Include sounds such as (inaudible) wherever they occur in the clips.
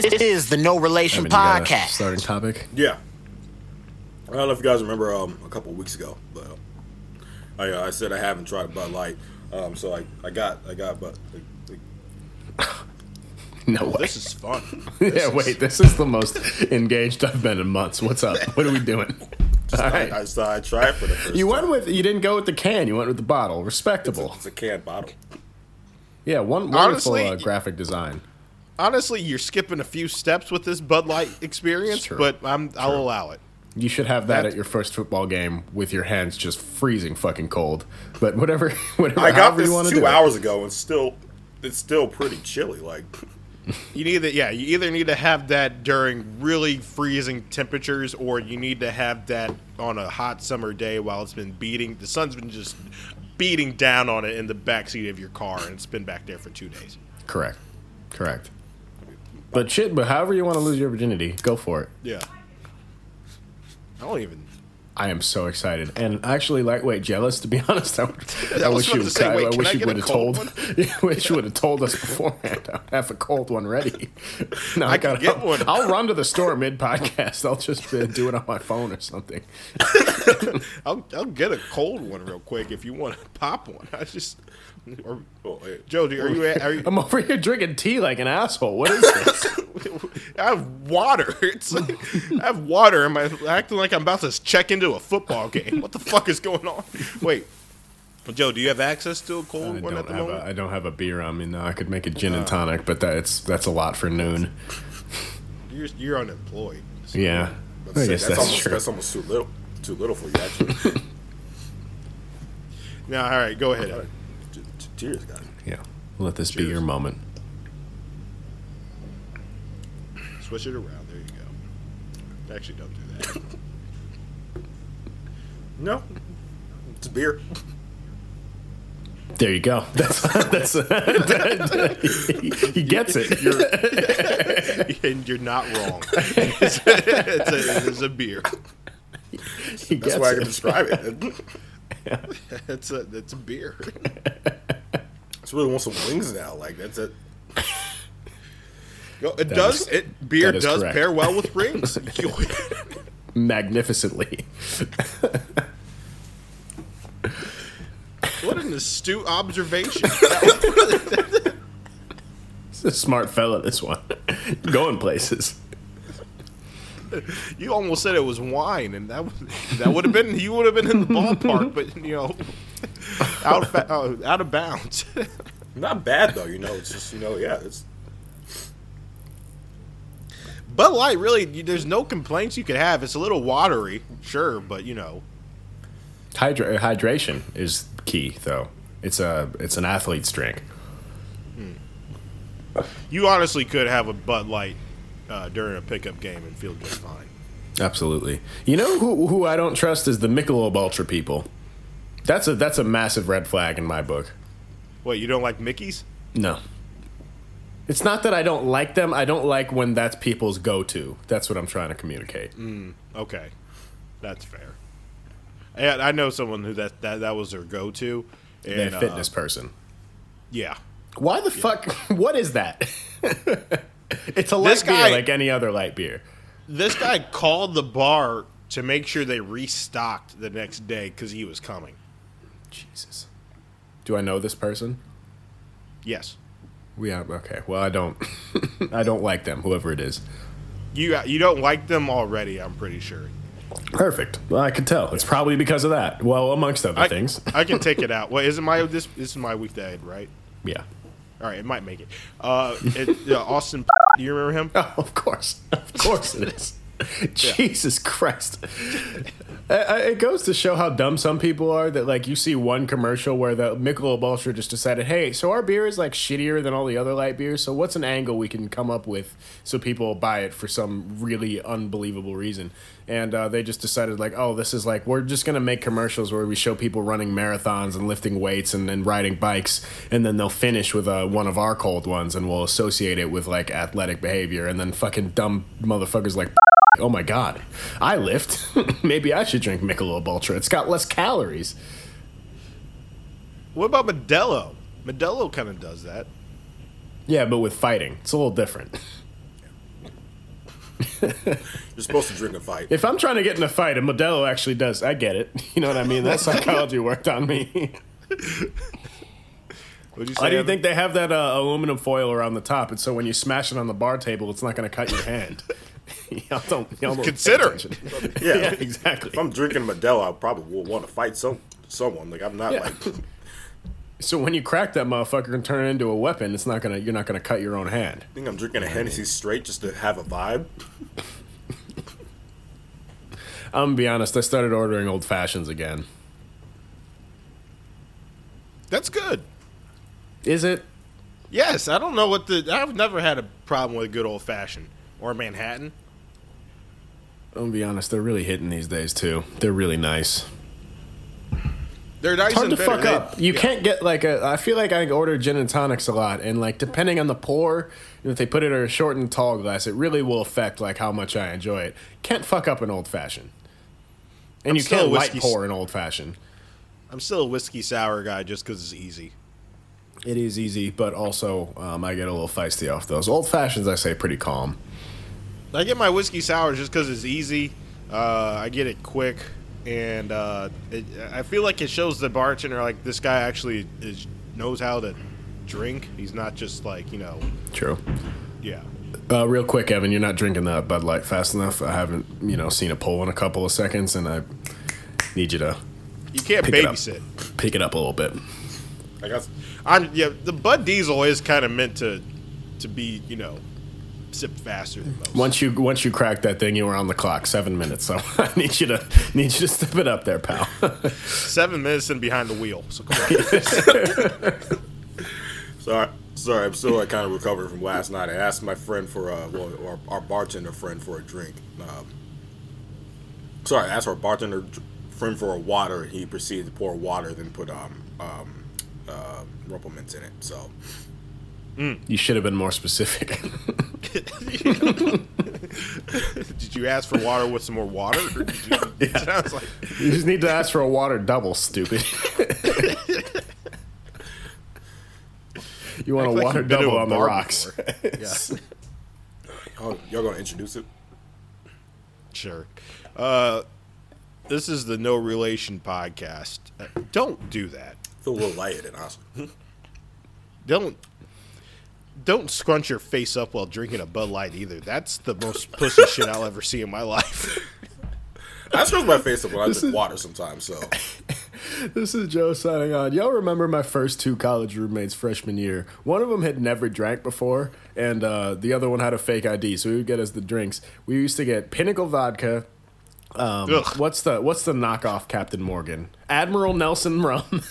This is the No Relation Evan, you got a Podcast. Starting topic. Yeah. I don't know if you guys remember um, a couple of weeks ago, but uh, I, uh, I said I haven't tried Bud Light, um, so I, I got I got Bud. Like, like, (laughs) No way. This is fun. (laughs) yeah, wait. This is the most engaged I've been in months. What's up? What are we doing? (laughs) All I, right. I, I tried for the first You time. went with. You didn't go with the can. You went with the bottle. Respectable. It's a canned bottle. Yeah, one wonderful Honestly, uh, graphic design. Honestly, you're skipping a few steps with this Bud Light experience, but I'm, I'll allow it. You should have that That- at your first football game with your hands just freezing fucking cold. But whatever, (laughs) whatever. I got however this you want to two do it. hours ago, and still, it's still pretty chilly. Like, (laughs) You need to, yeah, you either need to have that during really freezing temperatures, or you need to have that on a hot summer day while it's been beating. The sun's been just beating down on it in the backseat of your car, and it's been back there for two days. Correct. Correct. But shit. But however you want to lose your virginity, go for it. Yeah. I don't even. I am so excited and actually lightweight jealous. To be (laughs) honest, I, I, I wish you to say, I, wait, I can wish you would have told. (laughs) I wish you would have told us beforehand. I (laughs) have a cold one ready. No, I can gotta- get one. I'll run to the store mid podcast. I'll just uh, do it on my phone or something. I'll, I'll get a cold one real quick if you want to pop one. I just. (laughs) Or, oh, wait. Joe, are you? Are you (laughs) I'm over here drinking tea like an asshole. What is this? (laughs) I have water. It's like, I have water. Am I acting like I'm about to check into a football game? What the fuck is going on? Wait, Joe, do you have access to a cold I one don't at the have moment? a, I don't have a beer on me now. I could make a gin Uh. and tonic, but that's that's a lot for noon. You're, you're unemployed. So- Yeah, I guess that's, that's almost true. that's almost too little, too little for you actually. Now, all right, go ahead. Got it. Yeah, let this be your moment. Switch it around. There you go. Actually, don't do that. (laughs) No, it's beer. There you go. (laughs) That's that's (laughs) he gets it. and you're not wrong. it's, it's a, it's a beer. He That's why I can describe it. (laughs) It's a it's a beer. I really want some wings now. Like that's it. No, it That does. is- it beer does correct. pair well with rings. (laughs) (laughs) magnificently. what an astute observation. He's a smart fella. This one, going places. (laughs) You almost said it was wine, and that was, that would have been you would have been in the ballpark, but you know, (laughs) out of, uh, out of bounds. (laughs) Not bad though. You know, it's just you know, yeah, it's Bud Light, really, there's no complaints you could have. It's a little watery, sure, but you know, Hydra- hydration is key, though. It's a it's an athlete's drink. you honestly could have a Bud Light uh, during a pickup game and feel just fine. Absolutely. You know who who I don't trust is the Michelob Ultra people. That's a that's a massive red flag in my book. What you don't like Mickey's? No. It's not that I don't like them. I don't like when that's people's go to. That's what I'm trying to communicate. Okay, that's fair. And I know someone who that that, that was their go-to. And, They're a uh, fitness person. yeah, Why the fuck? (laughs) What is that? (laughs) it's a light This guy- beer like any other light beer. this guy called the bar to make sure they restocked the next day because he was coming. Jesus. Do I know this person? Yes, We have okay. Well, I don't. (laughs) I don't like them. Whoever it is. you you don't like them already. I'm pretty sure. Perfect. Well, I could tell. It's probably because of that. Well, amongst other I, things. I can take (laughs) it out. Well, isn't my this this is my weekday, right? Yeah. All right, it might make it. Uh, it, uh Austin, (laughs) do you remember him? Oh, of course. Of course it is. (laughs) Jesus Christ. It goes to show how dumb some people are that, like, you see one commercial where the Michelob Ultra just decided, hey, so our beer is, like, shittier than all the other light beers, so what's an angle we can come up with so people buy it for some really unbelievable reason? And uh, they just decided, like, oh, this is like, we're just to make commercials where we show people running marathons and lifting weights and, and riding bikes, and then they'll finish with uh, one of our cold ones and we'll associate it with, like, athletic behavior. And then fucking dumb motherfuckers like, oh my god, I lift. (laughs) Maybe I should drink Michelob Ultra. It's got less calories. What about Modelo? Modelo kind of does that. Yeah, but with fighting, it's a little different. (laughs) You're supposed to drink a fight. If I'm trying to get in a fight, and Modelo actually does, I get it. (laughs) You know what I mean? That psychology worked on me. What'd you say? Why do you Evan? think they have that uh, aluminum foil around the top? And so when you smash it on the bar table, it's not going to cut your hand. (laughs) y'all don't, y'all don't Consider it. Yeah. (laughs) yeah, exactly. If I'm drinking Modelo, I probably will want to fight some someone. Like I'm not Yeah. like (laughs) So when you crack that motherfucker and turn it into a weapon, it's not gonna. You're not gonna cut your own hand. I think I'm drinking a Hennessy straight just to have a vibe. I'm gonna be honest. I started ordering old fashions again. That's good. Is it? Yes, I don't know what the. I've never had a problem with a good old fashioned or Manhattan. I'm gonna be honest. They're really hitting these days too. They're really nice. They're nice It's hard and to bitter. fuck up. You yeah. can't get like a. I feel like I order gin and tonics a lot, and like depending on the pour, if they put it in a short and tall glass, it really will affect like how much I enjoy it. Can't fuck up an old fashioned, and you can't light whiskey pour an old fashioned. I'm still a whiskey sour guy just because it's easy. It is easy, but also um, I get a little feisty off those old fashions. I say pretty calm. I get my whiskey sour just because it's easy. Uh, I get it quick, and uh, it, I feel like it shows the bartender like this guy actually is knows how to drink. He's not just like you know, True. yeah. Uh, real quick, Evan, you're not drinking that Bud Light fast enough. I haven't, you know, seen a pull in a couple of seconds, and I need you to You can't Pick it up. babysit. pick it up a little bit. I got I'm, yeah, the Bud Diesel is kind of meant to to be you know sip faster than most. Once you once you crack that thing, you were on the clock. Seven minutes. So (laughs) I need you to need you to step it up there, pal. (laughs) Seven minutes and behind the wheel. So come on. (laughs) sorry. Sorry, I'm still like kind of recovering from last night. I asked my friend for uh, well, our, our bartender friend for a drink. Um, sorry, I asked our bartender friend for a water. He proceeded to pour water, then put um um uh, Rumple Minze in it. So you should have been more specific. (laughs) Did you ask for water with some more water? Or did you, It sounds (laughs) like you just need to ask for a water double, stupid. you want a Act like water you've been to double a on the rocks. before. yeah. y'all, y'all gonna introduce it? Sure. Uh, this is the No Relation podcast. Uh, don't do that. feel a little lightheaded, honestly. Don't don't scrunch your face up while drinking a Bud Light either. That's the most pussy shit I'll ever see in my life. I scrunch my face up when I drink water sometimes. So (laughs) This is Joe signing on. Y'all remember my first two college roommates freshman year? One of them had never drank before, and uh, the other one had a fake ID, so he would get us the drinks. We used to get Pinnacle vodka. Um, what's the what's the knockoff Captain Morgan? Admiral Nelson (laughs) rum,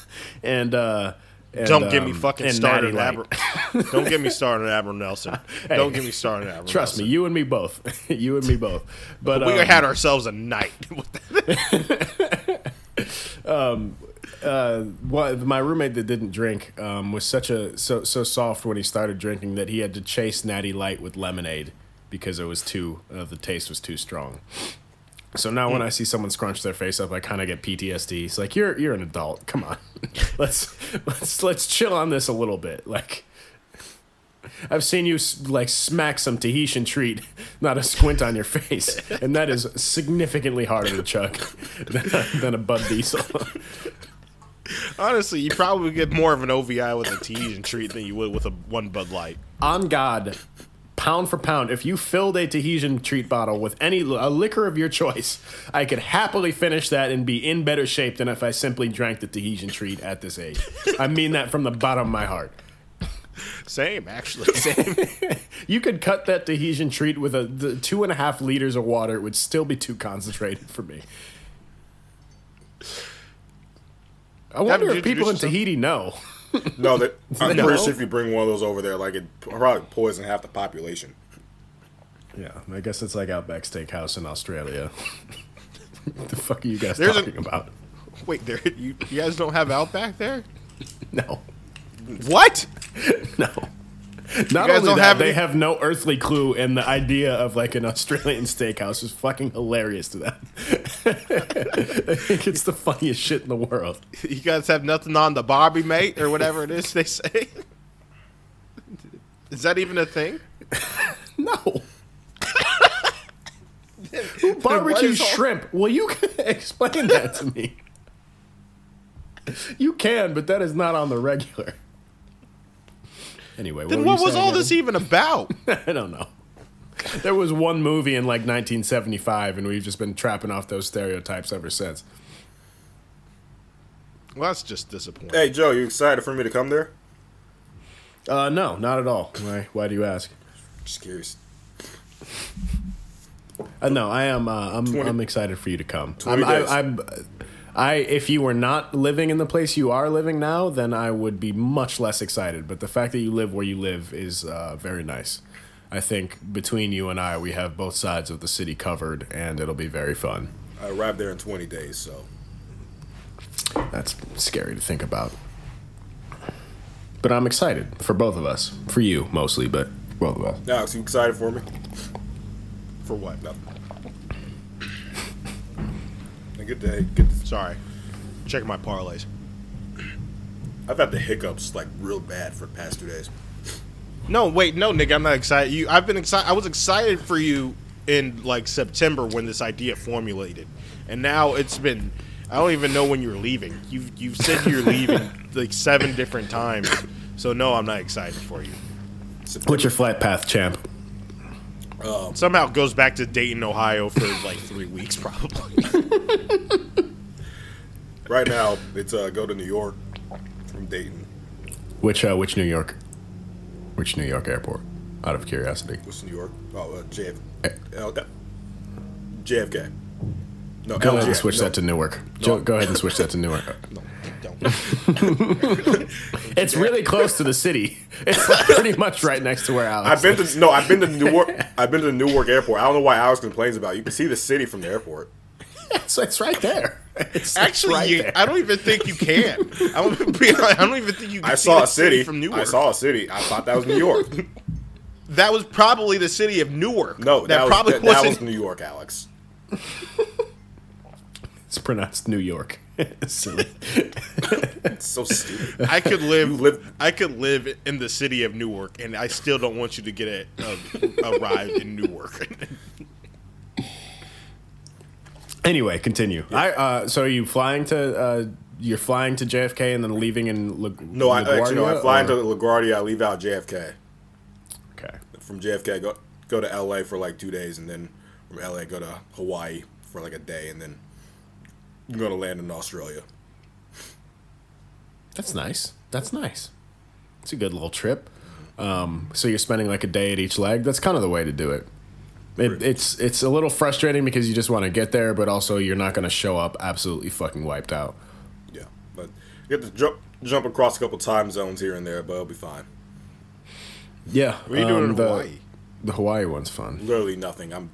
and, uh, and Don't get me um, fucking started, (laughs) (laughs) on don't get me started on Admiral Nelson. Don't get me started on Admiral. Trust me, you and me both. (laughs) you and me both. But we um, had ourselves a night. uh, what, my roommate that didn't drink um, was such a so so soft when he started drinking that he had to chase Natty Light with lemonade because it was too uh, the taste was too strong. So now when mm. I see someone scrunch their face up, I kind of get PTSD. It's like you're you're an adult. Come on, (laughs) let's let's let's chill on this a little bit. Like I've seen you like smack some Tahitian treat, (laughs) not a squint on your face, (laughs) and that is significantly harder to chug than a, than a Bud Diesel. Honestly, you probably get more of an OVI with a Tahitian treat than you would with a one Bud Light. on God, pound for pound, if you filled a Tahitian treat bottle with any a liquor of your choice, I could happily finish that and be in better shape than if I simply drank the Tahitian treat at this age. I mean that from the bottom of my heart. Same, actually. (laughs) Same. You could cut that Tahitian treat with a the two and a half liters of water; it would still be too concentrated for me. I wonder Haven't if people in? Tahiti know. (laughs) no, that (laughs) I'm No. pretty sure if you bring one of those over there, like it probably poison half the population. Yeah, I guess it's like Outback Steakhouse in Australia. what (laughs) the fuck are you guys There's a- talking about? Wait, there you, you guys don't have Outback there? No. What? No. Not only don't that, have they any- have no earthly clue, and the idea of like an Australian (laughs) steakhouse is fucking hilarious to them. I (laughs) think it's the funniest shit in the world. You guys have nothing on the Barbie mate or whatever it is they say? (laughs) Is that even a thing? No. barbecue is all- shrimp. Well, you can explain that to me. You can, but that is not on the regular. Anyway, Then were what was saying, all this even about? (laughs) I don't know. There was one movie in like 1975, and we've just been trapping off those stereotypes ever since. well, that's just disappointing. Hey Joe, you excited for me to come there? Uh, no, not at all. Why? Why do you ask? Just curious. Uh, no, I am. Uh, I'm. 20 I'm excited for you to come. I'm, I, days. I'm. If you were not living in the place you are living now, then I would be much less excited. But the fact that you live where you live is uh, very nice. I think between you and I, we have both sides of the city covered, and it'll be very fun. I arrived there in 20 days, so That's scary to think about. But I'm excited for both of us. For you mostly, but both of us. Alex, you excited for me? For what? No. I get to get. The, Sorry. Checking my parlays. I've had the hiccups like real bad for the past two days. No, wait, no, Nick, I'm not excited. You, I've been excited. I was excited for you in like September when this idea formulated, and now it's been. I don't even know when you're leaving. You've you've said you're leaving (laughs) like seven different times. So no, I'm not excited for you. What's your flight path, champ? Somehow goes back to Dayton, Ohio for like (laughs) three weeks probably. (laughs) Right now, it's uh, go to New York from Dayton. Which uh, which New York? Which New York airport? Out of curiosity. What's New York? Oh, uh, JF, Eh. L- JFK. No, Go ahead and switch no, that to Newark. Joe, go ahead and switch that to Newark. (laughs) No. Don't. It's really close to the city. It's like pretty much right next to where Alex. I've been to no, I've been to Newark. I've been to Newark Airport. I don't know why Alex complains about. it. You can see the city from the airport. It's, it's right there. It's, it's Actually, right you, there. I don't even think you can. I don't, be I don't even think you. Can I see saw a city. from Newark. I saw a city. I thought that was New York. that was probably the city of Newark. No, that, was, probably that, that wasn't. was New York, Alex. It's pronounced New York. Silly. It's so stupid. I could live, live- I could live in the city of Newark, and I still don't want you to get it uh, arrived in Newark. Anyway, continue. I uh, so are you flying to uh, you're flying to JFK and then leaving in La- No, I actually no. I LaGuardia, fly or- into LaGuardia. I leave out JFK. Okay. From JFK, go go to LA for like two days, and then from LA go to Hawaii for like a day, and then go to land in Australia. That's nice. That's nice. It's a good little trip. Um, so you're spending like a day at each leg. That's kind of the way to do it. it it's it's a little frustrating because you just want to get there, but also you're not going to show up absolutely fucking wiped out. Yeah, but you have to jump jump across a couple time zones here and there, but it'll be fine. Yeah. What are you doing in um, the, Hawaii? The Hawaii one's fun. Literally nothing. I'm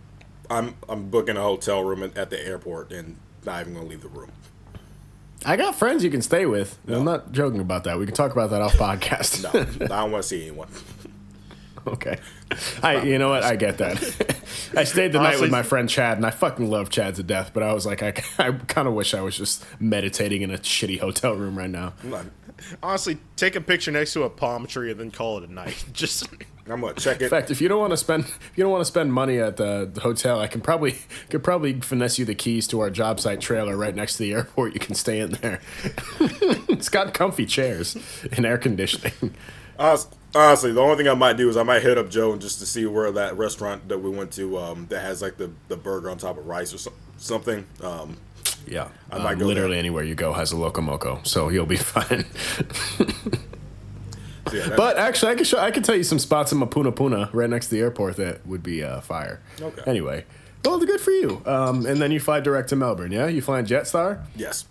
I'm I'm booking a hotel room at, at the airport and not even gonna leave the room. I got friends you can stay with. I'm not joking about that. We can talk about that off podcast. No, (laughs) I don't want to see anyone. Okay. I you know what? I get that. I stayed the night with my friend Chad, and I fucking love Chad to death. But I was like, I, (laughs) I kind of wish I was just meditating in a shitty hotel room right now. Honestly, take a picture next to a palm tree and then call it a night. (laughs) Just I'm gonna check it. In fact, if you don't want to spend if you don't want to spend money at the, the hotel, I can probably (laughs) could probably finesse you the keys to our job site trailer right next to the airport. You can stay in there. (laughs) it's got comfy chairs and air conditioning. Honestly, the only thing I might do is I might hit up Joe and just to see where that restaurant that we went to um, that has like the, the burger on top of rice or so, something. Um, Yeah, I might um, literally there. anywhere you go has a loco moco, so you'll be (laughs) fine. So yeah, But actually, I can show I can tell you some spots in Mapunapuna right next to the airport that would be uh, fire. Okay. Anyway, well, the good for you. Um, and then you fly direct to Melbourne. Yeah, you fly flying Jetstar. yes.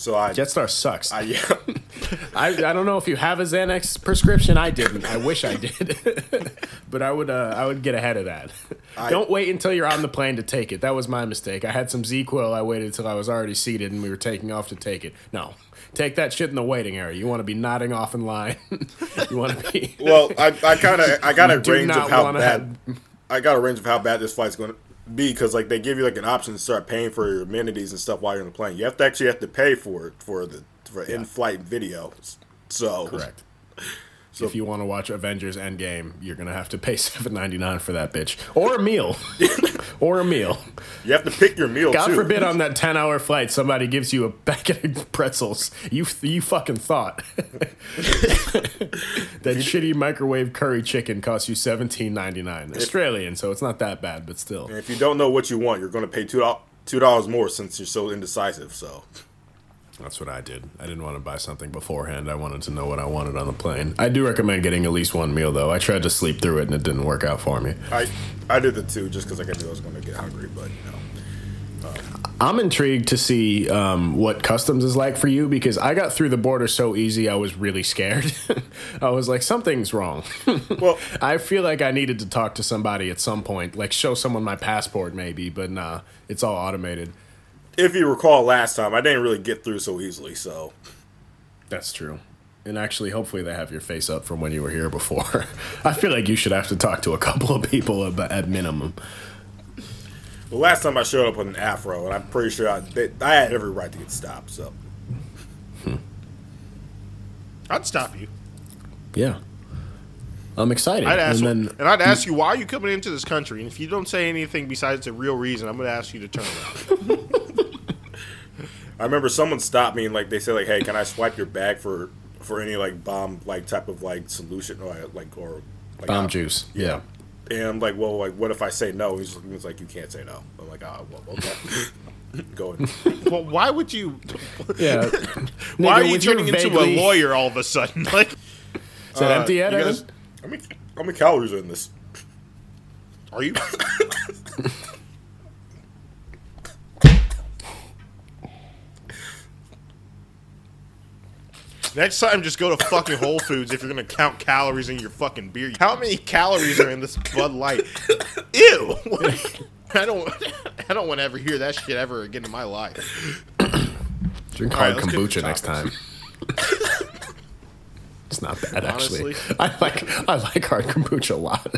So I, Jetstar sucks. I yeah, (laughs) I, I don't know if you have a Xanax prescription. I didn't. I wish I did, (laughs) but I would uh, I would get ahead of that. I- don't wait until you're on the plane to take it. That was my mistake. I had some ZzzQuil. I waited until I was already seated and we were taking off to take it. No, take that shit in the waiting area. You want to be nodding off in line. (laughs) you want to be. (laughs) well, I, I kind of I got a (laughs) range of how bad I got a range of how bad this flight's going to be because like they give you like an option to start paying for your amenities and stuff while you're on the plane. You have to actually have to pay for it for the for in-flight video. So Correct. If you want to watch Avengers Endgame, you're gonna have to pay (laughs) seven ninety nine for that bitch, or a meal, (laughs) or a meal. You have to pick your meal God too. forbid on that ten hour flight somebody gives you a packet of pretzels. You you fucking thought (laughs) that shitty microwave curry chicken costs you seventeen ninety nine Australian, so it's not that bad, but still. And if you don't know what you want, you're going to pay two dollars more since you're so indecisive. So That's what I did. I didn't want to buy something beforehand. I wanted to know what I wanted on the plane. I do recommend getting at least one meal though. I tried to sleep through it and it didn't work out for me. I I did the two just because I knew I was going to get hungry. But you know, I'm intrigued to see um, what customs is like for you because I got through the border so easy. I was really scared. (laughs) I was like, something's wrong. (laughs) well, I feel like I needed to talk to somebody at some point, like show someone my passport maybe, but nah, it's all automated. If you recall last time, I didn't really get through so easily. So That's true. And actually, hopefully, they have your face up from when you were here before. (laughs) I feel like you should have to talk to a couple of people ab- at minimum. the last time I showed up with an afro, and I'm pretty sure I they, I had every right to get stopped. So hmm. I'd stop you. Yeah. I'm excited. I'd ask, and and, then I'd ask you why are you coming into this country, and if you don't say anything besides the real reason, I'm going to ask you to turn around. (laughs) I remember someone stopped me and like they said like, "Hey, can I swipe your bag for for any like bomb like type of like solution or like or like bomb uh, juice. Yeah. And I'm like, well, like, what if I say no? He's, he's like, you can't say no. I'm like, ah, well, okay. (laughs) Go ahead. (laughs) well, why would you? (laughs) Yeah. Why Nigga, are you with your turning into a lawyer all of a sudden? Like, Is that Uh, empty yet, you guys- How many, how many calories are in this? are you? Next time, just go to fucking Whole Foods if you're gonna count calories in your fucking beer. How many calories are in this Bud Light? (laughs) Ew! (laughs) I don't. I don't want to ever hear that shit ever again in my life. Drink hard to kombucha next time. (laughs) it's not bad actually. I like I like hard kombucha a lot.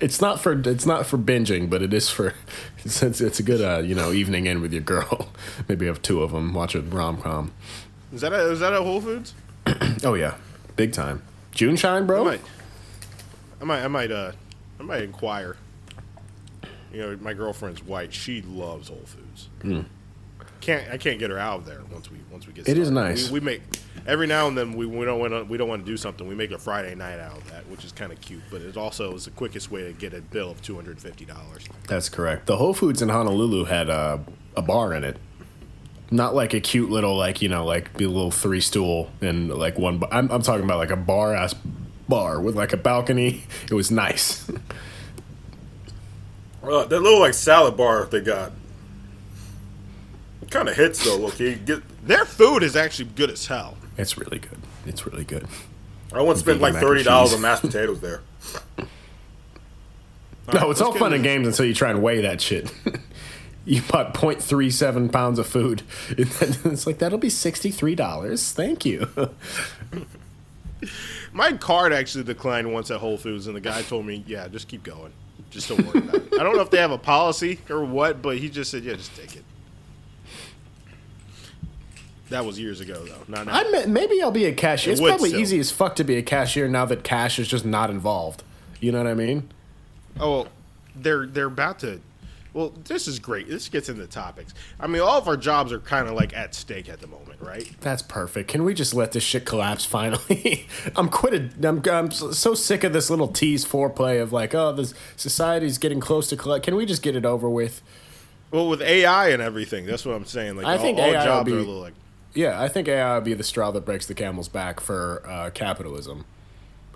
it's not for it's not for binging, but it is for it's it's, it's a good uh, you know evening in with your girl. Maybe have two of them. Watch a rom com. Is that a, is that a Whole Foods? (clears throat) Oh yeah, big time. JuneShine, I bro. might. I might. I might. Uh, I might inquire. You know, my girlfriend's white. She loves Whole Foods. Can't I can't get her out of there once we once we get. It is started. nice. We, we make every now and then we, we don't want to we don't want to do something. We make a Friday night out of that, which is kind of cute. But it also is the quickest way to get a bill of two hundred fifty dollars. That's correct. The Whole Foods in Honolulu had uh, a bar in it. Not like a cute little, like, you know, like be a little three stool and like one. Bar. I'm, I'm talking about like a bar ass bar with like a balcony. (laughs) It was nice. Uh, that little like salad bar they got. Kind of hits though. Look, you get. Their food is actually good as hell. it's really good. It's really good. I once spent like thirty dollars on mashed potatoes there. (laughs) no, it's all fun and games until you try and weigh that shit. (laughs) you bought 0.37 pounds of food. (laughs) It's like, that'll be $63. Thank you. (laughs) My card actually declined once at Whole Foods, and the guy told me, "Yeah, just keep going. Just don't worry about it." I don't know if they have a policy or what, but he just said, "Yeah, just take it." That was years ago, though. Not now. I may- maybe I'll be a cashier. It It's probably still. easy as fuck to be a cashier now that cash is just not involved. You know what I mean? Oh, well, they're they're about to. Well, this is great. This gets into topics. I mean, all of our jobs are kind of like at stake at the moment, right? That's perfect. Can we just let this shit collapse finally? (laughs) I'm quitted. I'm, I'm so sick of this little tease foreplay of like, oh, this society's getting close to collect. Can we just get it over with? Well, with AI and everything, that's what I'm saying. Like, I all, think all AI jobs be- are a little like. Yeah, I think AI will be the straw that breaks the camel's back for uh, capitalism.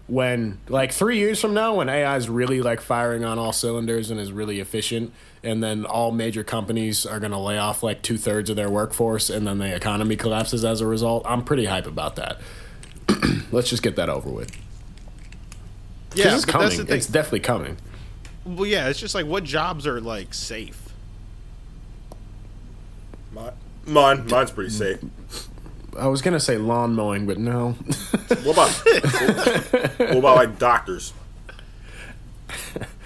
When like three years from now, when AI is really like firing on all cylinders and is really efficient, and then all major companies are going to lay off like two thirds of their workforce, and then the economy collapses as a result, I'm pretty hype about that. (clears throat) Let's just get that over with Yeah, it's coming. that's the thing. It's definitely coming. Well, yeah, it's just like what jobs are like safe. My, mine, mine's pretty safe. I was gonna say lawn mowing, but no. What about (laughs) what about like doctors?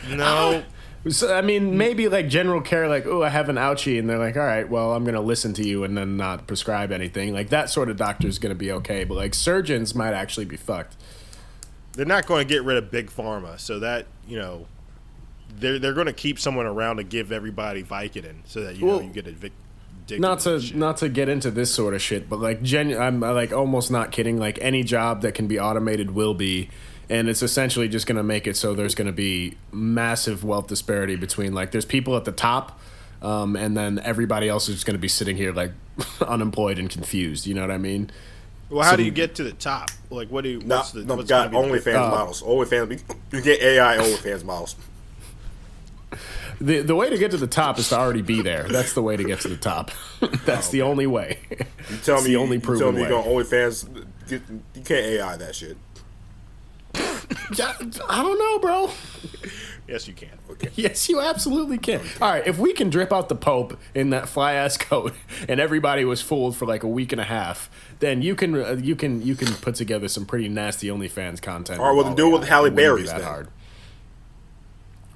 No, So, I mean, maybe like general care, like, oh, I have an ouchie, and they're like, all right, well, I'm gonna listen to you and then not prescribe anything. Like that sort of doctor is gonna be okay, but like surgeons might actually be fucked. They're not going to get rid of big pharma, so that you know, they're they're going to keep someone around to give everybody Vicodin, so that you Well, know you get addicted. not to shit. not to get into this sort of shit, but like genu- I'm uh, like almost not kidding. Like any job that can be automated will be, and it's essentially just gonna make it so there's gonna be massive wealth disparity between like there's people at the top, um, and then everybody else is just gonna be sitting here like (laughs) unemployed and confused. You know what I mean? Well, how do you get to the top? Like, what do you? No, What's the? no, what's got gonna the- OnlyFans Uh, models. OnlyFans, you get AI OnlyFans models. The the way to get to the top is to already be there. That's the way to get to the top. (laughs) That's the only way. You tell It's me, the only you proven tell me way. you go OnlyFans, get, you can't AI that shit. (laughs) I don't know, bro. Yes, you can. Okay. Yes, you absolutely can. All right, if we can drip out the Pope in that fly ass coat, (laughs) and everybody was fooled for like a week and a half, then you can uh, you can you can put together some pretty nasty OnlyFans content. All right, well, then do it with AI. Halle It Berry's that then. hard.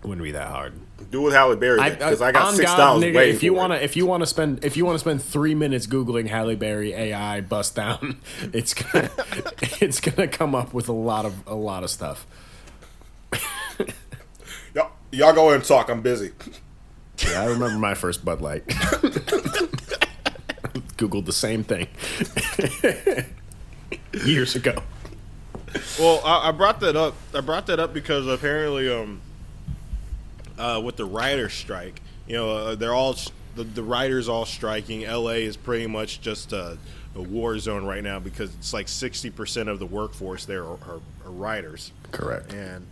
Wouldn't be that hard. Do it with Halle Berry because I, got on six God, dollars nigga, waiting if you wanna if you wanna spend if you wanna spend three minutes googling Halle Berry AI bust down, (laughs) it's gonna (laughs) it's gonna come up with a lot of a lot of stuff. (laughs) Y'all, y'all go ahead and talk. I'm busy. Yeah, I remember my first Bud Light. Googled the same thing years ago. Well, I, I brought that up. I brought that up because apparently, um, uh, with the writers' strike, you know, uh, they're all the, the writers all striking. L.A. is pretty much just a, a war zone right now because it's like sixty percent of the workforce there are, are, are writers, Correct. and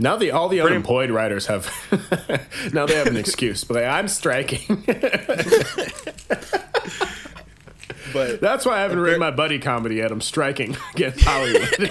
Now the all the unemployed writers have (laughs) now they have an excuse, but like, I'm striking. (laughs) but That's why I haven't written my buddy comedy yet. I'm striking (laughs) against Hollywood.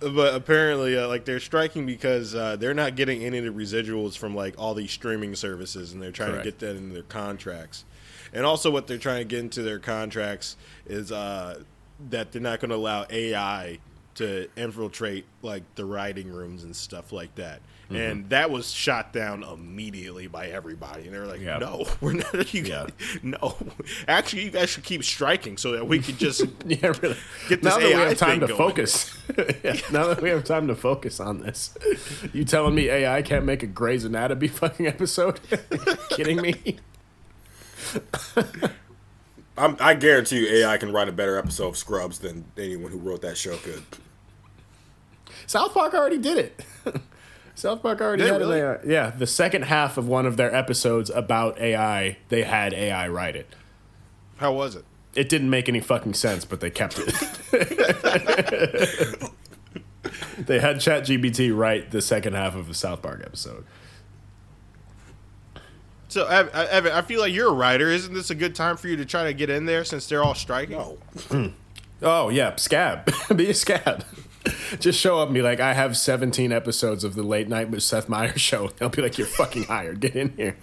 But apparently, uh, like they're striking because uh, they're not getting any of the residuals from like all these streaming services, and they're trying Correct. to get that in their contracts. And also, what they're trying to get into their contracts is uh, that they're not going to allow AI to infiltrate like the writing rooms and stuff like that. Mm-hmm. And that was shot down immediately by everybody, and they're like, Yeah. "No, (laughs) we're not. You Yeah. no, actually, you guys should keep striking so that we could just (laughs) yeah, really. Get this now this that we have time to going. focus. (laughs) Yeah, now that we have time to focus on this, you telling me AI can't make a Grey's Anatomy fucking episode? Kidding me? I'm, I guarantee you, AI can write a better episode of Scrubs than anyone who wrote that show could. South Park already did it. South Park already Did it had really? an AI. Yeah, the second half of one of their episodes about AI, they had AI write it. how was it? It didn't make any fucking sense, but they kept it. (laughs) they had ChatGPT write the second half of the South Park episode. So, uh, Evan, I feel like you're a writer. Isn't this a good time for you to try to get in there since they're all striking? No. Hmm. Oh yeah, scab. (laughs) be a scab. (laughs) Just show up and be like, I have 17 episodes of the late night with Seth Meyers show. (laughs) They'll be like, You're fucking hired. Get in here.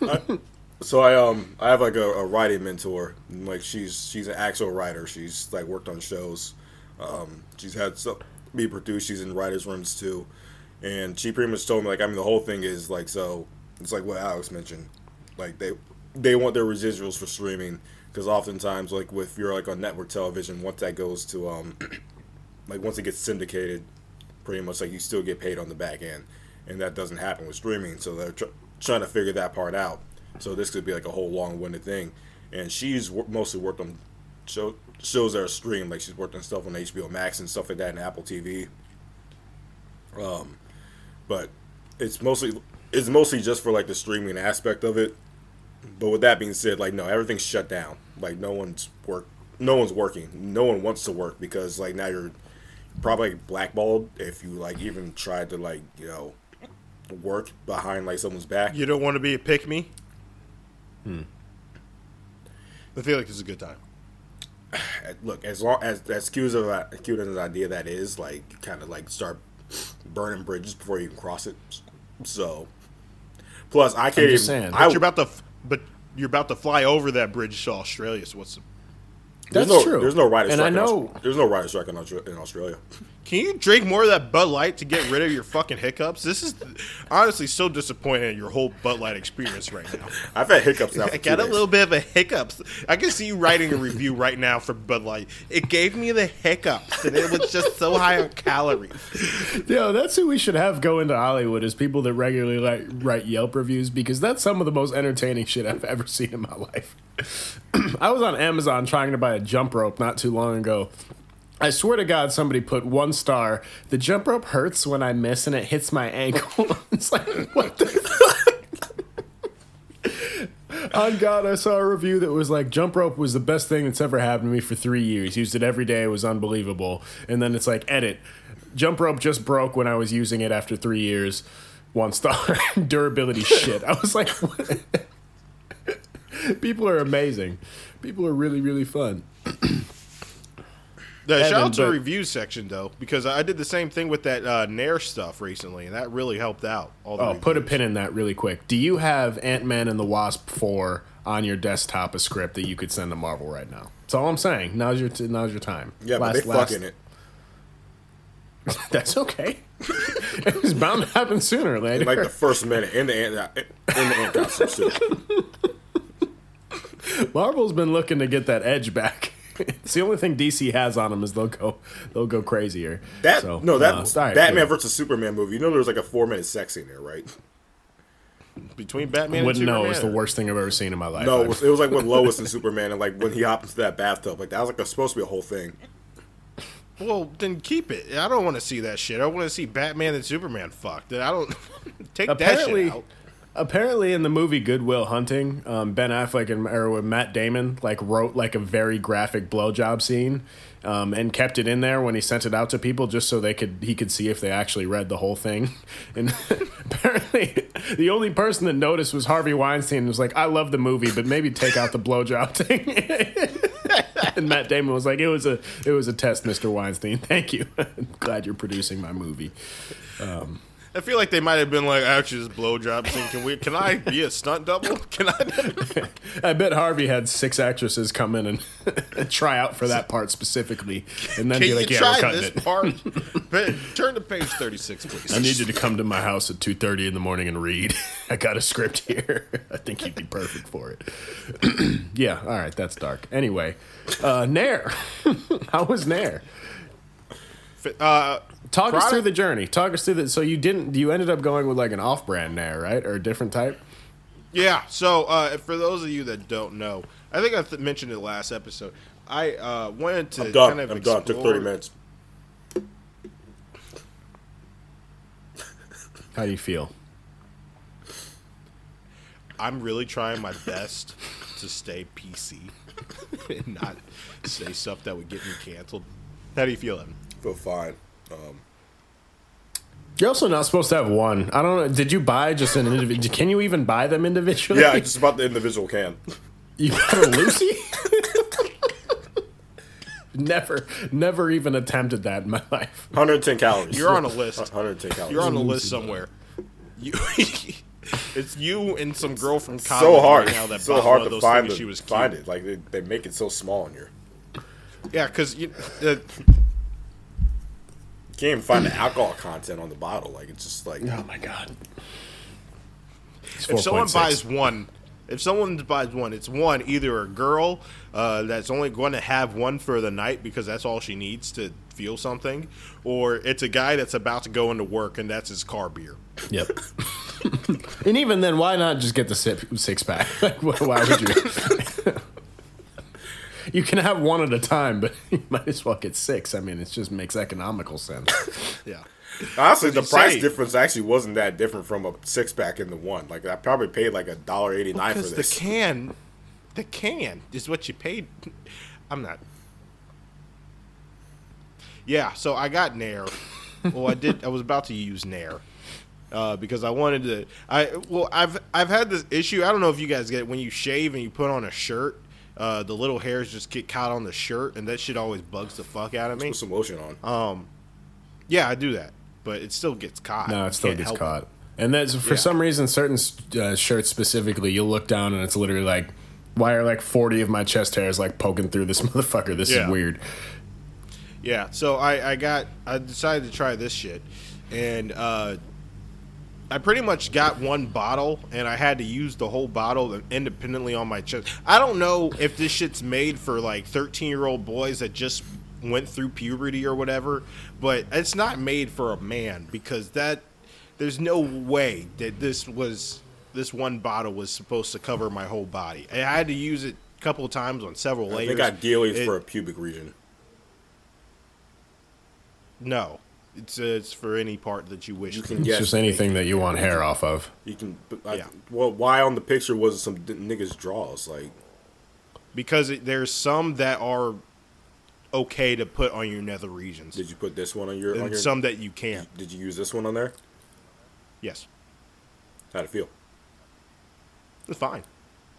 (laughs) So I um I have like a, a writing mentor. Like she's she's an actual writer. She's like worked on shows. Um, she's had some be produced. She's in writers' rooms too, and she pretty much told me like I mean the whole thing is like so it's like what Alex mentioned, like they they want their residuals for streaming because oftentimes like with you're like on network television once that goes to um (clears throat) like once it gets syndicated, pretty much like you still get paid on the back end, and that doesn't happen with streaming. So they're tr- trying to figure that part out. So this could be like a whole long-winded thing. And she's mostly worked on show- shows that are streamed, like she's worked on stuff on HBO Max and stuff like that, and Apple TV. Um, but it's mostly it's mostly just for like the streaming aspect of it. But with that being said, like no, everything's shut down. Like no one's work, no one's working. No one wants to work because like now you're probably blackballed if you like even tried to like you know work behind like someone's back. You don't want to be a pick me? Hmm. I feel like this is a good time. (sighs) Look, as long as as cute of a, uh, cute as an idea that is, like kind of like start burning bridges before you can cross it. So, plus I can't just even. saying. I, But you're about to, but you're about to fly over that bridge to Australia. So what's the, There's That's no, true. There's no writer And strike. I in know- Aus- there's no writer strike in, in Australia. Can you drink more of that Bud Light to get rid of your fucking hiccups? This is honestly so disappointing in your whole Bud Light experience right now. (laughs) I've had hiccups now. For I two got a little bit of a hiccups. I can see you writing a review right now for Bud Light. It gave me the hiccups, and it was just so high on calories. Yo, that's who we should have go into Hollywood is people that regularly like write Yelp reviews because that's some of the most entertaining shit I've ever seen in my life. (clears throat) I was on Amazon trying to buy a jump rope not too long ago. I swear to God, somebody put one star. The jump rope hurts when I miss and it hits my ankle. (laughs) it's like, what the fuck? (laughs) On God, I saw a review that was like, jump rope was the best thing that's ever happened to me for three years. Used it every day. It was unbelievable. And then it's like, edit. Jump rope just broke when I was using it after three years. One star. (laughs) Durability shit. I was like, people are amazing. People are really, really fun. The Evan, shout out to the but- review section though, because I did the same thing with that uh, Nair stuff recently, and that really helped out. All the Oh, put a pin in that really quick. Do you have Ant Man and the Wasp 4 on your desktop, a script that you could send to Marvel right now? That's all I'm saying. Now's your, t- now's your time. Yeah, but they fucking it. That's okay. it was bound to happen sooner or later. Like the first minute in the ant, in the ant costume too. Marvel's been looking to get that edge back. (laughs) it's the only thing DC has on them is they'll go they'll go crazier. That So, no, that uh, it's all right, Batman cool. versus Superman movie. You know, there was like a four minute sex scene there, right? between Batman wouldn't and know Superman. it was the worst thing I've ever seen in my life. No, it was, it was like when Lois and Superman, and like when he hopped into that bathtub, like that was like a, supposed to be a whole thing. Well, then keep it. I don't want to see that shit. I want to see Batman and Superman fucked. I don't (laughs) take apparently, that shit out. Apparently in the movie Good Will Hunting, um, Ben Affleck and or Matt Damon like wrote like a very graphic blowjob scene, um, and kept it in there when he sent it out to people just so they could he could see if they actually read the whole thing. (laughs) And (laughs) apparently, the only person that noticed was Harvey Weinstein. Was like, I love the movie, but maybe take out the blowjob (laughs) thing. and Matt Damon was like, it was a it was a test, Mr. Weinstein. Thank you. I'm glad you're producing my movie. I feel like they might have been like, actually, this blowjob scene. Can we? Can I be a stunt double? (laughs) Can I? (laughs) I bet Harvey had six actresses come in and (laughs) try out for that part specifically, and then Can be like, "Yeah, we're cutting this it." part? But Turn to page thirty-six, please. I need you to come to my house at two thirty in the morning and read. I got a script here. I think you'd be perfect for it. (clears throat) yeah, all right, that's dark. Anyway, uh, Nair, how was Nair? Uh, Talk us through the journey. Talk us through the. So you didn't. You ended up going with like an off-brand Nair, right, or a different type? Yeah. So uh, for those of you that don't know, I think I th- mentioned it last episode. I uh, wanted to I'm done. kind of I'm done. Took explore- thirty minutes. How do you feel? I'm really trying my best to stay PC (laughs) and not say stuff that would get me canceled. How do you feel, Evan? Feel fine. Um, You're also not supposed to have one. I don't know. Did you buy just an individual? (laughs) Can you even buy them individually? yeah, just about the individual can. You got a Lucy? (laughs) never, never even attempted that in my life. 110 calories. You're on a list. (laughs) 110 calories. You're on a list somewhere. You, it's you and some girl from college so hard. right now that so bought hard one of to find, thinking the, she was cute. find it. Like they, they make it so small in here. Yeah, because you, uh, You can't even find the alcohol content on the bottle. Like it's just like Oh my god! If someone 4.6. buys one, if someone buys one, it's one either a girl uh, that's only going to have one for the night because that's all she needs to feel something, or it's a guy that's about to go into work and that's his car beer. Yep. (laughs) and even then, why not just get the six pack? (laughs) Like, why would you? (laughs) you can have one at a time, but (laughs) you might as well get six. I mean, it just makes economical sense. (laughs) Yeah. honestly, the price say? difference actually wasn't that different from a six pack in the one. Like I probably paid like a dollar eighty nine for Because the this. can, the can is what you paid. I'm not. Yeah, so I got Nair. (laughs) well, I did. I was about to use Nair uh, because I wanted to. I well, I've I've had this issue. I don't know if you guys get it when you shave and you put on a shirt. Uh, the little hairs just get caught on the shirt, and that shit always bugs the fuck out of me. Put some lotion on. Um, Yeah, I do that, but it still gets caught. no, it still gets help caught. And that's for Yeah. some reason, certain uh, shirts specifically, you'll look down and it's literally like Why are like 40 of my chest hairs like poking through this (laughs) motherfucker? This Yeah. is weird. Yeah, so I, I got I decided to try this shit, and uh, I pretty much got one bottle, and I had to use the whole bottle independently on my chest. I don't know if this shit's made for like thirteen year old boys that just went through puberty or whatever, but it's not made for a man because that there's no way that this was this one bottle was supposed to cover my whole body. I had to use it a couple of times on several layers. They got It- for a pubic region. No, it's uh, it's for any part that you wish. You can It's get just anything that you want hair off of. You can. I, Yeah. Well, why on the picture was it some d- niggas draws? Like, because it, there's some that are okay to put on your nether regions, did you put this one on your? On your some that you can't. Did you use this one on there? Yes, How'd it feel? it's fine.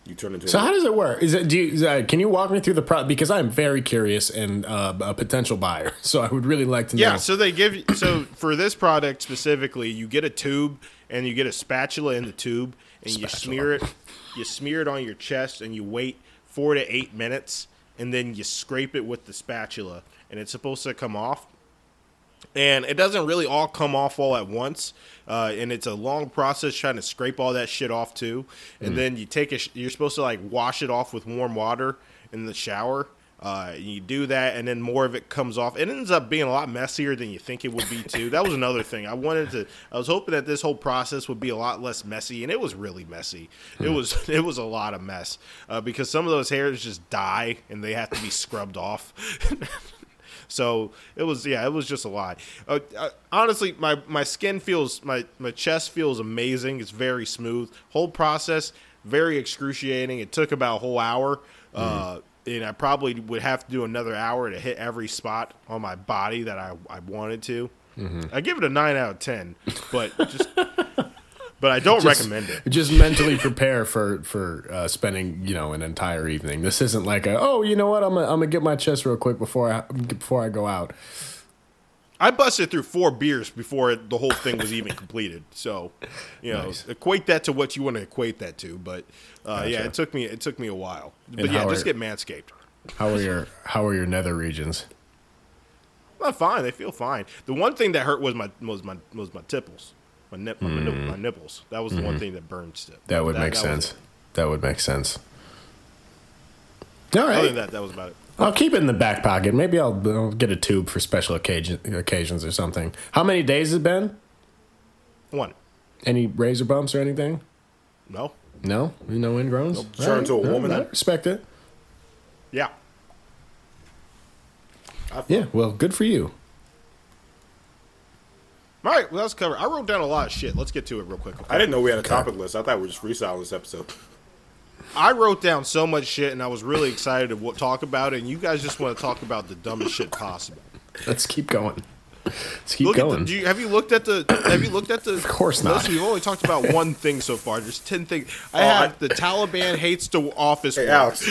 You turned into. So a, how does it work? Is it do you, is that- can you walk me through the pro because I'm very curious and uh, a potential buyer. (laughs) So I would really like to know. Yeah, so they give you so for this product specifically, you get a tube and you get a spatula in the tube and you smear it you smear it on your chest and you wait 4 to 8 minutes and then you scrape it with the spatula and it's supposed to come off. And it doesn't really all come off all at once, uh, and it's a long process trying to scrape all that shit off too. And then you take a, sh- you're supposed to like wash it off with warm water in the shower. Uh, you do that, and then more of it comes off. It ends up being a lot messier than you think it would be too. That was another thing. I wanted to. I was hoping that this whole process would be a lot less messy, and it was really messy. It was. (laughs) It was a lot of mess uh, because some of those hairs just die and they have to be scrubbed off. (laughs) So it was, yeah, it was just a lot. Uh, uh, honestly, my my skin feels, my my chest feels amazing. It's very smooth. Whole process very excruciating. It took about a whole hour, uh, and I probably would have to do another hour to hit every spot on my body that I I wanted to. I give it a nine out of ten, but just. (laughs) But I don't Just- recommend it. Just mentally prepare for for uh, spending you know an entire evening. This isn't like a oh you know what I'm gonna, I'm gonna get my chest real quick before I before I go out. I busted through four beers before it, the whole thing was even completed. So, you know, Nice. equate that to what you want to equate that to. But uh, yeah, it took me it took me a while. But yeah, just are- get manscaped. How are your how are your nether regions? Well, fine. They feel fine. The one thing that hurt was my was my was my tipples, my nip, my, nip- my nipples. That was the one thing that burned. Hmm. That would make was sense. That would make sense. All Other than that, that was about it. I'll keep it in the back pocket. Maybe I'll, I'll get a tube for special occasion, occasions or something. How many days has it been? One. Any razor bumps or anything? No. No, no ingrowns. Turn All into a all woman I respect it. Yeah. Yeah, well, good for you. All right. Well, that's covered. I wrote down a lot of shit. Let's get to it real quick. okay? I didn't know we had a topic list. I thought we were just freestyling this episode. I wrote down so much shit, and I was really excited to talk about it. And you guys just want to talk about the dumbest shit possible. Let's keep going. Let's keep Look going. the, do you, have you looked at the? Have you looked at the? (coughs) Of course not. We've only talked about (laughs) one thing so far. There's ten things. I Oh, have I- the Taliban (laughs) hates the office. Hey, work. Alex.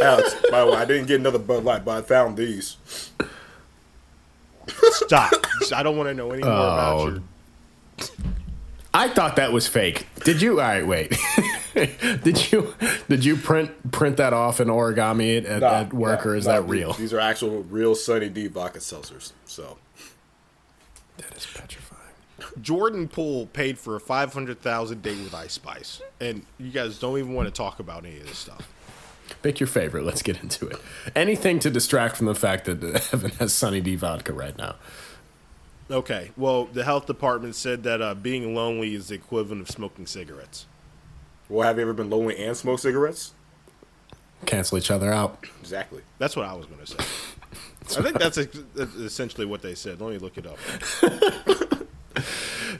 Alex, by the way, I didn't get another Bud Light, but I found these. Stop. I don't want to know any more about oh. you. I thought that was fake. Did you? All right, wait. (laughs) did you? Did you print print that off and origami it at, Nah, at work, nah, or is nah, that these- real? These are actual real Sunny D vodka seltzers. So That is petrifying. Jordan Poole paid for a five hundred thousand day with Ice Spice, and you guys don't even want to talk about any of this stuff. Pick your favorite. Let's get into it. Anything to distract from the fact that Evan (laughs) has Sunny D vodka right now. Okay. Well, the health department said that uh, being lonely is the equivalent of smoking cigarettes. well, have you ever been lonely and smoked cigarettes? Cancel each other out. Exactly. That's what I was going to say. (laughs) I think that's essentially what they said. Let me look it up. (laughs)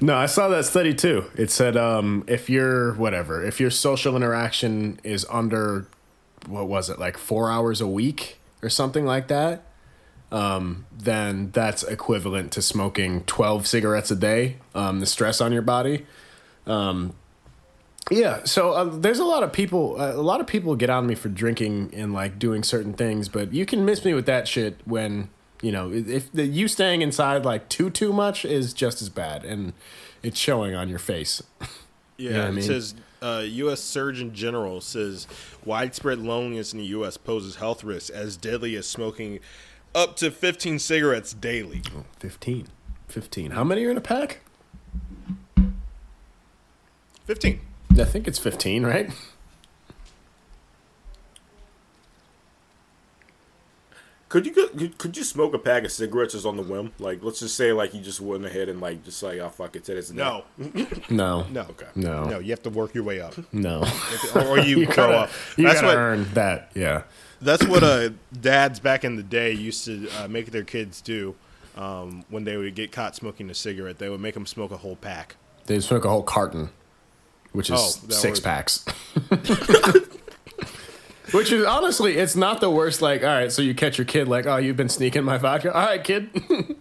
No, I saw that study too. It said um, if your whatever, if your social interaction is under what was it, like four hours a week or something like that, um, then that's equivalent to smoking twelve cigarettes a day. Um, the stress on your body. Um, yeah, so uh, there's a lot of people. Uh, a lot of people get on me for drinking and like doing certain things, but you can miss me with that shit when you know if the, you staying inside like too too much is just as bad, and it's showing on your face. (laughs) Yeah, know what I it mean? says uh, U.S. Surgeon General says widespread loneliness in the U.S. poses health risks as deadly as smoking up to 15 cigarettes daily. 15. 15. How many are in a pack? 15. I think it's 15, right? Could you could, could you smoke a pack of cigarettes just on the whim? Like, let's just say like you just went ahead and like just like oh fuck it, today's the No, No. no, Okay. No. no. You have to work your way up, No. or, or (laughs) you, grow gotta, up. You That's gotta what earn that. Yeah. that's what uh, dads back in the day used to uh, make their kids do um, when they would get caught smoking a cigarette. They would make them smoke a whole pack. They smoke a whole carton, which is Oh, that six packs. (laughs) (laughs) which is honestly, it's not the worst. Like, all right, so you catch your kid, like, oh, you've been sneaking my vodka. All right, kid, (laughs)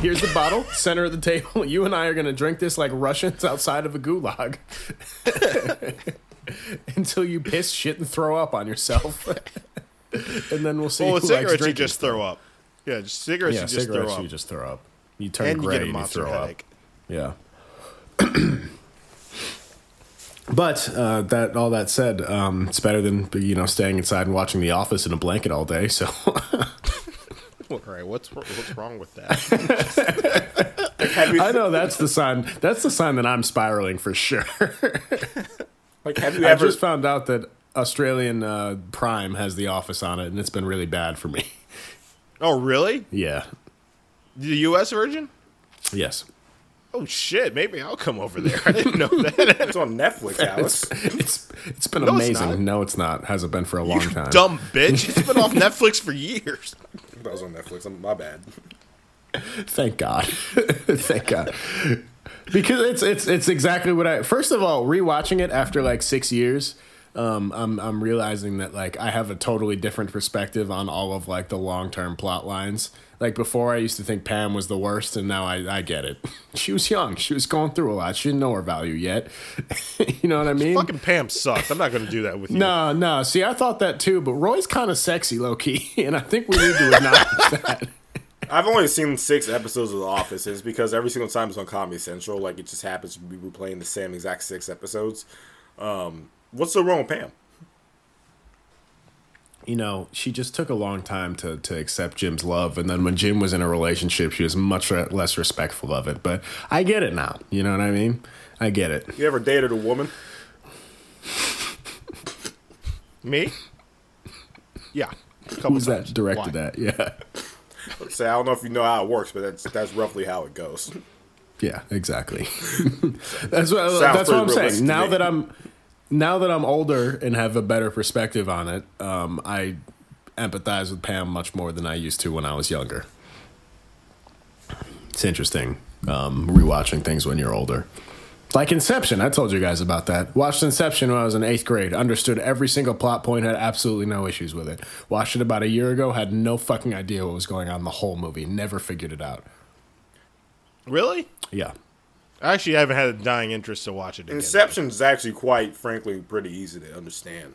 here's the bottle, center of the table. (laughs) You and I are gonna drink this like Russians outside of a gulag (laughs) until you piss, shit, and throw up on yourself. and then we'll see. Well, who with cigarettes you just throw up. Yeah, just cigarettes Yeah, you just cigarettes throw up, you just throw up. You turn and you gray get a and you throw up. Yeah. (clears throat) but uh, that all that said, um, it's better than you know staying inside and watching The Office in a blanket all day. So (laughs) All right, what's what's wrong with that? (laughs) I know that's the sign. That's the sign that I'm spiraling for sure. (laughs) like have you I ever just found out that Australian uh, Prime has The Office on it, and it's been really bad for me. oh, really? yeah. The U.S. version? Yes. Oh shit! Maybe I'll come over there. I didn't know (laughs) that. it's on Netflix, Alex? It's it's been No, amazing. not. no, it's not. Hasn't been for a long time. Dumb bitch! It's been off (laughs) Netflix for years. that was on Netflix. I'm, my bad. Thank God. (laughs) Thank God. Because it's it's it's exactly what I first of all, rewatching it after like six years, um, I'm I'm realizing that like I have a totally different perspective on all of like the long term plot lines. Like before I used to think Pam was the worst and now I, I get it. (laughs) She was young. She was going through a lot. She didn't know her value yet. (laughs) you know what I mean? Fucking Pam sucked. I'm not going to do that with you. (laughs) no, no. See, I thought that too, but Roy's kind of sexy, low key, and I think we need to acknowledge that. I've only seen six episodes of The Office. It's because every single time it's on Comedy Central, like it just happens to be replaying the same exact six episodes. Um, what's so wrong with Pam? You know, she just took a long time to, to accept Jim's love. And then when Jim was in a relationship, she was much re- less respectful of it. But I get it now. You know what I mean? I get it. You ever dated a woman? Me? Yeah. Who's times. that directed Why? at? Yeah. Say I don't know if you know how it works, but that's that's roughly how it goes. Yeah, exactly. (laughs) that's what, Sounds that's what I'm saying. Now me. that I'm now that I'm older and have a better perspective on it, um, I empathize with Pam much more than I used to when I was younger. It's interesting um, rewatching things when you're older. Like Inception, I told you guys about that. Watched Inception when I was in eighth grade. Understood every single plot point. Had absolutely no issues with it. Watched it about a year ago. Had no fucking idea what was going on the whole movie. Never figured it out. Really? Yeah. I haven't had a dying interest to watch it again. Inception is actually quite frankly pretty easy to understand.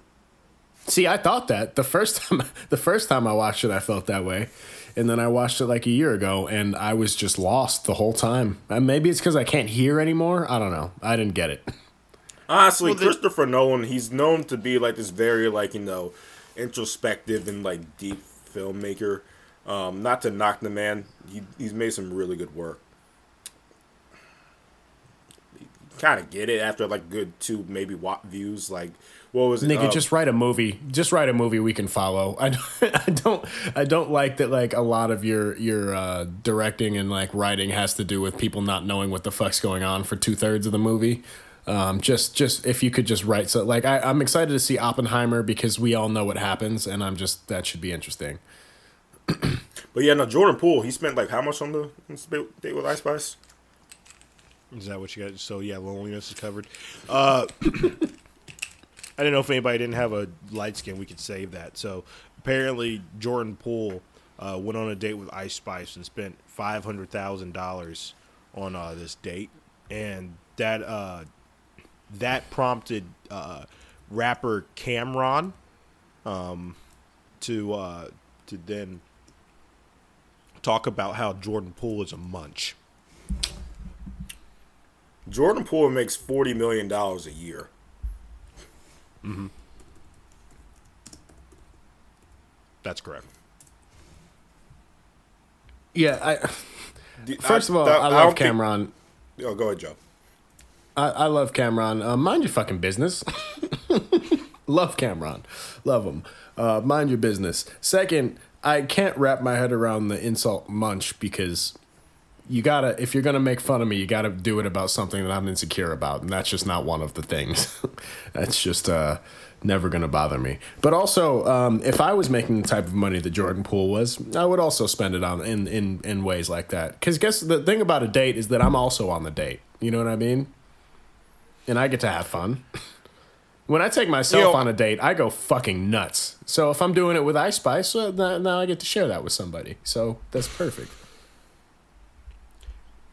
See, I thought that the first (laughs) time the first time I watched it, I felt that way, and then I watched it like a year ago, and I was just lost the whole time. And maybe it's because I can't hear anymore. I don't know. I didn't get it. Honestly, Well, Christopher Nolan, he's known to be like this very like you know introspective and like deep filmmaker. Um, not to knock the man, he he's made some really good work. Kind of get it after like good two maybe watt views. Like what was it? Nigga, Uh, just write a movie. Just write a movie we can follow. (laughs) I don't, I don't I don't like that like a lot of your your uh, directing and like writing has to do with people not knowing what the fuck's going on for two thirds of the movie. Um, just just if you could just write so like I, I'm excited to see Oppenheimer because we all know what happens and I'm just that should be interesting. But yeah, no, Jordan Poole, he spent like how much on the on the date with Ice Spice? Is that what you got? So yeah, loneliness is covered. Uh, (coughs) I didn't know if anybody didn't have a light skin. We could save that. So apparently, Jordan Poole uh, went on a date with Ice Spice and spent five hundred thousand dollars on uh, this date, and that uh, that prompted uh, rapper Cam'ron um, to uh, to then talk about how Jordan Poole is a munch. Jordan Poole makes forty million dollars a year. That's correct. Yeah, I. D- First of all, that- I don't love think- Cam'ron. oh, go ahead, Joe. I, I love Cam'ron. Uh, mind your fucking business. (laughs) love Cam'ron. Love him. Uh, mind your business. Second, I can't wrap my head around the insult munch because you gotta, if you're gonna make fun of me, you gotta do it about something that I'm insecure about. And that's just not one of the things. (laughs) that's just uh, never gonna bother me. But also, um, if I was making the type of money that Jordan Poole was, I would also spend it on in, in, in ways like that. Because guess the thing about a date is that I'm also on the date. You know what I mean? and I get to have fun. (laughs) When I take myself You know- on a date, I go fucking nuts. So if I'm doing it with Ice Spice, well, now, now I get to share that with somebody. So that's perfect.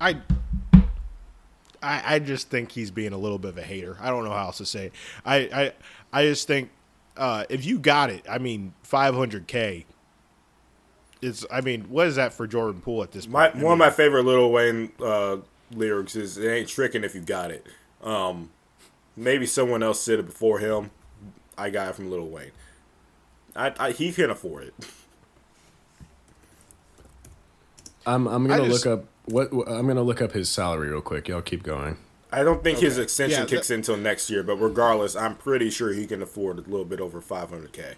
I, I I just think he's being a little bit of a hater. I don't know how else to say it. I I, I just think uh, if you got it, I mean, 500k. It's I mean, what is that for Jordan Poole at this point? My I one mean, of my favorite Lil Wayne uh, lyrics is "It ain't tricking if you got it." Um, maybe someone else said it before him. I got it from Lil Wayne. I, I he can afford it. I'm I'm gonna just- look up what what- I'm gonna look up his salary real quick. Y'all keep going. I don't think his extension Yeah, kicks that- in until next year, but regardless, I'm pretty sure he can afford a little bit over 500k.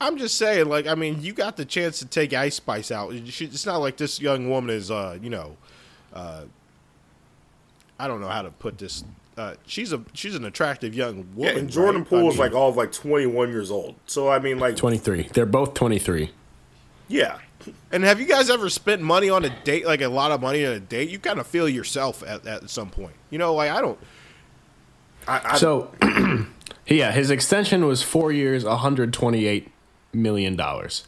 I'm just saying, like, I mean, you got the chance to take Ice Spice out. It's not like this young woman is, uh, you know, uh, I don't know how to put this. Uh, she's a she's an attractive young Yeah, woman. and Jordan right? Poole I is mean, like all of like 21 years old. So I mean, like, 23. They're both 23. yeah, And have you guys ever spent money on a date, like a lot of money on a date? You kind of feel yourself at, at some point. You know, like I don't. I, I, So, (clears throat) yeah, his extension was four years, 128 million dollars.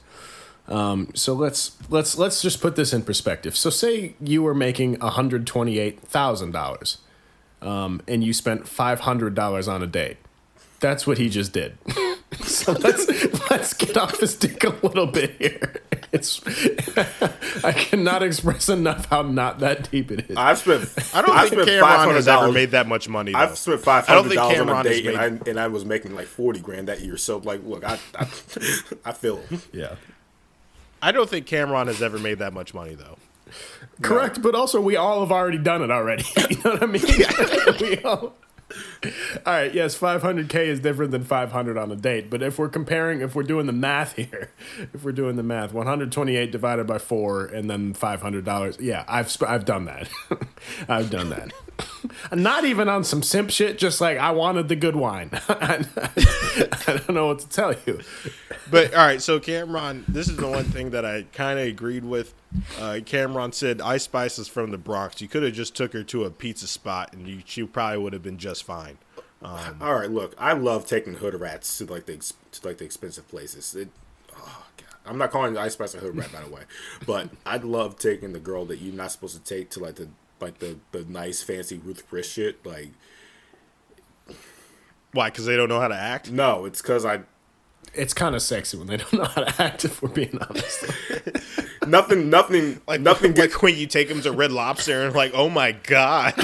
Um, so let's let's let's just put this in perspective. So say you were making 128 thousand dollars, um, and you spent 500 dollars on a date. That's what he just did. (laughs) so let's let's get off his dick a little bit here. It's I cannot express enough how not that deep it is. I've spent. I don't I've think spent Cam'ron has ever made that much money. Though. I've spent five I don't think dollars on a Cam'ron has date, and made- I and I was making like forty grand that year. So like, look, I I, I feel (laughs) yeah. I don't think Cam'ron has ever made that much money though. Correct, but also we all have already done it already. (laughs) you know what I mean? (laughs) we all. All right, yes, 500k is different than 500 on a date, but if we're comparing, if we're doing the math (laughs) here, if we're doing the math, 128 divided by four, and then 500 dollars. Yeah, I've sp- I've done that. (laughs) I've done that. (laughs) Not even on some simp shit. Just like I wanted the good wine. (laughs) I don't know what to tell you. But all right, so Cam'ron, this is the one thing that I kind of agreed with. Uh, Cam'ron said Ice Spice is from the Bronx. You could have just took her to a pizza spot, and you, she probably would have been just fine. All right, look, I love taking hood rats to like the to like the expensive places. It, oh god, I'm not calling Ice Spice a hood rat by the way, but I'd love taking the girl that you're not supposed to take to like the like the the nice fancy Ruth Chris shit. Like, Why? Because they don't know how to act. no, it's because I It's kind of sexy when they (laughs) don't know how to act. If we're being honest. (laughs) nothing nothing (laughs) Like nothing like gets when you take them to Red Lobster and like, oh my god.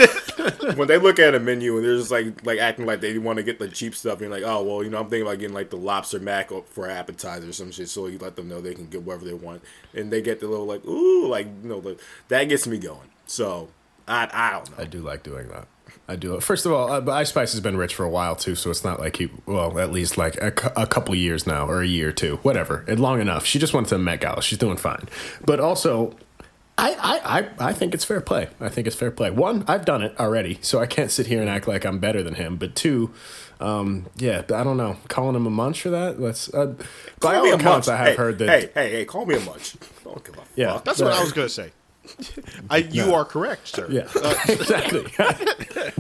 when they look at a menu and they're just like like acting like they want to get the cheap stuff and you're like oh well you know I'm thinking about getting like the lobster mac for appetizer or some shit so you let them know they can get whatever they want and they get the little like ooh like you know the, that gets me going so I I don't know I do like doing that. I do. First of all, uh, Ice Spice has been rich for a while too, so it's not like he. Well, at least like a, cou- a couple years now, or a year or two, whatever. It long enough. She just went to the Met Gala. She's doing fine. But also, I, I, I, I think it's fair play. I think it's fair play. One, I've done it already, so I can't sit here and act like I'm better than him. But two, um, yeah, I don't know. Calling him a munch for that? That's uh, by Call all me a accounts, munch. I have hey, heard that. hey hey hey call me a munch don't give a Yeah. fuck That's what I was gonna say. I, you are correct, sir. Yeah, uh, (laughs) exactly.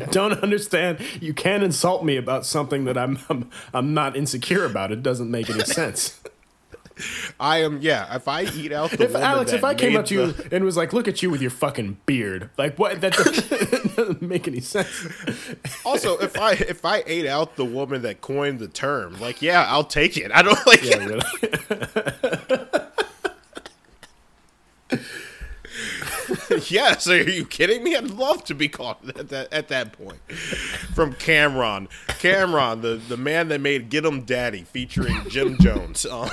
(laughs) Don't understand. You can't insult me about something that I'm, I'm I'm not insecure about. It doesn't make any sense. I am. Yeah. If I eat out the If woman Alex, if I came up to you the- (laughs) and was like, "Look at you with your fucking beard," like what? That doesn't, doesn't make any sense. also, if I if I ate out the woman that coined the term, like, yeah, I'll take it. I don't like. Yeah, really. (laughs) yes, are you kidding me? I'd love to be caught at that at that point. From Cam'ron, Cam'ron, the the man that made "Get 'Em Daddy" featuring Jim (laughs) Jones. Um,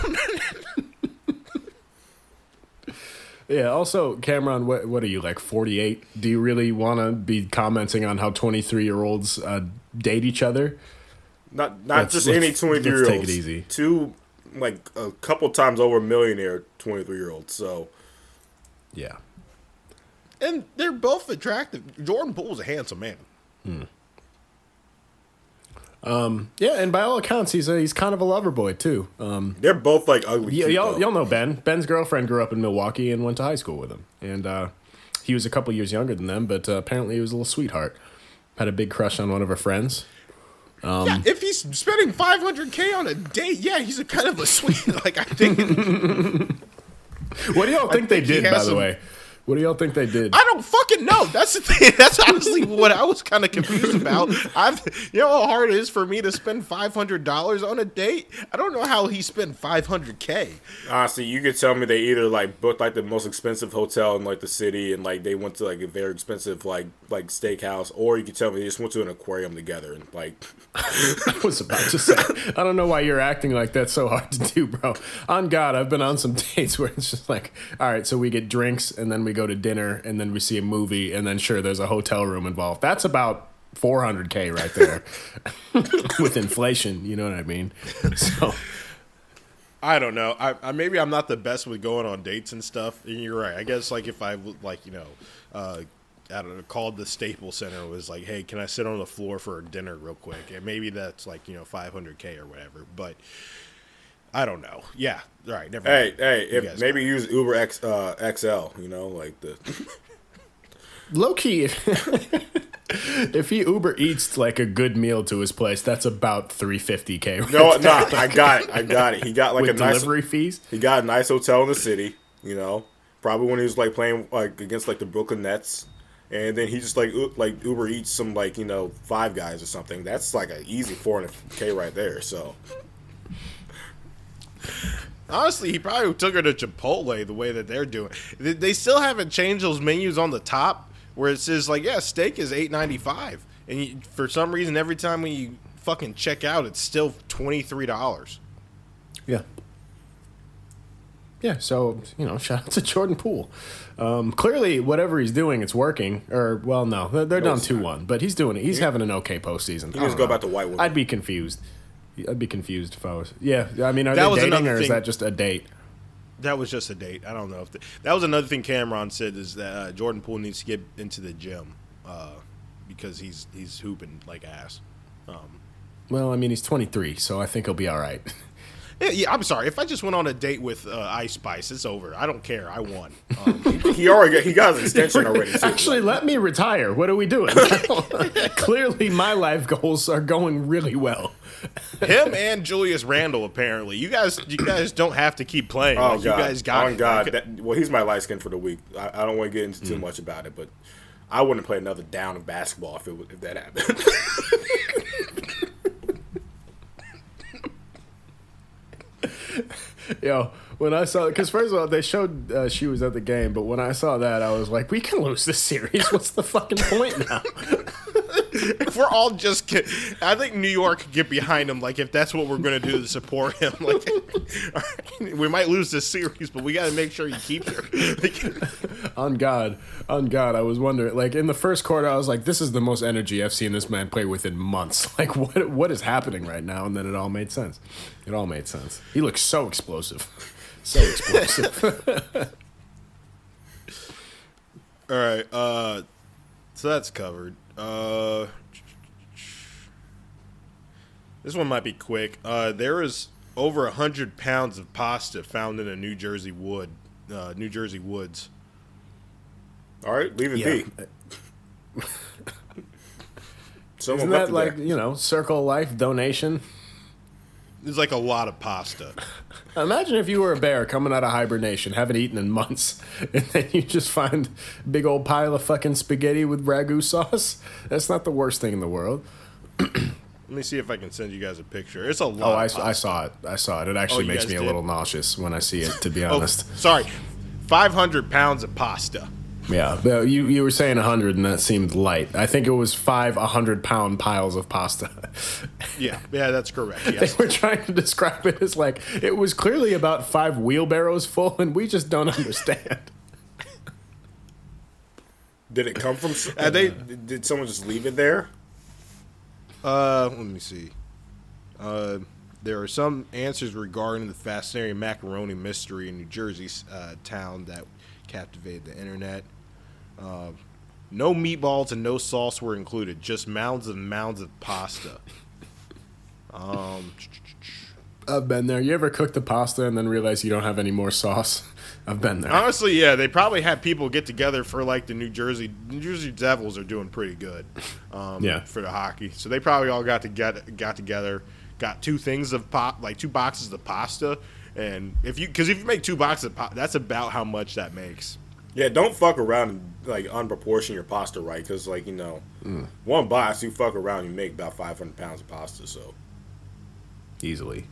Yeah. Also, Cam'ron, what what are you like? Forty eight? Do you really want to be commenting on how twenty three year olds uh, date each other? Not not Let's- just let's- any twenty three let's year take it easy. Two like a couple times over millionaire twenty three year olds. So Yeah. And they're both attractive. Jordan Poole's a handsome man. Hmm. Um, Yeah, and by all accounts, he's a, he's kind of a lover boy too. Um, they're both like ugly. y- y'all, y'all know Ben. Ben's girlfriend grew up in Milwaukee and went to high school with him, and uh, he was a couple years younger than them, but uh, apparently he was a little sweetheart. Had a big crush on one of her friends. Um, yeah, if he's spending 500k on a date, yeah, he's a kind of a sweet. (laughs) Like I think (laughs) What do y'all think, they think did, by the some- way? What do y'all think they did? I don't fucking know. That's the thing. (laughs) That's honestly what I was kind of confused about. I've, you know how hard it is for me to spend five hundred dollars on a date. I don't know how he spent five hundred k. Ah, honestly, you could tell me they either like booked like the most expensive hotel in like the city and like they went to like a very expensive like like steakhouse, or you could tell me they just went to an aquarium together and like (laughs) I was about to say. I don't know why you're acting like that's so hard to do, bro. On God, I've been on some (laughs) dates where it's just like, all right, so we get drinks and then we go to dinner and then we see a movie and then sure, there's a hotel room involved. That's about 400k right there (laughs) with inflation. You know what I mean? So I don't know. I, I maybe I'm not the best with going on dates and stuff. And you're right. I guess like if I like you know, uh, I don't know, called the Staples Center was like, hey, can I sit on the floor for dinner real quick? And maybe that's like you know 500k or whatever. But I don't know. Yeah. All right. Never. hey mind. hey You if maybe use Uber X uh, XL, you know like the low key, if, if he Uber eats like a good meal to his place, that's about 350k. No there, no I got it I got it he got like with a nice delivery fees. he got a nice hotel in the city, you know. Probably when he was like playing like against like the Brooklyn Nets, and then he just like u- like Uber eats some like you know Five Guys or something. That's like an easy 400k right there. So Honestly, he probably took her to Chipotle the way that they're doing. They, they still haven't changed those menus on the top where it says like, yeah, steak is eight ninety five, and you, for some reason, every time when you fucking check out, it's still twenty three dollars. Yeah. Yeah, so you know, (laughs) shout out to Jordan Poole. Um, clearly, whatever he's doing, it's working. Or well, no, they're, they're down it's two one, but he's doing it. He's having an okay postseason. He needs to go back to white women. I'd be confused. I'd be confused if I was. Yeah, I mean, are That they was dating another or is that just a date? That was just a date. I don't know if the, that was another thing Cam'ron said is that uh, Jordan Poole needs to get into the gym uh, because he's he's hooping like ass. Um, Well, I mean, he's twenty three, so I think he'll be all right. (laughs) yeah, yeah, I'm sorry. If I just went on a date with uh, Ice Spice, it's over. I don't care. I won. Um, (laughs) he already got, he got his extension (laughs) already. Too. Actually, let me retire. What are we doing? Clearly, my life goals are going really well. Him and Julius Randle apparently. You guys, you guys don't have to keep playing. Oh Like, god! You guys got oh god! Like, That, well, he's my light skin for the week. I, I don't want to get into too much about it, but I wouldn't play another down of basketball if it if that happened. (laughs) Yo, when I saw, because first of all, they showed uh, she was at the game, but when I saw that, I was like, we can lose this series. What's the fucking point now? (laughs) if we're all just, ki- I think New York could get behind him. Like if that's what we're gonna do to support him, (laughs) like right, we might lose this series, but we got to make sure he keeps her. Like, (laughs) on God, on God, I was wondering. Like in the first quarter, I was like, this is the most energy I've seen this man play with in months. (laughs) Like what what is happening right now? And then it all made sense. It all made sense. He looks so explosive, so explosive. all right, uh, so that's covered. Uh, this one might be quick. Uh, there is over a hundred pounds of pasta found in a New Jersey wood, uh, New Jersey woods. All right, leave it Yeah. be. Someone Isn't that like there. you know Circle Life donation? There's like a lot of pasta. Imagine if you were a bear coming out of hibernation, haven't eaten in months, (laughs) and then you just find a big old pile of fucking spaghetti with ragu sauce. That's not the worst thing in the world. Let me see if I can send you guys a picture. It's a lot. Oh, I, of pasta. I saw it. I saw it. It actually Oh, makes me a little nauseous when I see it, to be Oh, honest. sorry, 500 pounds of pasta. Yeah, you you were saying hundred, and that seemed light. I think it was five hundred pound piles of pasta. (laughs) Yeah, yeah, that's correct. they Yes. were trying to describe it as like it was clearly about five wheelbarrows full, and we just don't understand. (laughs) Did it come from? s- Uh, they- did someone just leave it there? Uh, let me see. Uh, there are some answers regarding the fascinating macaroni mystery in New Jersey's uh, town that captivated the internet. Uh, no meatballs and no sauce were included, just mounds and mounds of pasta. Um, I've been there. You ever cook the pasta and then realize you don't have any more sauce? (laughs) I've been there. honestly, yeah, they probably had people get together for like the New Jersey New Jersey Devils are doing pretty good, um, Yeah. for the hockey. So they probably all got to get got together, got two things of pop, like two boxes of pasta, and if you because if you make two boxes of pasta, that's about how much that makes. Yeah, don't fuck around and like unproportion your pasta right, because like you know, mm. one box you fuck around, you make about five hundred pounds of pasta. So Easily.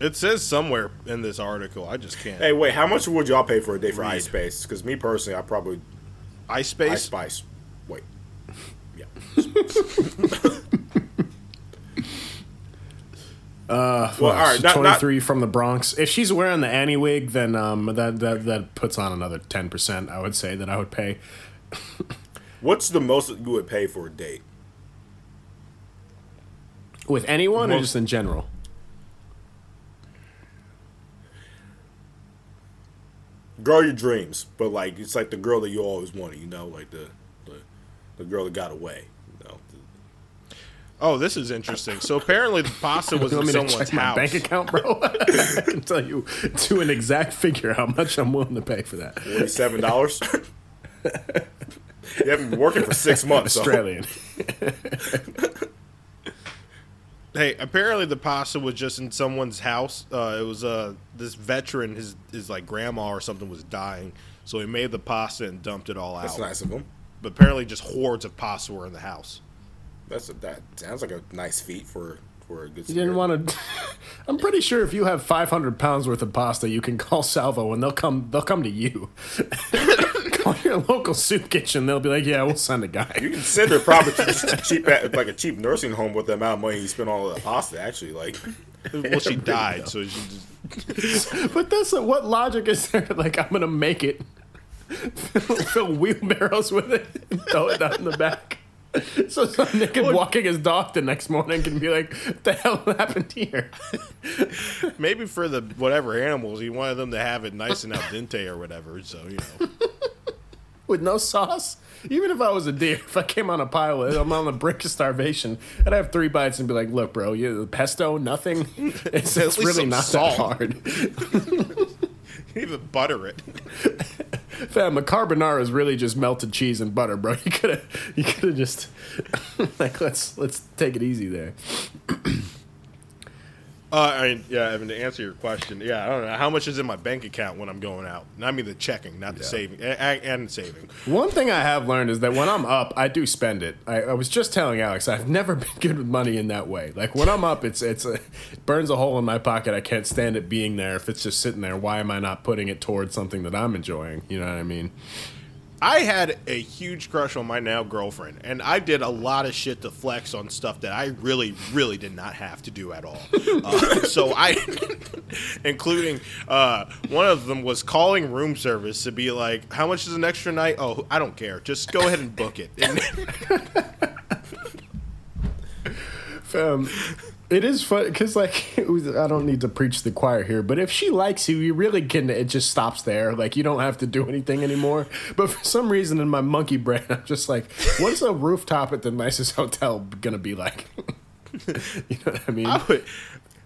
It says somewhere in this article, I just can't. hey, wait, how much would y'all pay for a day for Right. ice space? Because me personally, I probably Ice space. ice spice. Wait, (laughs) yeah, (laughs) Uh, Well, all right, not- not- 23 from the Bronx. If she's wearing the Annie wig, then um, that, that that puts on another 10%, I would say, that I would pay. what's the most you would pay for a date? With anyone or just in general? Girl, your dreams, but like it's like the girl that you always wanted. You know, like the the, the girl that got away. You know, Oh, this is interesting. So apparently the pasta was in want me to someone's check my house. bank account, bro? (laughs) I can tell you to an exact figure how much I'm willing to pay for that. forty seven dollars. you haven't been working for six months. so- Australian. Hey, apparently the pasta was just in someone's house. Uh, it was uh, this veteran, his his like grandma or something was dying, so he made the pasta and dumped it all That's out. nice of him. But apparently, just hordes of pasta were in the house. That's a, that sounds like a nice feat for for a good. You didn't want to. (laughs) I'm pretty sure if you have 500 pounds worth of pasta, you can call Salvo and they'll come. They'll come to you. (laughs) call your local soup kitchen. They'll be like, "Yeah, we'll send a guy." You consider probably just cheap (laughs) like a cheap nursing home with the amount of money you spent on the pasta. Actually, like Well, she died, so she just, But that's what logic is there? Like, I'm gonna make it. Fill wheelbarrows with it and throw it down in the back. (laughs) So some nigga walking his dog the next morning can be like, "What the hell happened here?" (laughs) maybe for the whatever animals, he wanted them to have it nice and al dente or whatever. So you know, (laughs) with no sauce. Even if I was a deer, if I came on a pile, I'm on the brink of starvation, And I'd have three bites and be like, "Look, bro, you pesto, nothing. It's, it's really not salt." that hard." (laughs) even butter it. (laughs) Fam, a carbonara is really just melted cheese and butter, bro. (laughs) You could have, you could have just like let's let's take it easy there. (clears throat) Uh, I mean, yeah, Evan. To answer your question, yeah, I don't know how much is in my bank account when I'm going out. And I mean the checking, not the saving, a- a- and saving. One thing I have learned is that when I'm up, I do spend it. I, I was just telling Alex, I've never (laughs) been good with money in that way. Like when I'm up, it's it's a, it burns a hole in my pocket. I can't stand it being there. If it's just sitting there, why am I not putting it towards something that I'm enjoying? You know what I mean? I had a huge crush on my now girlfriend, and I did a lot of shit to flex on stuff that I really, really did not have to do at all. (laughs) Uh, so I, (laughs) including uh, one of them was calling room service to be like, "How much is an extra night?" Oh, I don't care. Just go ahead and book it. (laughs) And Um, it is fun because like (laughs) I don't need to preach the choir here, but if she likes you, you really can. It just stops there. Like you don't have to do anything anymore. But for some reason, in my monkey brain, (laughs) I'm just like, what's a rooftop at the nicest hotel gonna be like? (laughs) you know what I mean? I would.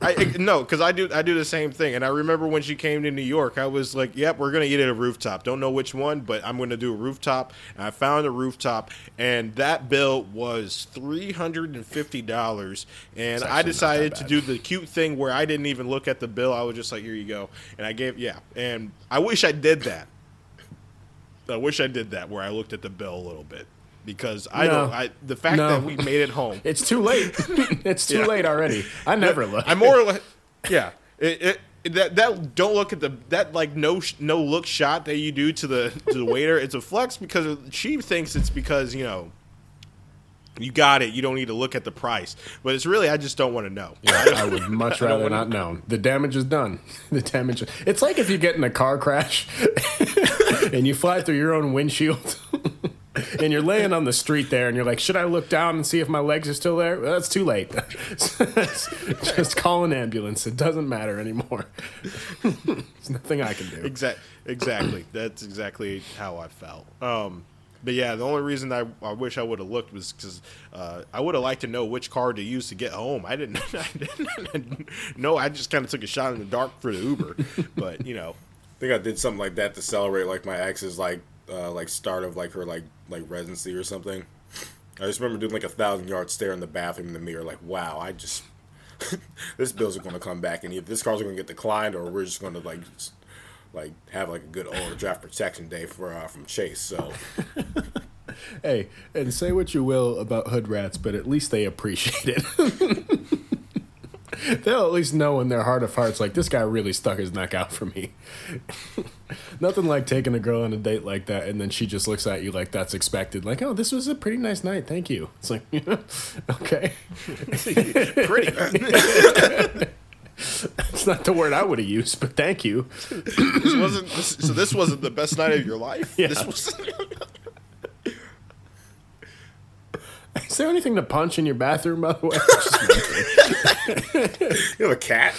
I I- no, because I do I do the same thing, and I remember when she came to New York, I was like, "Yep, we're gonna eat at a rooftop. Don't know which one, but I'm gonna do a rooftop." And I found a rooftop, and that bill was three hundred and fifty dollars. And I actually not that decided to do the cute thing where I didn't even look at the bill. I was just like, "Here you go," and I gave yeah. And I wish I did that. I wish I did that where I looked at the bill a little bit because I No. don't. I the fact No. that we made it home. It's too late. (laughs) it's too Yeah. late already. I never look. I'm more or less, yeah. It, it that that don't look at the that like no no look shot that you do to the to the waiter. It's a flex because she thinks it's because you know you got it. You don't need to look at the price, but it's really I just don't want to know. Yeah, I (laughs) would much rather not know. The damage is done. (laughs) The damage. It's like if you get in a car crash and you fly through your own windshield. (laughs) and you're laying on the street there, and you're like, "Should I look down and see if my legs are still there?" Well, that's too late. (laughs) Just call an ambulance. It doesn't matter anymore. (laughs) There's nothing I can do. Exactly. Exactly. That's exactly how I felt. Um, but yeah, the only reason I, I wish I would have looked was because uh, I would have liked to know which car to use to get home. I didn't. I didn't no, I just kind of took a shot in the dark for the Uber. but you know, I think I did something like that to celebrate like my ex's like uh, like start of like her like like residency or something. I just remember doing like a thousand yard stare in the bathroom in the mirror, like, wow, I just (laughs) this bill's are going to come back, and if this car's going to get declined, or we're just going to like just, like have like a good overdraft protection day for uh, from Chase. So (laughs) hey, and say what you will about hood rats, but at least they appreciate it. (laughs) (laughs) They'll at least know in their heart of hearts, like this guy really stuck his neck out for me. (laughs) Nothing like taking a girl on a date like that, and then she just looks at you like that's expected. Like, oh, this was a pretty nice night, thank you. It's like, (laughs) okay, pretty. That's not the word I would have used, but thank you. this wasn't. This, so this wasn't the best night of your life. Yeah. This was. (laughs) Is there anything to punch in your bathroom, by the way? (laughs) (laughs) you have a cat.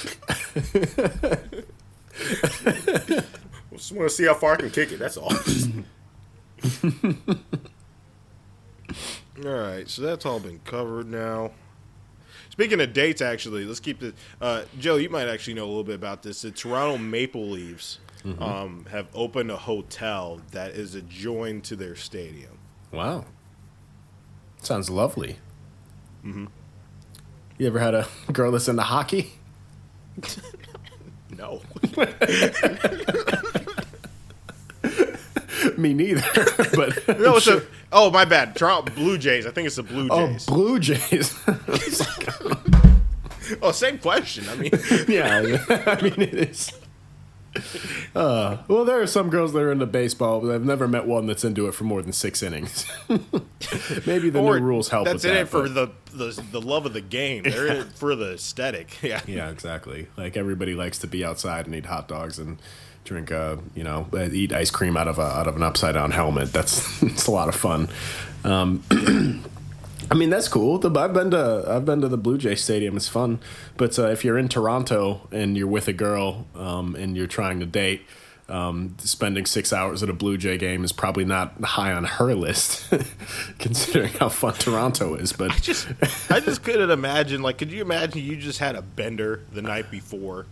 just want to see how far I can kick it. That's all. all right, so that's all been covered now. Speaking of dates, actually, let's keep the uh, Joe. You might actually know a little bit about this. The Toronto Maple Leafs Mm-hmm. um, have opened a hotel that is adjoined to their stadium. Wow. Sounds lovely. Mm-hmm. You ever had a (laughs) girl that's into hockey? (laughs) No, (laughs) Me neither. but no, it's a. Oh, my bad. Toronto Blue Jays. I think it's the Blue Jays. oh, Jays. Blue Jays. Oh, same question. I mean, yeah, I mean it is. (laughs) Uh, well, there are some girls that are into baseball, but I've never met one that's into it for more than six innings. (laughs) Maybe the or new rules help That's with in that. it for the, the the love of the game. They're in it for the aesthetic. (laughs) Yeah. Yeah, exactly. Like everybody likes to be outside and eat hot dogs and drink, uh, you know, uh, eat ice cream out of a out of an upside down helmet. That's it's a lot of fun. Um, (clears throat) I mean, that's cool. The, I've been to I've been to the Blue Jay Stadium. It's fun, but uh, if you're in Toronto and you're with a girl um, and you're trying to date. Um, spending six hours at a Blue Jay game is probably not high on her list, (laughs) considering how fun Toronto is. But just I just couldn't imagine like could you imagine you just had a bender the night before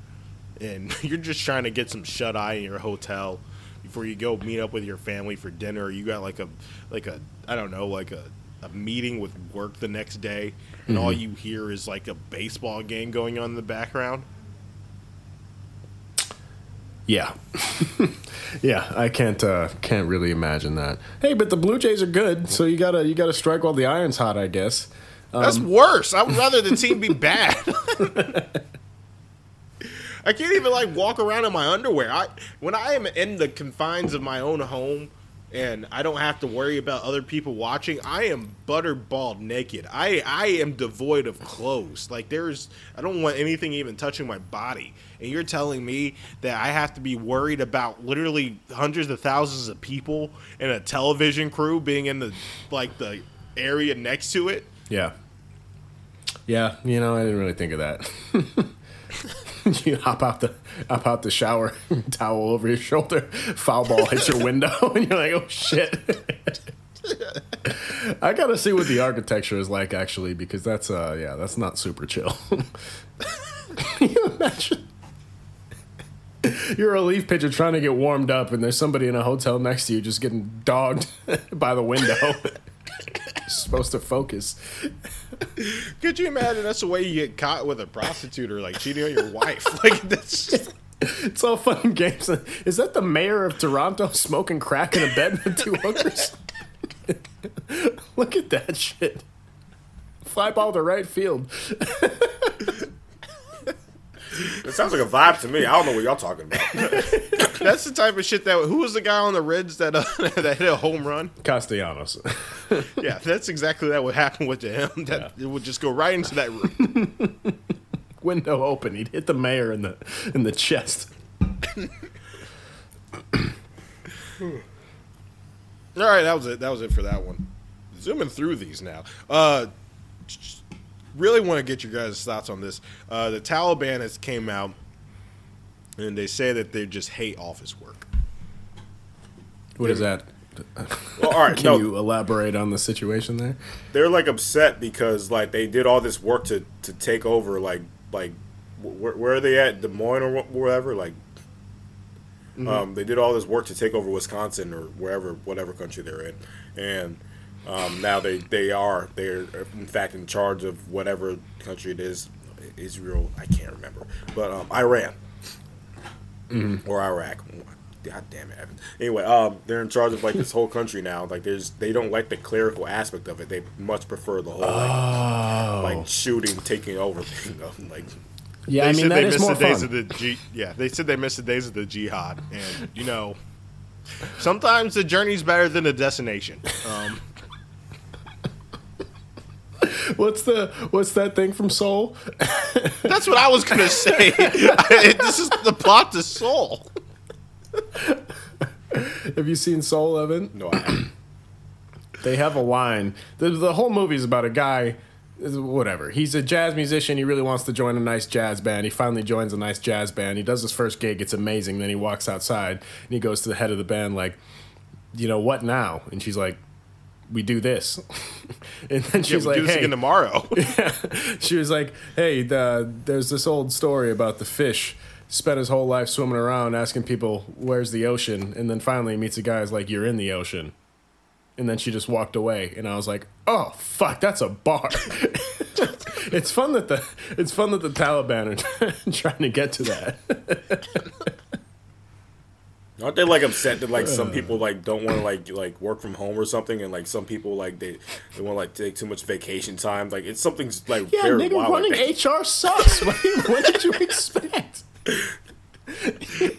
and (laughs) you're just trying to get some shut eye in your hotel before you go meet up with your family for dinner you got like a like a I don't know like a a meeting with work the next day and all you hear is like a baseball game going on in the background Yeah. (laughs) yeah, I can't uh can't really imagine that. Hey, but the Blue Jays are good, so you got to you got to strike while the iron's hot, I guess. That's worse. I would rather the team be (laughs) bad. I can't even like walk around in my underwear. I when I am in the confines of my own home and I don't have to worry about other people watching, I am butterballed naked. I I am devoid of clothes. Like there's I don't want anything even touching my body. And you're telling me that I have to be worried about literally hundreds of thousands of people and a television crew being in the like the area next to it? Yeah. Yeah, you know, I didn't really think of that. (laughs) (laughs) you hop out the hop out the shower, (laughs) towel over your shoulder, foul ball hits your window, (laughs) and you're like, oh shit. I gotta see what the architecture is like actually, because that's uh yeah, that's not super chill. Can you imagine? You're a relief pitcher trying to get warmed up, and there's somebody in a hotel next to you just getting dogged by the window. Supposed to focus. (laughs) Could you imagine that's the way you get caught with a prostitute or like cheating on your wife? (laughs) Like that's just, It's all fun and games. Is that the mayor of Toronto smoking crack in a bed with two hookers? (laughs) Look at that shit. Fly ball to right field. It sounds like a vibe to me. I don't know what y'all talking about. (laughs) That's the type of shit that. Who was the guy on the Reds that uh, (laughs) that hit a home run? Castellanos. (laughs) Yeah, that's exactly that would happen with him. That it would just go right into that room. Window open. He'd hit the mayor in the in the chest. All right, that was it. That was it for that one. Zooming through these now. Uh, really want to get your guys' thoughts on this. Uh, the Taliban has came out and they say that they just hate office work. What is that? (laughs) Well, all right, (laughs) Can no, you elaborate on the situation there? they're like upset because like they did all this work to to take over like like where, where are they at Des Moines or wherever like um, they did all this work to take over Wisconsin or wherever whatever country they're in and um, now they they are they're in fact in charge of whatever country it is Israel I can't remember but um, Iran or Iraq. God damn it, Evan. Anyway, um, they're in charge of like this whole country now. Like, there's they don't like the clerical aspect of it. They much prefer the whole like, Oh, like shooting, taking over thing. Of, like, yeah. they I mean said that they is missed more the days fun. of the G. Yeah, they said they missed the days of the jihad, and you know, sometimes the journey's better than the destination. Um, What's the what's that thing from Soul? (laughs) that's what I was gonna say. (laughs) this is the plot to Soul. Have you seen Soul, Evan? no, I, (clears throat) They have a line. The, the whole movie is about a guy, whatever. He's a jazz musician. He really wants to join a nice jazz band. He finally joins a nice jazz band. He does his first gig. It's amazing. Then he walks outside and he goes to the head of the band, like, you know, what now? And she's like, we do this. (laughs) and then Yeah, she's we'll like, do this hey. again tomorrow. (laughs) she was like, "Hey, the, there's this old story about the fish spent his whole life swimming around asking people where's the ocean, and then finally meets a guy who's like, you're in the ocean." And then she just walked away, and I was like, "Oh fuck, that's a bar." (laughs) it's fun that the it's fun that the Taliban are trying to get to that. Aren't they like upset that like some people like don't want to like like work from home or something, and like some people like they they want to like take too much vacation time. Like it's something's like Yeah, very nigga, wild. running like. HR sucks. (laughs) What, what did you expect?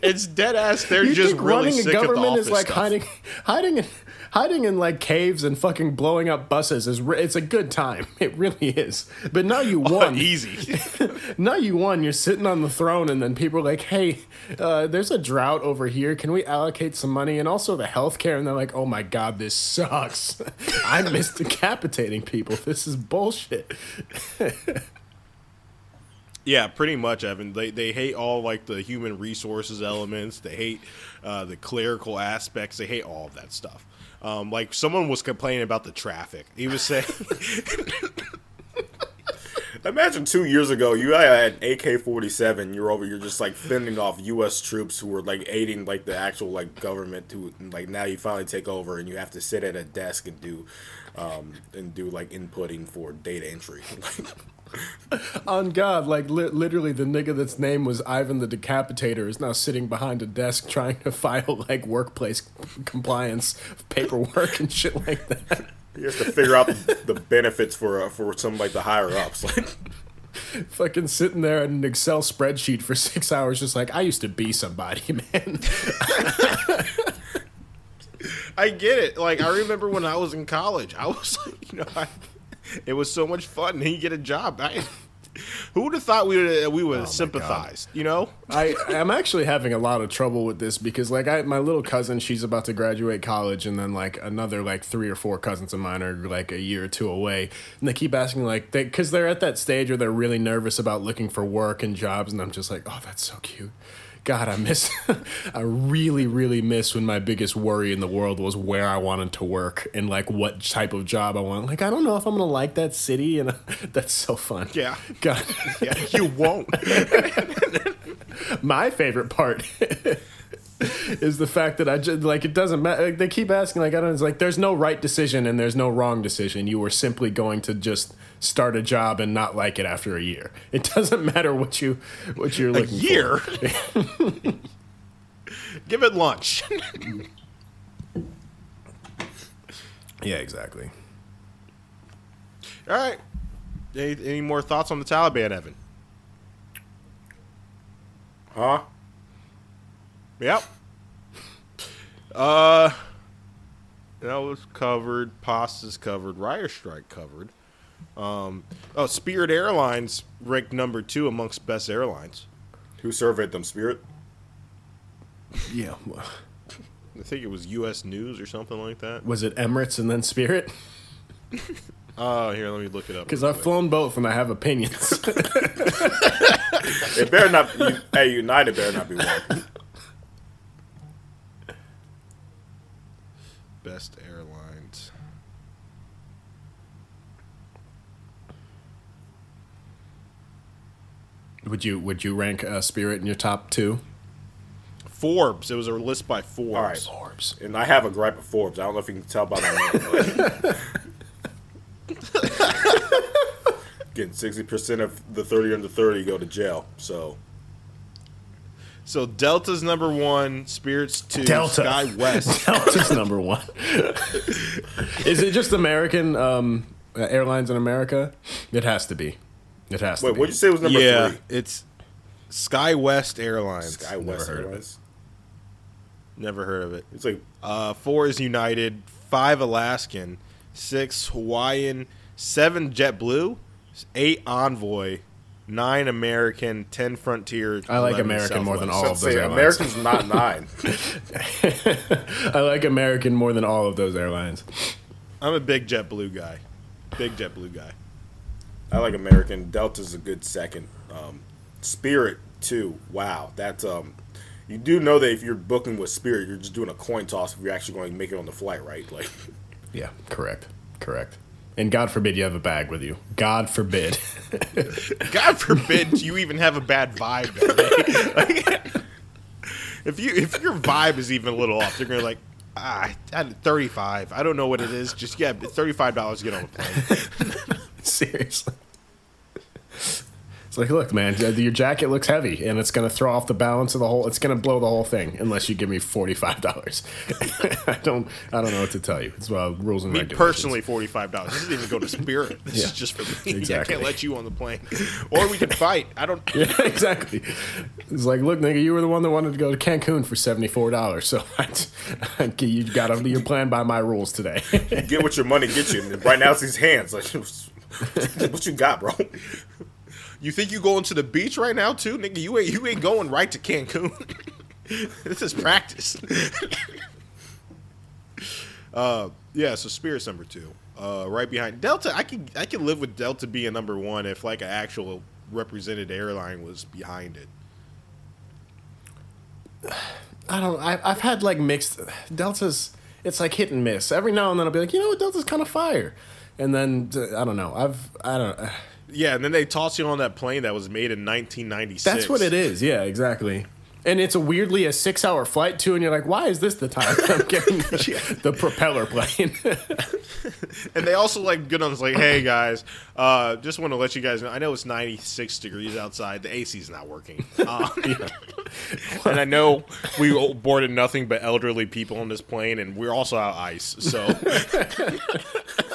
it's dead ass. They're You just think really running a sick of the government office is like stuff. hiding, hiding, in, hiding in like caves and fucking blowing up buses is re- it's a good time. (laughs) It really is. But now you (laughs) won. easy. (laughs) now you won. You're sitting on the throne, and then people are like, "Hey, uh, there's a drought over here. Can we allocate some money?" And also the healthcare. And they're like, "Oh my god, this sucks. I miss decapitating people. This is bullshit." Yeah, pretty much, Evan. They they hate all like the human resources elements. They hate uh, the clerical aspects. They hate all of that stuff. Um, like someone was complaining about the traffic. He was saying, (laughs) Imagine two years ago, you had AK forty seven. You're over. You're just like fending off U.S. troops who were like aiding like the actual like government. To like now you finally take over and you have to sit at a desk and do, um, and do like inputting for data entry. (laughs) (laughs) On God, like li- literally, the nigga that's name was Ivan the Decapitator is now sitting behind a desk trying to file like workplace compliance paperwork and shit like that. you have to figure out the, the benefits for uh, for some like the higher ups. Like (laughs) Fucking sitting there in an Excel spreadsheet for six hours, just like I used to be somebody, (laughs) man. "I get it." Like I remember when I was in college, I was like, you know, I, it was so much fun. And you get a job. I, who would have thought we would we would have oh sympathized? You know, I I'm actually having a lot of trouble with this because like I my little cousin she's about to graduate college and then like another like three or four cousins of mine are like a year or two away and they keep asking like they because they're at that stage where they're really nervous about looking for work and jobs and I'm just like oh that's so cute. God, I miss. (laughs) I really, really miss when my biggest worry in the world was where I wanted to work and like what type of job I want. Like, I don't know if I'm gonna like that city, and (laughs) that's so fun. Yeah. God, yeah, you won't. (laughs) my favorite part (laughs) is the fact that I just like it doesn't matter. Like, they keep asking, like I don't. It's like there's no right decision and there's no wrong decision. You were simply going to just start a job and not like it after a year. It doesn't matter what you what you're A looking year. for. (laughs) Give it lunch. (laughs) Yeah, exactly. All right. Any, any more thoughts on the Taliban, Evan? Huh? Yep. Uh, that was covered. Pasta's covered. Ryer Strike covered. Um, oh, Spirit Airlines ranked number two amongst best airlines. Who surveyed them? Spirit. Yeah. I think it was U.S. News or something like that. Was it Emirates and then Spirit? (laughs) Oh, here, let me look it up. Because I've quick. flown both and I have opinions. (laughs) It better not. You, hey, United better not be one. Best airlines. would you Would you rank uh, Spirit in your top two? Forbes. It was a list by Forbes. All right. Forbes. And I have a gripe of Forbes. I don't know if you can tell by my name. (laughs) Getting sixty percent of the thirty under thirty go to jail. So So Delta's number one, Spirit's two, Delta. Sky West. (laughs) Delta's number one. Is it just American um, uh, airlines in America? It has to be. It has to wait, be. what'd you say was number yeah, three? it's SkyWest Airlines. SkyWest heard of it. Airlines. Never heard of it. It's like Uh, four is United, five Alaskan, six Hawaiian, seven JetBlue, eight Envoy, nine American, ten Frontier. I like 11 American more than Southwest. all of those say airlines. Americans not (laughs) nine. (laughs) I like American more than all of those airlines. I'm a big JetBlue guy. Big JetBlue guy. I like American. Delta's a good second. Um, Spirit too. Wow, that's um. You do know that if you're booking with Spirit, you're just doing a coin toss if you're actually going to make it on the flight, right? Like, (laughs) Yeah, correct. Correct. And God forbid you have a bag with you. God forbid. (laughs) God forbid you even have a bad vibe. (laughs) Like, if you if your vibe is even a little off, you're gonna like. Ah, I had 35. I don't know what it is. Just yeah, $35 to get on the plane. (laughs) Seriously. It's like, look, man, your jacket looks heavy, and it's gonna throw off the balance of the whole. It's gonna blow the whole thing unless you give me forty five dollars. (laughs) I don't, I don't know what to tell you. It's well, rules and Me regulations. personally, forty-five dollars. This doesn't even go to Spirit. (laughs) This Yeah, is just for me. (laughs) I can't let you on the plane, or we can fight. I don't. Yeah, exactly. It's like, look, nigga, you were the one that wanted to go to Cancun for seventy four dollars, so I, I, you got to be your plan by my rules today. you get what your money gets you. Right now it's these hands. Like, what you got, bro? You think you going to the beach right now too, nigga? You ain't you ain't going right to Cancun. (laughs) this is practice. (laughs) uh, yeah. So Spirit's number two. Uh, right behind Delta. I can I can live with Delta being number one if like an actual represented airline was behind it. (sighs) I don't. I, I've had like mixed Deltas. It's like hit and miss. Every now and then I'll be like, you know what, Delta's kind of fire, and then uh, I don't know. I've I don't. Yeah, and then they toss you on that plane that was made in 1996. that's what it is. Yeah, exactly. And it's a weirdly a six hour flight too, and you're like, why is this the time (laughs) I'm getting (laughs) the, the propeller plane? (laughs) And they also like good on like, hey guys, uh, just want to let you guys know. I know it's 96 degrees outside. The AC's not working. Uh, and I know we boarded nothing but elderly people on this plane, and we're also out of ice. So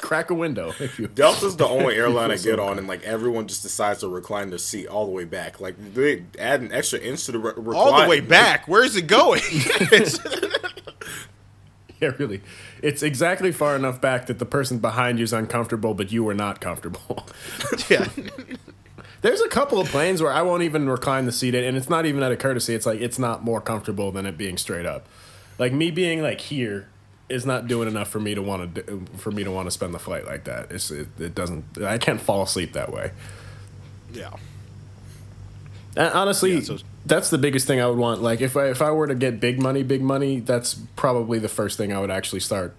Crack a window if you. Delta's the (laughs) only airline I get on, and like everyone just decides to recline their seat all the way back. Like they add an extra inch to the re- recline. all the way back. Where's it going? (laughs) (laughs) Yeah, really. It's exactly far enough back that the person behind you is uncomfortable, but you are not comfortable. yeah. There's a couple of planes where I won't even recline the seat, and it's not even out of courtesy. It's like it's not more comfortable than it being straight up. Like me being like here is not doing enough for me to want to for me to want to spend the flight like that. It's it, it doesn't. I can't fall asleep that way. Yeah. And honestly, Yeah, so- that's the biggest thing I would want. Like if I if I were to get big money, big money, that's probably the first thing I would actually start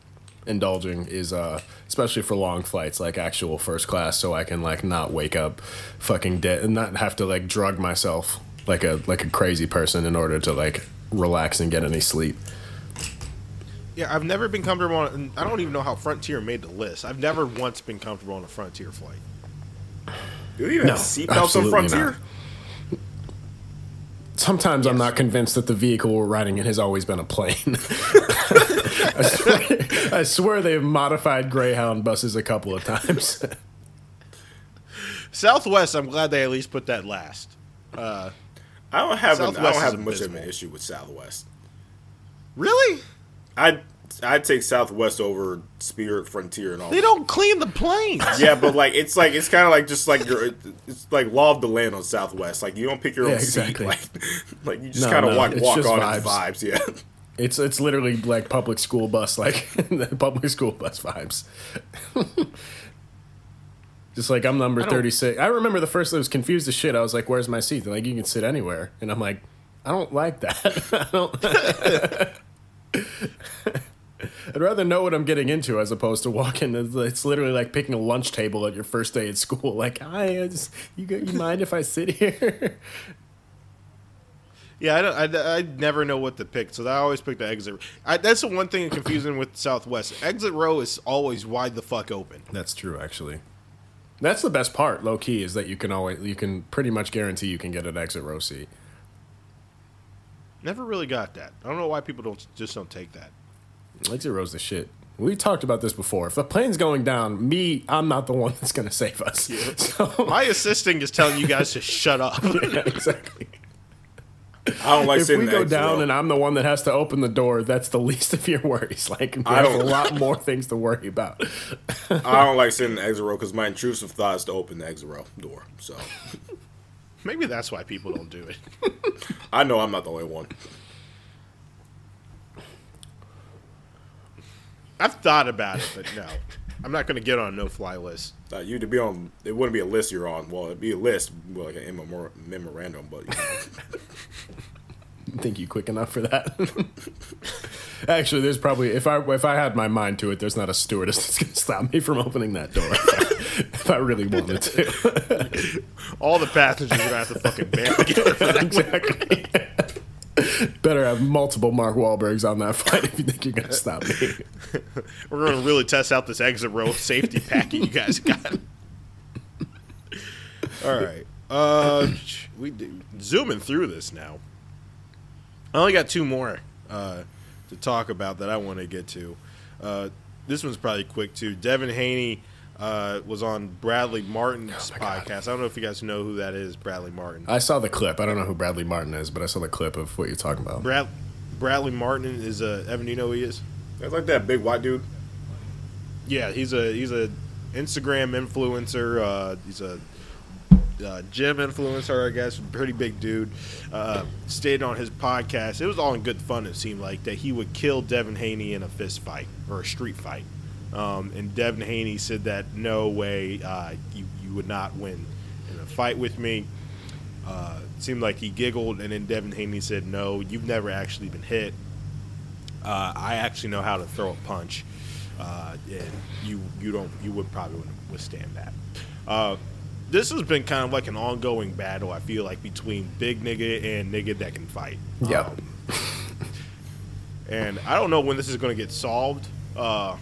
indulging is uh especially for long flights like actual first class so I can like not wake up fucking dead and not have to like drug myself like a like a crazy person in order to like relax and get any sleep. Yeah, I've never been comfortable on. I don't even know how Frontier made the list. I've never once been comfortable on a Frontier flight. Do you even No, have seatbelts on Frontier? not. Sometimes I'm not convinced that the vehicle we're riding in has always been a plane. (laughs) I, swear, I swear they've modified Greyhound buses a couple of times. (laughs) Southwest, I'm glad they at least put that last. Uh, I don't have an, I don't have much of an issue with Southwest. Really? I I'd take Southwest over Spirit, Frontier, and all. They don't clean the planes. (laughs) Yeah, but like it's like it's kind of like just like your it's like law of the land on Southwest. Like you don't pick your own Yeah, seat. (laughs) Like like you just No, kind of no, walk it's walk just on vibes. vibes. Yeah. (laughs) It's it's literally like public school bus, like the public school bus vibes. Just like I'm number thirty six. I remember the first I was confused as shit. I was like, "Where's my seat?" They're like, "You can sit anywhere," and I'm like, "I don't like that. I don't." (laughs) I'd rather know what I'm getting into as opposed to walking. It's- It's literally like picking a lunch table at your first day at school. (laughs) Like, hi, I just, you you mind if I sit here? (laughs) Yeah, I, don't, I, I never know what to pick, so I always pick the exit. I, that's the one thing confusing with Southwest. Exit row is always wide the fuck open. That's true, actually. That's the best part, low key, is that you can always you can pretty much guarantee you can get an exit row seat. Never really got that. I don't know why people don't just don't take that. Exit row's the shit. We talked about this before. If the plane's going down, me, I'm not the one that's gonna save us. (laughs) So, My assisting is telling you guys to shut up. (laughs) yeah, exactly. I don't like if sitting we go down row. and I'm the one that has to open the door, that's the least of your worries. (laughs) Like, I there's a don't- lot more things to worry about. I don't like sitting in the exit row because my intrusive thought is to open the exit row door. So Maybe that's why people don't do it. (laughs) I know I'm not the only one. I've thought about it, but no. I'm not going to get on a no-fly list. Uh, you to be on, it wouldn't be a list you're on. Well, it'd be a list, well, like an memor- memorandum, but you know. (laughs) think you quick enough for that. (laughs) Actually, there's probably if I if I had my mind to it, there's not a stewardess (laughs) that's gonna stop me from opening that door if I, if I really wanted to. (laughs) All the passengers are going to have to fucking band together for that. exactly. Better have multiple Mark Wahlbergs on that flight if you think you're gonna stop me. We're going to really test out this exit row safety packet you guys got. All right. Uh, we do, zooming through this now. I only got two more uh, to talk about that I want to get to. Uh, this one's probably quick too. Devin Haney uh, was on Bradley Martin's Oh my God. podcast. I don't know if you guys know who that is, Bradley Martin. I saw the clip. I don't know who Bradley Martin is, but I saw the clip of what you're talking about. Brad, Bradley Martin is a Evan. You know who he is? It's like that big white dude. Yeah, he's a he's a Instagram influencer. Uh, he's a uh, gym influencer, I guess. Pretty big dude. Uh, stated on his podcast, it was all in good fun. It seemed like that he would kill Devin Haney in a fist fight or a street fight. Um, and Devin Haney said that no way, uh, you you would not win in a fight with me. Uh, seemed like he giggled, and then Devin Haney said, "No, you've never actually been hit. Uh, I actually know how to throw a punch, uh, and you you don't you would probably withstand that." This has been kind of like an ongoing battle. I feel like between big nigga and nigga that can fight. Yeah. Um, and I don't know when this is going to get solved. Uh,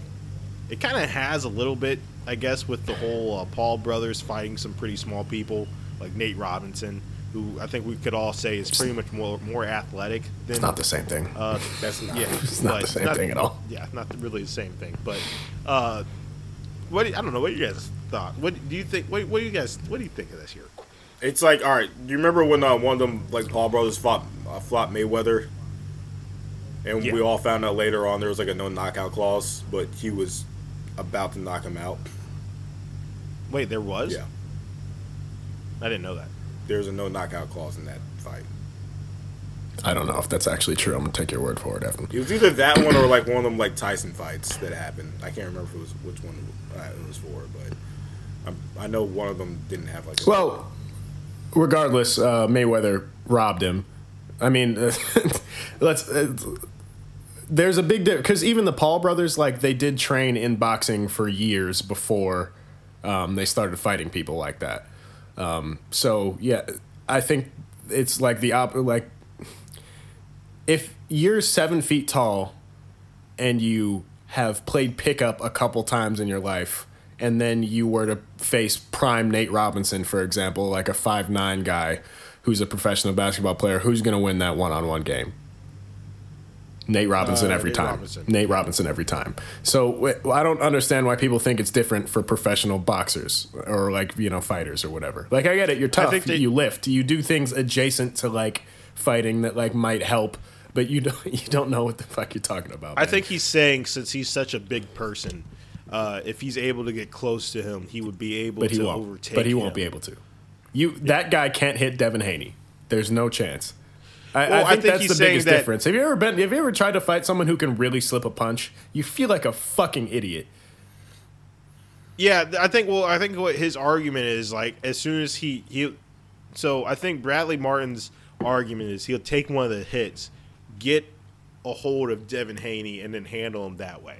it kind of has a little bit, I guess, with the whole uh, Paul brothers fighting some pretty small people like Nate Robinson, who I think we could all say is pretty much more more athletic than It's not the same thing. uh, That's not. (laughs) yeah, It's not the same thing at all. Yeah, not really the same thing. But uh, what do you- I don't know. What you guys thought? What do you think? What, what do you guys? What do you think of this here? It's like, all right. Do you remember when uh, one of them, like Paul brothers, fought uh, fought Mayweather, and Yeah. we all found out later on there was like a no knockout clause, but he was about to knock him out. Wait, there was. Yeah, I didn't know that. there's a no knockout clause in that fight. I don't know if that's actually true. I'm gonna take your word for it, Evan. It was either that one or like one of them like Tyson fights that happened. I can't remember if it was which one it was for, but I'm, I know one of them didn't have like. Well, regardless, uh, Mayweather robbed him. I mean, (laughs) let's. Uh, there's a big difference because even the Paul brothers, like they did train in boxing for years before um, they started fighting people like that. Um, so yeah, I think it's like the op. Like if you're seven feet tall and you have played pickup a couple times in your life, and then you were to face prime Nate Robinson, for example, like a five nine guy who's a professional basketball player, who's going to win that one on one game? Nate Robinson Uh, every Nate time. Robinson. Nate Robinson every time. So I don't understand why people think it's different for professional boxers or like you know fighters or whatever. Like I get it, you're tough, they- you lift, you do things adjacent to like fighting that like might help, but you don't (laughs) you don't know what the fuck you're talking about. I think he's saying since he's such a big person, uh, if he's able to get close to him, he would be able but to won't. overtake. But he won't be able to. You that guy can't hit Devin Haney. There's no chance. I, Well, I I think think that's the biggest that- difference. Have you ever been? Have you ever tried to fight someone who can really slip a punch? You feel like a fucking idiot. Yeah, I think. Well, I think what his argument is like as soon as he he, so I think Bradley Martin's argument is he'll take one of the hits, get a hold of Devin Haney, and then handle him that way.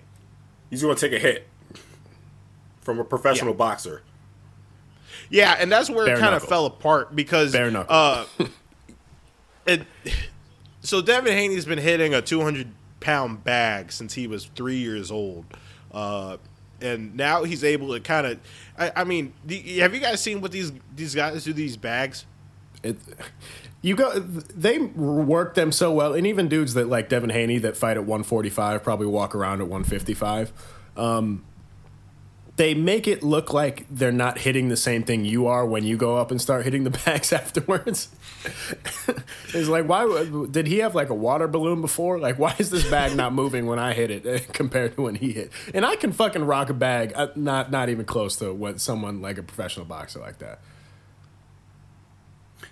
He's going to take a hit from a professional Yeah. boxer. Yeah, and that's where Bare it kind of fell apart because Bare knuckle. uh, it, so Devin Haney's been hitting a 200 pound bag since he was three years old, uh, and now he's able to kind of. I, I mean, the, have you guys seen what these these guys do? These bags. It, you go. They work them so well, and even dudes that like Devin Haney that fight at 145 probably walk around at 155. Um, they make it look like they're not hitting the same thing you are when you go up and start hitting the (laughs) bags afterwards. (laughs) it's like, why did he have like a water balloon before? Like, why is this bag not moving when I hit it eh, compared to when he hit? And I can fucking rock a bag, uh, not not even close to what someone like a professional boxer like that.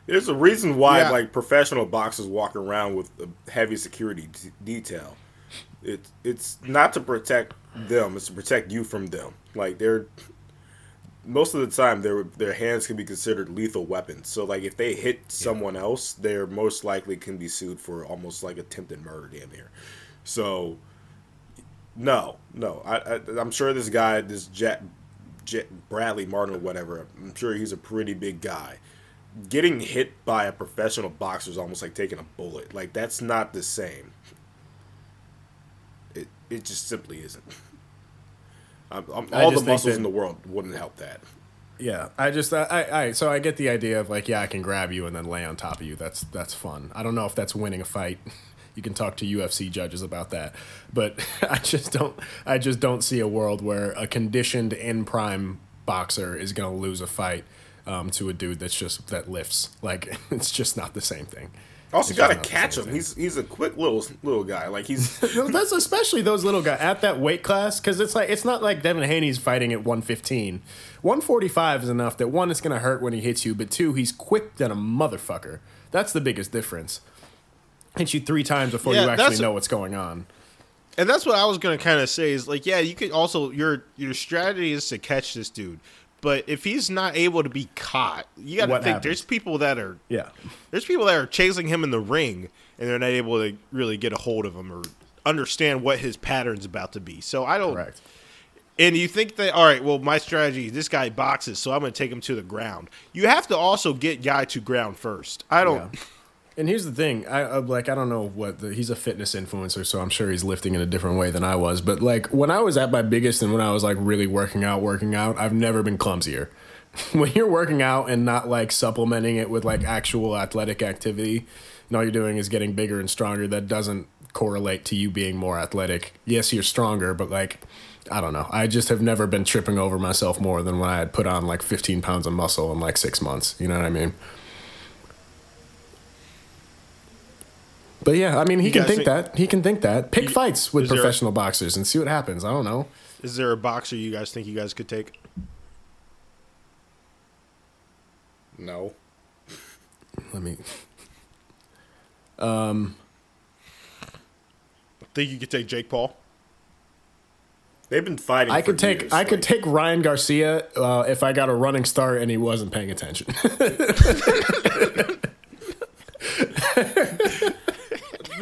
There's a reason why Yeah. like professional boxers walk around with a heavy security d- detail. It it's not to protect them; it's to protect you from them. Like they're most of the time their their hands can be considered lethal weapons. So like if they hit someone else, they're most likely can be sued for almost like attempted murder damn near. So no, no, I, I I'm sure this guy, this Jet, Jet Bradley Martin or whatever, I'm sure he's a pretty big guy getting hit by a professional boxer is almost like taking a bullet. Like that's not the same. It it just simply isn't. I'm, I'm, all the muscles that- in the world wouldn't help that. Yeah, I just I, I so I get the idea of like yeah I can grab you and then lay on top of you. That's that's fun. I don't know if that's winning a fight. (laughs) You can talk to UFC judges about that, but (laughs) I just don't I just don't see a world where a conditioned in prime boxer is gonna lose a fight um, to a dude that's just that lifts. Like (laughs) it's just not the same thing. Also, It's got to just not the catch him. thing. He's he's a quick little little guy. Like he's (laughs) that's especially those little guys at that weight class because it's like it's not like Devin Haney's fighting at 115. 145 is enough that one, it's gonna hurt when he hits you, but two, he's quick than a motherfucker. That's the biggest difference. Hits you three times before Yeah, you actually know what's going on. And that's what I was gonna kind of say is like, yeah, you could also your your strategy is to catch this dude, but if he's not able to be caught, you got to think happens? there's people that are Yeah, there's people that are chasing him in the ring and they're not able to really get a hold of him or understand what his pattern's about to be. So I don't. correct. And you think that all right, well, my strategy, this guy boxes, so I'm going to take him to the ground. You have to also get guy to ground first. I don't. Yeah. And here's the thing, I like I don't know what the, he's a fitness influencer, so I'm sure he's lifting in a different way than I was. But like when I was at my biggest and when I was like really working out, working out, I've never been clumsier. (laughs) when you're working out and not like supplementing it with like actual athletic activity, and all you're doing is getting bigger and stronger, that doesn't correlate to you being more athletic. Yes, you're stronger, but like I don't know. I just have never been tripping over myself more than when I had put on like 15 pounds of muscle in like six months. You know what I mean? But yeah, I mean, he You can think think- that. He can think that. Pick You- fights with is there- professional boxers and see what happens. I don't know. Is there a boxer you guys think you guys could take? no. (laughs) Let me. Um think you could take Jake Paul? They've been fighting. I for could take. years, I could take Ryan Garcia uh, if I got a running start and he wasn't paying attention. (laughs) (laughs)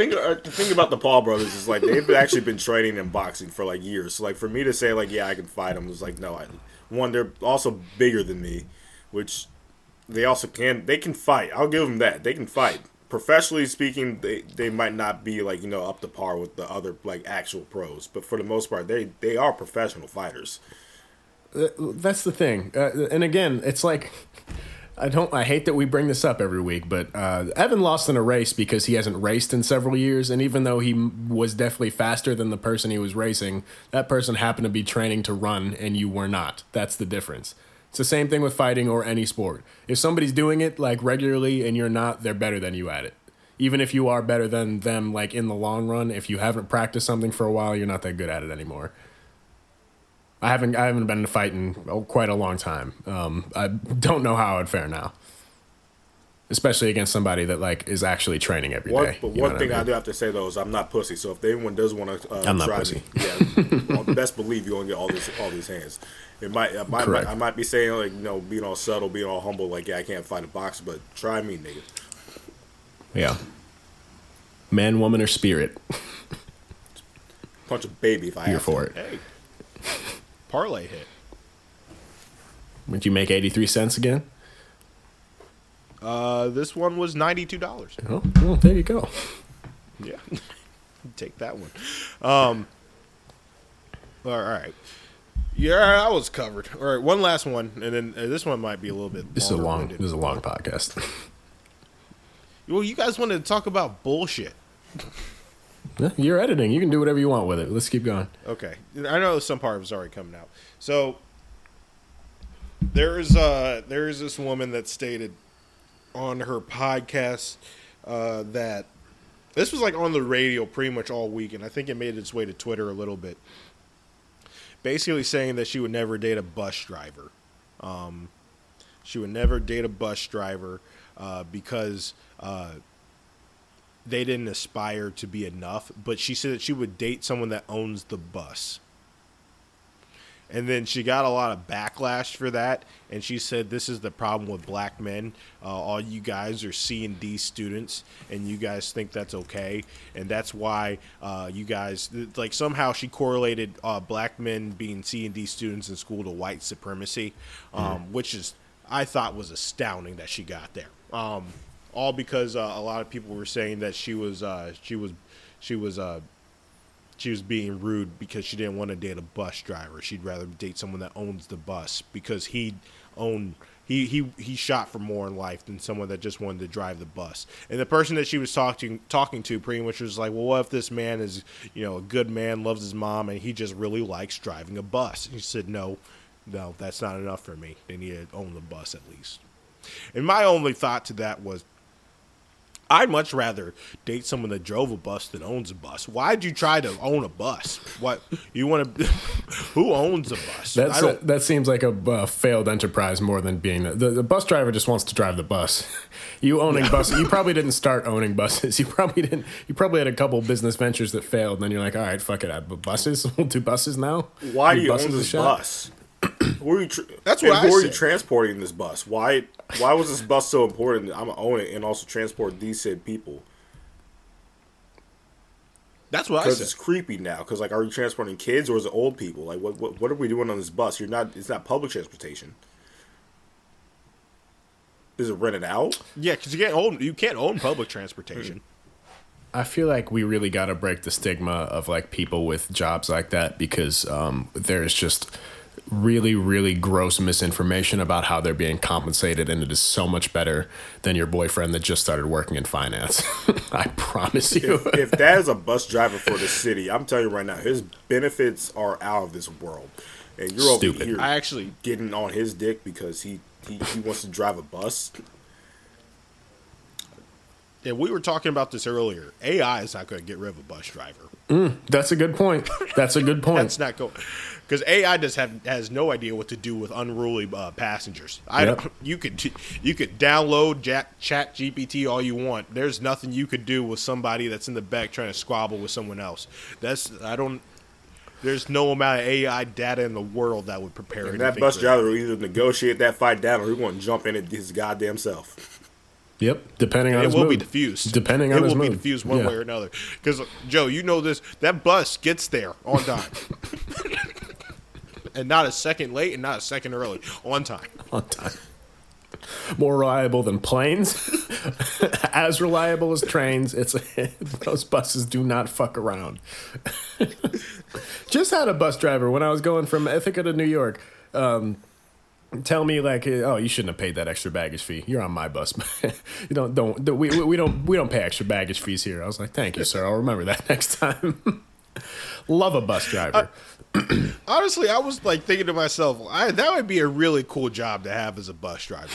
thing, uh, the thing about the Paul brothers is like they've actually been training in boxing for like years. So like for me to say like yeah I can fight them was like no. I, one they're also bigger than me, which they also can they can fight. I'll give them that they can fight. Professionally speaking, they, they might not be like you know up to par with the other like actual pros, but for the most part they they are professional fighters. That's the thing. Uh, and again, it's like I don't. I hate that we bring this up every week, but uh, Evan lost in a race because he hasn't raced in several years, and even though he was definitely faster than the person he was racing, that person happened to be training to run, and you were not. That's the difference. It's the same thing with fighting or any sport. If somebody's doing it like regularly and you're not, they're better than you at it. Even if you are better than them, like in the long run, if you haven't practiced something for a while, you're not that good at it anymore. I haven't I haven't been in a fight in oh, quite a long time. Um, I don't know how I'd fare now, especially against somebody that like is actually training every day. One, but one thing I, mean? do have to say though is I'm not pussy. So if anyone does want to, uh, I'm not try pussy. Me, yeah, (laughs) best believe you're gonna get all these all these hands. It might, I might, Correct. I might be saying like you know being all subtle, being all humble, like yeah I can't fight a boxer, but try me, nigga. yeah, man, woman, or spirit, Punch a baby if I here have for to. it. Hey, parlay hit. Would you make eighty three cents again? Uh, this one was ninety two dollars. Oh, well, there you go. Yeah, (laughs) take that one. Um, all right. Yeah, I was covered. All right, one last one, and then uh, this one might be a little bit. This is a long. This is a long podcast. (laughs) Well, you guys wanted to talk about bullshit. (laughs) You're editing. You can do whatever you want with it. Let's keep going. Okay, I know some part was already coming out. So there's uh there's this woman that stated on her podcast uh, that this was like on the radio pretty much all week, and I think it made its way to Twitter a little bit. Basically saying that she would never date a bus driver. Um, she would never date a bus driver uh, because uh, they didn't aspire to be enough. But she said that she would date someone that owns the bus. And then she got a lot of backlash for that, and she said, "This is the problem with black men. Uh, all you guys are C and D students, and you guys think that's okay, and that's why uh, you guys like somehow she correlated uh, black men being C and D students in school to white supremacy, um, which is I thought was astounding that she got there. Um, all because uh, a lot of people were saying that she was uh, she was she was uh, she was being rude because she didn't want to date a bus driver. She'd rather date someone that owns the bus because he owned he he he shot for more in life than someone that just wanted to drive the bus. And the person that she was talking talking to pretty much was like, "Well, what if this man is, you know, a good man, loves his mom, and he just really likes driving a bus?" And she said, "No, no, that's not enough for me. They need to own the bus at least." And my only thought to that was, I'd much rather date someone that drove a bus than owns a bus. Why'd you try to own a bus? What you want to? (laughs) who owns a bus? That's don't. that seems like a uh, failed enterprise more than being the, the, the bus driver just wants to drive the bus. (laughs) You owning buses, you (laughs) probably didn't start owning buses. You probably didn't. You probably had a couple business ventures that failed, and then you're like, all right, fuck it, I but buses. We'll do buses now. Why do Do you buses own a this bus? Who are you tr- That's and what who I are you transporting this bus? Why why was this bus so important? that I'm gonna own it and also transport these said people That's what I because said. it's creepy now. Because like, are you transporting kids or is it old people? Like, what, what what are we doing on this bus? You're not. It's not public transportation. Is it rented out? Yeah, because you can't own you can't own public transportation. I feel like we really got to break the stigma of like people with jobs like that because um, there's just really, really gross misinformation about how they're being compensated, and it is so much better than your boyfriend that just started working in finance. (laughs) I promise you. if that is a bus driver for the city, I'm telling you right now, his benefits are out of this world, and you're Stupid. over here I actually getting on his dick because he, he he wants to drive a bus. yeah, we were talking about this earlier. AI is not going to get rid of a bus driver. Mm, that's a good point. That's a good (laughs) point. That's not going because AI does have has no idea what to do with unruly uh, passengers. I Yep. don't. You could you could download Chat, ChatGPT all you want. There's nothing you could do with somebody that's in the back trying to squabble with someone else. That's I don't. There's no amount of AI data in the world that would prepare And that bus driver will either negotiate that fight down or he won't jump in it his goddamn self. Yep. Depending on It his will mood. be diffused. Depending on it his will be mood. diffused one Yeah. way or another. Because Joe, you know this. That bus gets there on time, (laughs) and not a second late, and not a second early. On time. (laughs) on time. More reliable than planes, (laughs) as reliable as trains. It's (laughs) those buses do not fuck around. Just had a bus driver when I was going from Ithaca to New York. Um, tell me like, oh, you shouldn't have paid that extra baggage fee. You're on my bus. you don't don't we, we we don't we don't pay extra baggage fees here. I was like, thank you, sir. I'll remember that next time. Love a bus driver. (clears throat) Honestly, I was like thinking to myself, I, that would be a really cool job to have as a bus driver.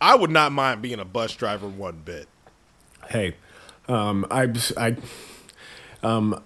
I would not mind being a bus driver one bit. hey, um, I I um.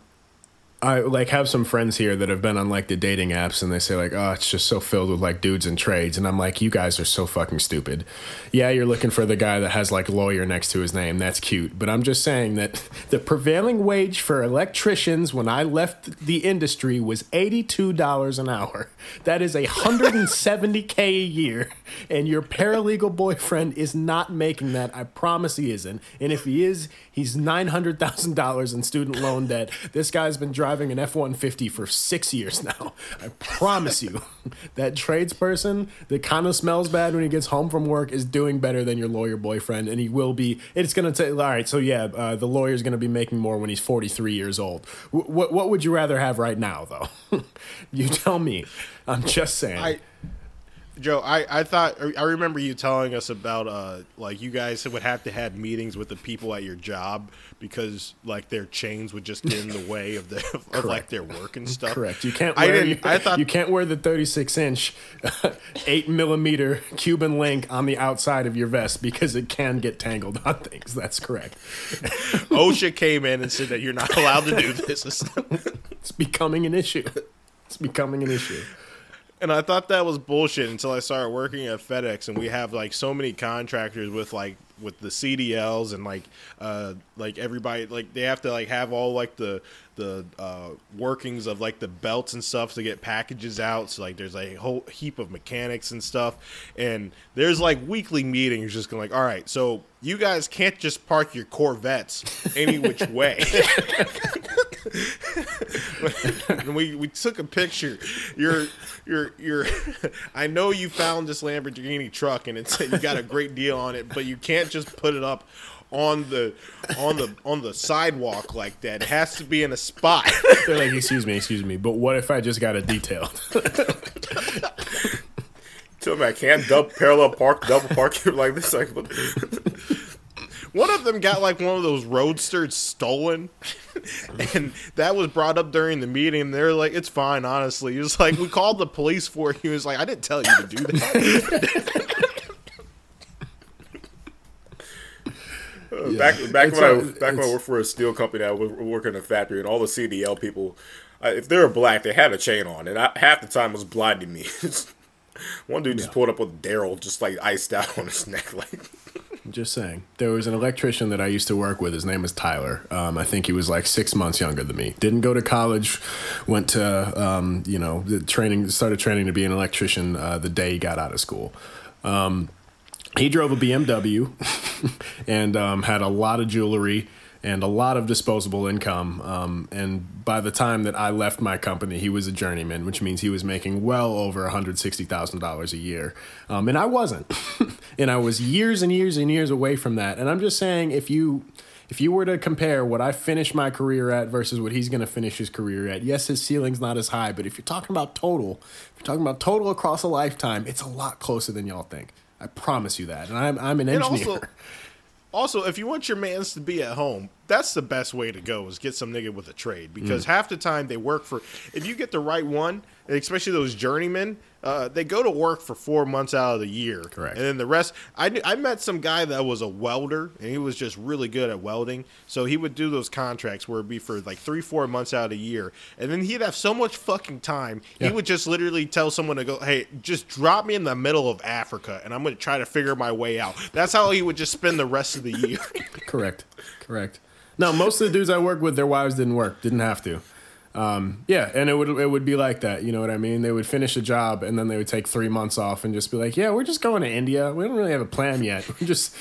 I like have some friends here that have been on like the dating apps and they say like, oh, it's just so filled with like dudes and trades. And I'm like, you guys are so fucking stupid. Yeah, you're looking for the guy that has like lawyer next to his name. That's cute. But I'm just saying that (laughs) the prevailing wage for electricians when I left the industry was $82 an hour. That is 170K a year. And your paralegal boyfriend is not making that. I promise he isn't. And if he is, he's $900,000 in student loan debt. This guy's been driving an F 150 for six years now. I promise you, (laughs) that tradesperson that kind of smells bad when he gets home from work is doing better than your lawyer boyfriend. And he will be, it's going to take, all right, so yeah, uh, the lawyer's going to be making more when he's 43 years old. W- what, what would you rather have right now, though? (laughs) you tell me. I'm just saying. I, Joe, I, I thought I remember you telling us about uh like you guys would have to have meetings with the people at your job because like their chains would just get in the way of the (laughs) of like their work and stuff. Correct. You can't. Wear, I didn't. You, I thought you can't wear the 36 inch, (laughs) eight millimeter Cuban link on the outside of your vest because it can get tangled on things. That's correct. (laughs) OSHA came in and said that you're not allowed to do this. It's becoming an issue. It's becoming an issue. And I thought that was bullshit until I started working at FedEx, and we have like so many contractors with like with the CDLs and like uh like everybody like they have to like have all like the the uh workings of like the belts and stuff to get packages out. So like there's like a whole heap of mechanics and stuff, and there's like weekly meetings just going like, all right, so you guys can't just park your Corvettes any which way. and (laughs) we, we took a picture. You're you're you're. (laughs) I know you found this Lamborghini truck and it's you got a great deal on it, but you can't just put it up on the on the on the sidewalk like that. It has to be in a spot. (laughs) They're like, excuse me, excuse me, but what if I just got it detailed? (laughs) Tell me I can't double parallel park, double park here like this. Like, One of them got like one of those roadsters stolen, and that was brought up during the meeting. They're like, "It's fine, honestly." He was like, "We called the police for it." He was like, "I didn't tell you to do that." (laughs) back back It's when I a- back when I worked for a steel company, I was working in a factory, and all the CDL people, uh, if they were black, they had a chain on, and I, half the time it was blinding me. (laughs) One dude just pulled up with Daryl, just like iced out on his neck, like. (laughs) Just saying. There was an electrician that I used to work with. His name was Tyler. Um, I think he was like six months younger than me. Didn't go to college. Went to um, you know the training. Started training to be an electrician uh, the day he got out of school. Um, he drove a BMW (laughs) and um, had a lot of jewelry and a lot of disposable income. Um, and by the time that I left my company, he was a journeyman, which means he was making well over $160,000 a year. Um, and I wasn't. (laughs) and I was years and years and years away from that. And I'm just saying, if you. If you were to compare what I finished my career at versus what he's going to finish his career at, yes, his ceiling's not as high, but if you're talking about total, if you're talking about total across a lifetime, it's a lot closer than y'all think. I promise you that. And I'm, I'm an engineer. also, also, if you want your mans to be at home, that's the best way to go is get some nigga with a trade because Mm. half the time they work for. If you get the right one, especially those journeymen, uh, they go to work for four months out of the year. Correct. And then the rest, I knew, I met some guy that was a welder and he was just really good at welding. So he would do those contracts where it'd be for like three, four months out of the year, and then he'd have so much fucking time. Yeah. He would just literally tell someone to go, "Hey, just drop me in the middle of Africa, and I'm going to try to figure my way out." That's how he would just spend the rest of the year. (laughs) Correct. Correct. Now, most of the dudes I work with, their wives didn't work, didn't have to. Um, yeah, and it would it would be like that. You know what I mean? They would finish a job and then they would take three months off and just be like, "Yeah, we're just going to India. We don't really have a plan yet. We (laughs) just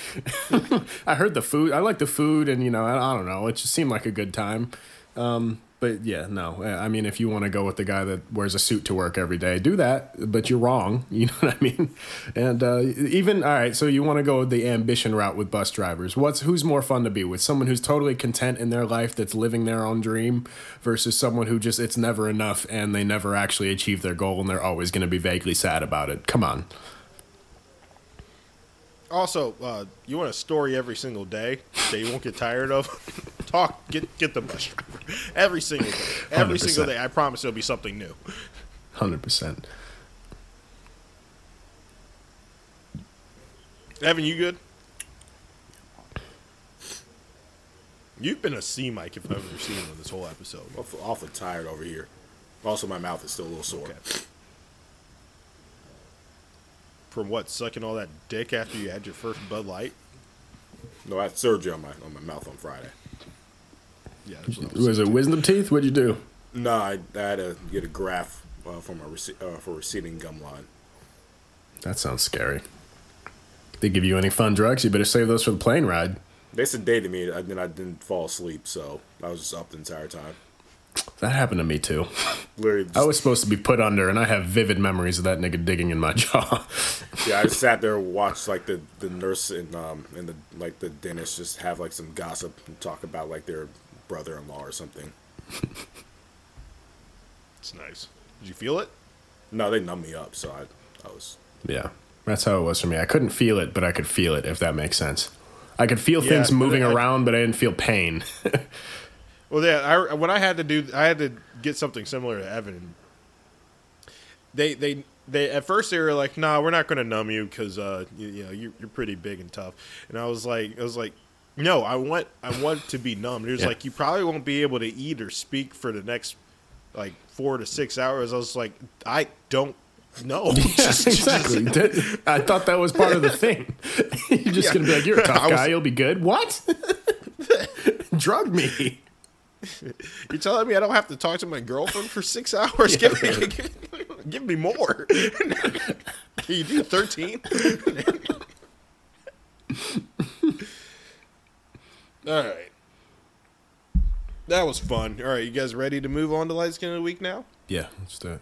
(laughs) I heard the food. I like the food, and you know, I, I don't know. It just seemed like a good time. Um, but yeah, no. I mean, if you want to go with the guy that wears a suit to work every day, do that. But you're wrong. (laughs) You know what I mean? And uh, even all right, so you want to go the ambition route with bus drivers. What's who's more fun to be with? Someone who's totally content in their life, that's living their own dream, versus someone who just it's never enough and they never actually achieve their goal and they're always going to be vaguely sad about it. Come on. Also, uh, you want a story every single day that you won't get tired of? (laughs) Talk, get get the bus driver every single day. Every 100%. single day. I promise it'll be something new. Hundred percent. Evan, you good? You've been a C mic if I've ever seen one this whole episode. Awful, awful tired over here. Also, my mouth is still a little sore. Okay. From what sucking all that dick after you had your first Bud Light? No, I had surgery on my on my mouth on Friday. Yeah, that's what was Was it wisdom teeth? What'd you do? No, I, I had to get a graft uh, for my rece- uh, for receding gum line. That sounds scary. They give you any fun drugs? You better save those for the plane ride. They sedated me, and then I didn't fall asleep, so I was just up the entire time. That happened to me too. Just, I was supposed to be put under, and I have vivid memories of that nigga digging in my (laughs) jaw. yeah, I just sat there and watched like the, the nurse and um and the like the dentist just have like some gossip and talk about like their brother-in-law or something. It's nice. Did you feel it? No, they numbed me up, so I I was yeah, that's how it was for me. I couldn't feel it, but I could feel it, if that makes sense. I could feel Yeah, things moving I- around, but I didn't feel pain. (laughs) Well, yeah. I, when I had to do, I had to get something similar to Evan. They, they, they. At first, they were like, "Nah, we're not going to numb you because, uh, you, you know, you, you're pretty big and tough." And I was like, I was like, "No, I want, I want to be numb." He was Yeah. like, "You probably won't be able to eat or speak for the next, like, four to six hours." I was like, "I don't know." (laughs) (laughs) Just- exactly. (laughs) That- I thought that was part of the thing. You're just Yeah. gonna be like, "You're a tough was- guy. You'll be good." What? Drug me. (laughs) You're telling me I don't have to talk to my girlfriend for six hours? Give me, (laughs) give me more. (laughs) Can you do thirteen? All right, that was fun. All right, you guys ready to move on to light skin of the week now? Yeah, let's do it.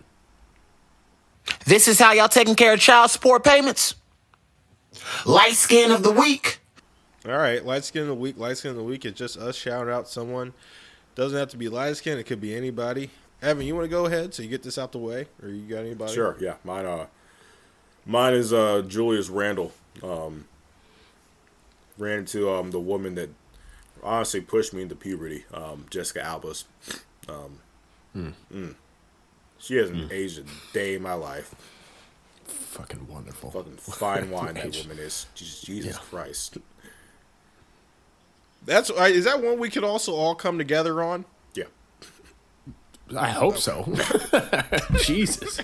This is how y'all taking care of child support payments? Light skin of the week. All right, light skin of the week. Light skin of the week is just us shouting out someone. Doesn't have to be light skin. It could be anybody. Evan, you want to go ahead so you get this out the way, or you got anybody? Sure, yeah. Mine uh mine is uh Julius Randle. Um ran into um the woman that honestly pushed me into puberty, um, Jessica Albus. Um mm. She hasn't aged a day in my life. Fucking wonderful. Fucking fine (laughs) wine that woman is. Jesus, Jesus Christ. That's uh, is that one we could also all come together on? Yeah. I hope so. (laughs) Jesus.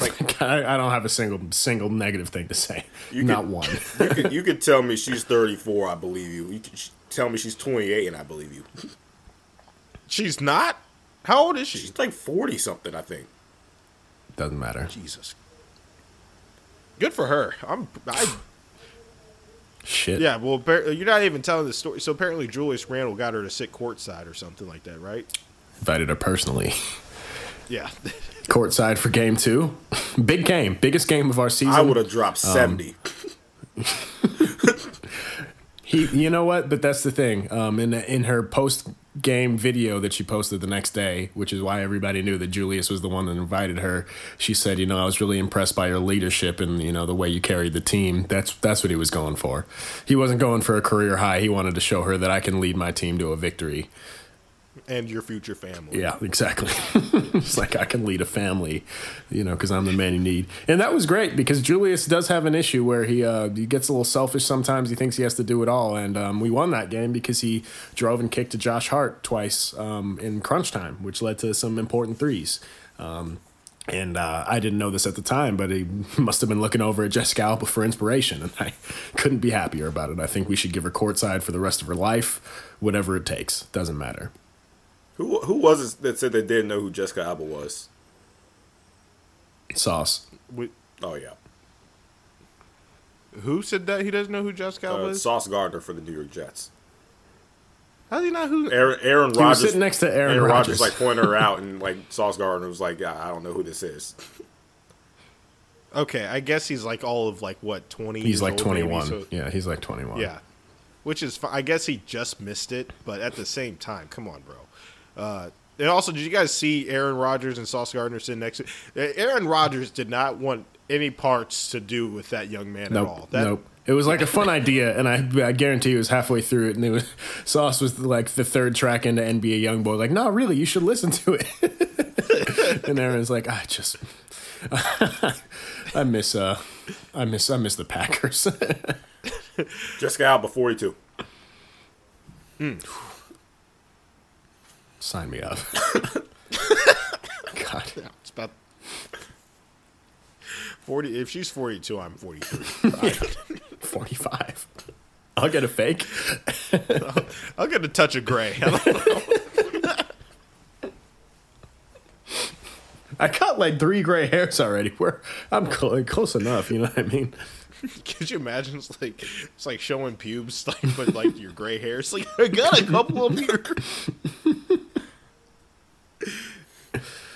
Like (laughs) I, I don't have a single single negative thing to say. You Not could- one. (laughs) You could you could tell me she's 34, I believe you. You could tell me she's 28 and I believe you. She's not. How old is she? She's like 40 something, I think. Doesn't matter. Jesus. Good for her. I'm. I, Shit. yeah. Well, you're not even telling the story. So apparently, Julius Randle got her to sit courtside or something like that, right? Invited her personally. Yeah. (laughs) Courtside for game two. (laughs) Big game. Biggest game of our season. I would have dropped 70. (laughs) He, you know what? But that's the thing. Um, in in her post game video that she posted the next day, which is why everybody knew that Julius was the one that invited her. She said, "You know, I was really impressed by your leadership and you know the way you carried the team. That's that's what he was going for. He wasn't going for a career high. He wanted to show her that I can lead my team to a victory. And your future family. Yeah, exactly. (laughs) it's like I can lead a family, you know, because I'm the man you need. And that was great because Julius does have an issue where he uh, he gets a little selfish sometimes. He thinks he has to do it all, and um, we won that game because he drove and kicked to Josh Hart twice um, in crunch time, which led to some important threes. Um, and uh, I didn't know this at the time, but he (laughs) must have been looking over at Jessica Alba for inspiration, and I (laughs) couldn't be happier about it. I think we should give her courtside for the rest of her life, whatever it takes. Doesn't matter. Who who was it that said they didn't know who Jessica Alba was? Sauce. We- Oh yeah, who said that he doesn't know who Jessica Alba uh, is? Sauce Gardner for the New York Jets. How do you know who? Aaron, Aaron was Rodgers sitting next to Aaron Rodgers Rodgers. like pointed her out, (laughs) and like Sauce Gardner was like, "I don't know who this is." Okay, I guess he's like all of like what twenty. He's years like 21. so- yeah, he's like 21. yeah, which is. fi- I guess he just missed it, but at the same time, come on, bro. Uh, and also, did you guys see Aaron Rodgers and Sauce Gardner sitting next to? Aaron Rodgers did not want any parts to do with that young man Nope. at all. That, nope. It was like a fun idea, and I, I guarantee it was halfway through it, and it was (laughs) Sauce was like the third track into NBA YoungBoy. Like, no, really, you should listen to it. (laughs) and Aaron's like, I just, (laughs) I miss, uh, I miss, I miss the Packers. just got out Jessica Alba, forty-two. Sign me up. (laughs) God, It's about forty. If she's forty-two, I'm forty-three. (laughs) forty-five. I'll get a fake. (laughs) I'll get a touch of gray. I don't know. I got like three gray hairs already. We're, I'm cl- close enough. You know what I mean? Could you imagine? It's like it's like showing pubes, like but like your gray hair. It's like I got a couple of here.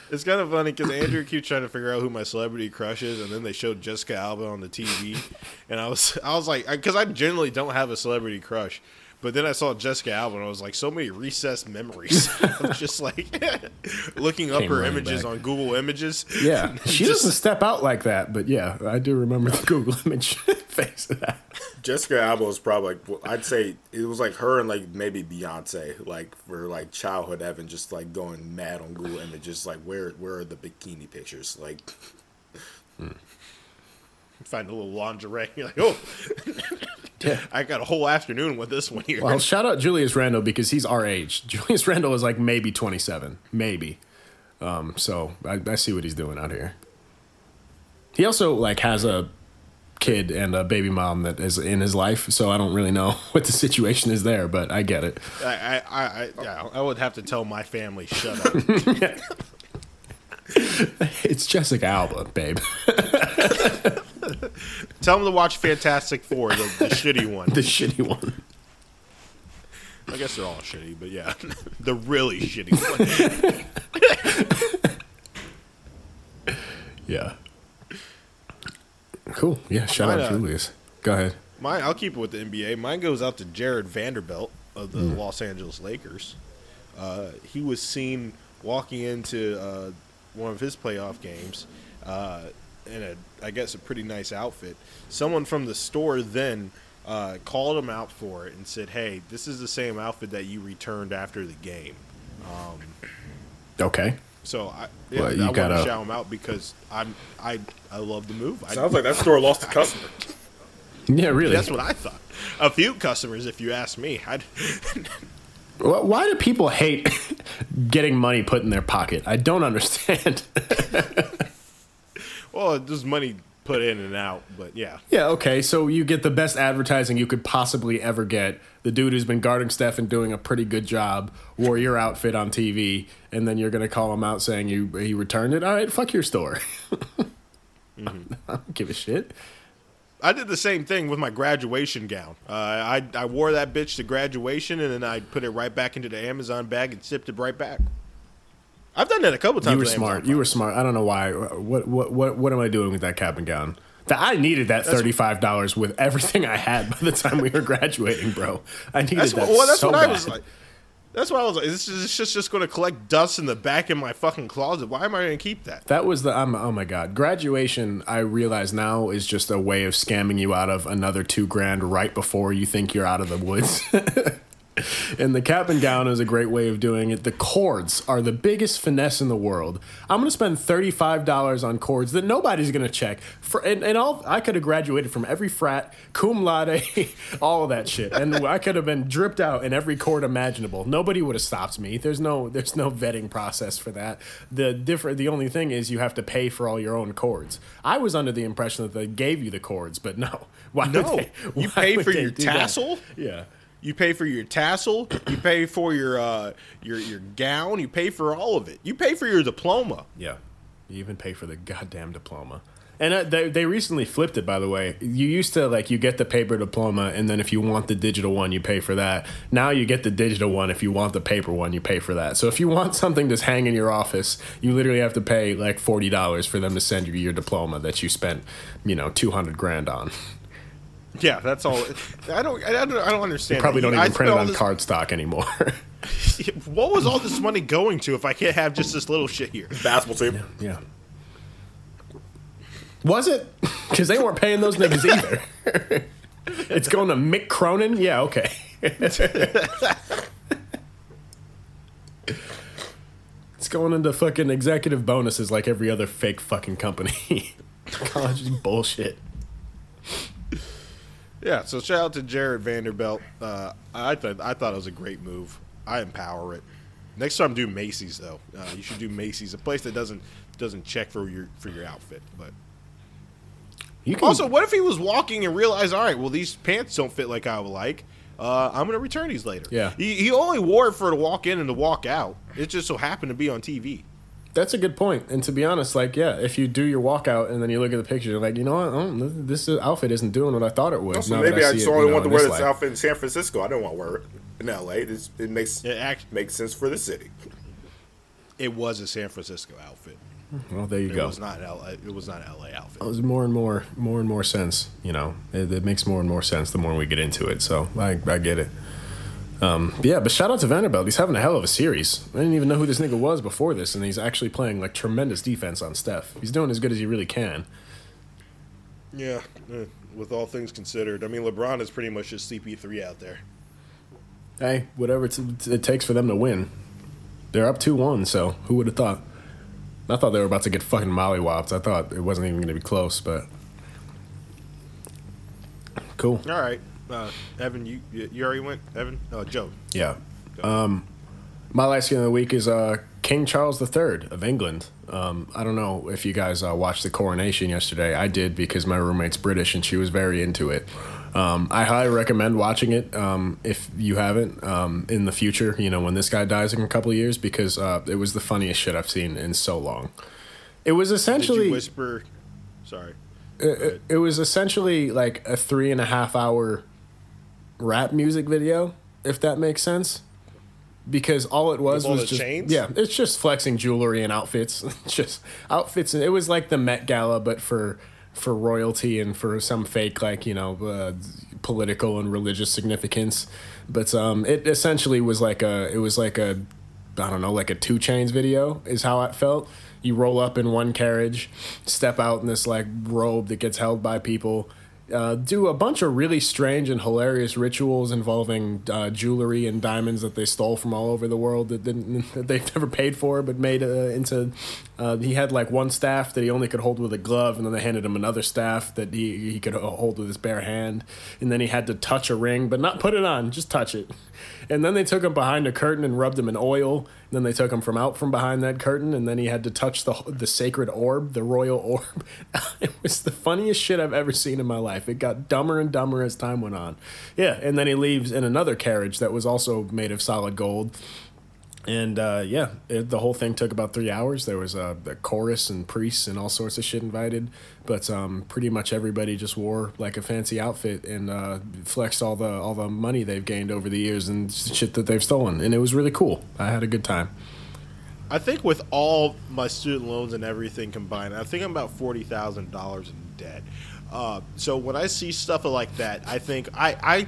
It's kind of funny because Andrew keeps trying to figure out who my celebrity crush is, and then they showed Jessica Alba on the TV, and I was I was like, because I, generally don't have a celebrity crush, but then I saw Jessica Alba, and I was like, so many recessed memories (laughs) of just like (laughs) looking up Came her images back. on Google Images. Yeah, (laughs) she Just- doesn't step out like that, but yeah, I do remember the Google image face of that. Jessica Alba was probably like I'd say it was like her and like maybe Beyonce like for like childhood Evan just like going mad on Google Images like where where are the bikini pictures like Find a little lingerie. (laughs) You're like, oh, Yeah. (laughs) I got a whole afternoon with this one here. Well, shout out Julius Randle because he's our age. (laughs) Julius Randle is like maybe 27, maybe. Um, so I, I see what he's doing out here. He also like has a kid and a baby mom that is in his life, so I don't really know (laughs) what the situation is there, but I get it. I, I, I, yeah, I would have to tell my family, shut up. (laughs) It's Jessica Alba, babe. (laughs) tell them to watch Fantastic Four, the, the shitty one. the shitty one. I guess they're all shitty, but yeah, the really shitty one. Yeah. Cool. Yeah, shout Mine, out uh, Julius. Go ahead. Mine, I'll keep it with the NBA. Mine goes out to Jarred Vanderbilt of the Los Angeles Lakers. Uh, he was seen walking into uh, one of his playoff games uh, in a, I guess, a pretty nice outfit. Someone from the store then uh, called him out for it and said, "Hey, this is the same outfit that you returned after the game." Okay. So I, yeah, Well, you I want gotta- to shout him out because I'm I I love the move. I, sounds like that store lost a customer (laughs) Yeah, really. that's what I thought. A few customers, if you ask me. I'd, (laughs) Why do people hate (laughs) getting money put in their pocket? I don't understand. well, there's money put in and out, but yeah. yeah, okay. So you get the best advertising you could possibly ever get. The dude who's been guarding Steph and doing a pretty good job wore your outfit on TV, and then you're going to call him out saying you he returned it. All right, fuck your store. (laughs) Mm-hmm. I don't give a shit. I did the same thing with my graduation gown. Uh, I I wore that bitch to graduation, and then I put it right back into the Amazon bag and zipped it right back. I've done that a couple times. You were smart. You were smart. I don't know why. What what what what am I doing with that cap and gown? That I needed that thirty five dollars with everything I had by the time we were graduating, bro. I needed That's that what, well, that's so what I was like. That's why I was like, this is just just going to collect dust in the back of my fucking closet. Why am I going to keep that? That was the I'm oh my god. Graduation, I realize now is just a way of scamming you out of another two grand right before you think you're out of the woods. (laughs) (laughs) and the cap and gown is a great way of doing it. The cords are the biggest finesse in the world. I'm gonna spend $35 on cords that nobody's gonna check. For and, and all I could have graduated from every frat, cum laude, (laughs) all of that shit. And I could have been dripped out in every cord imaginable. Nobody would have stopped me. There's no there's no vetting process for that. The different the only thing is you have to pay for all your own cords. I was under the impression that they gave you the cords, but no. (laughs) Why No, they, you pay for your do that? tassel? Yeah. You pay for your tassel. You pay for your uh, your your gown. You pay for all of it. You pay for your diploma. Yeah. You even pay for the goddamn diploma. And uh, they, they recently flipped it, by the way. You used to like you get the paper diploma, and then if you want the digital one, you pay for that. Now you get the digital one. If you want the paper one, you pay for that. So if you want something to hang in your office, you literally have to pay like forty dollars for them to send you your diploma that you spent, you know, two hundred grand on. Yeah, that's all. I don't. I don't. I don't understand. Probably don't even spent print it on this- cardstock anymore. (laughs) What was all this money going to if I can't have just this little shit here? Basketball team. yeah. Was it? Because they weren't paying those niggas either. (laughs) it's going to Mick Cronin? Yeah, okay. (laughs) it's going into fucking executive bonuses like every other fake fucking company. College is bullshit. Yeah. So shout out to Jarred Vanderbilt. Uh, I thought I thought it was a great move. I empower it. Next time, do Macy's though. Uh, you should do Macy's, a place that doesn't doesn't check for your for your outfit. But You can, also, what if he was walking and realized, all right, well these pants don't fit like I would like. Uh, I'm gonna return these later. Yeah. He, he only wore it for to walk in and to walk out. It just so happened to be on TV. That's a good point. And to be honest, like, yeah, if you do your walkout and then you look at the picture, you're like, you know what? Oh, this outfit isn't doing what I thought it would. Also, now that maybe I see just it, only you know, want to in wear this this light. outfit in San Francisco. I don't want to wear it in L.A. It's, it makes It act, makes sense for the city. it was a San Francisco outfit. Well, there you It go. was not L. It was not an LA outfit. It was more and more, more and more sense. You know, it, it makes more and more sense the more we get into it. So I, I get it. Um, yeah, but shout out to Vanderbilt. He's having a hell of a series. I didn't even know who this nigga was before this, and he's actually playing like tremendous defense on Steph. He's doing as good as he really can. Yeah, eh, with all things considered, I mean LeBron is pretty much just CP3 out there. Hey, whatever it takes for them to win. They're up two one, so who would have thought? I thought they were about to get fucking mollywopped. I thought it wasn't even going to be close, but cool. All right, uh, Evan, you you already went, Evan. Oh, Joe. Yeah. Um, my last game of the week is uh, King Charles III of England. Um, I don't know if you guys uh, watched the coronation yesterday. I did because my roommate's British and she was very into it. Um, I highly recommend watching it um, if you haven't um, in the future, you know, when this guy dies in a couple of years, because uh, it was the funniest shit I've seen in so long. It was essentially you whisper? Sorry. it, it was essentially like a three and a half hour rap music video, if that makes sense. Because all it was all was just chains? yeah, it's just flexing jewelry and outfits, (laughs) just outfits, and it was like the Met Gala, but for for royalty and for some fake like you know uh, political and religious significance. But um, it essentially was like a it was like a I don't know, like a 2 Chainz video is how it felt. You roll up in one carriage, step out in this like robe that gets held by people, uh, do a bunch of really strange and hilarious rituals involving uh, jewelry and diamonds that they stole from all over the world that didn't (laughs) that they've never paid for, but made uh, into. Uh, he had like one staff that he only could hold with a glove, and then they handed him another staff that he he could uh, hold with his bare hand, and then he had to touch a ring, but not put it on, just touch it. And then they took him behind a curtain and rubbed him in oil. And then they took him from out from behind that curtain, and then he had to touch the the sacred orb, the royal orb. (laughs) it was the funniest shit I've ever seen in my life. It got dumber and dumber as time went on. Yeah, and then he leaves in another carriage that was also made of solid gold. And uh, yeah, it, the whole thing took about three hours. There was a, a chorus and priests and all sorts of shit invited, but um, pretty much everybody just wore like a fancy outfit and uh, flexed all the all the money they've gained over the years and shit that they've stolen. And it was really cool. I had a good time. I think with all my student loans and everything combined, I think I'm about forty thousand dollars in debt. Uh, so when I see stuff like that, I think I, I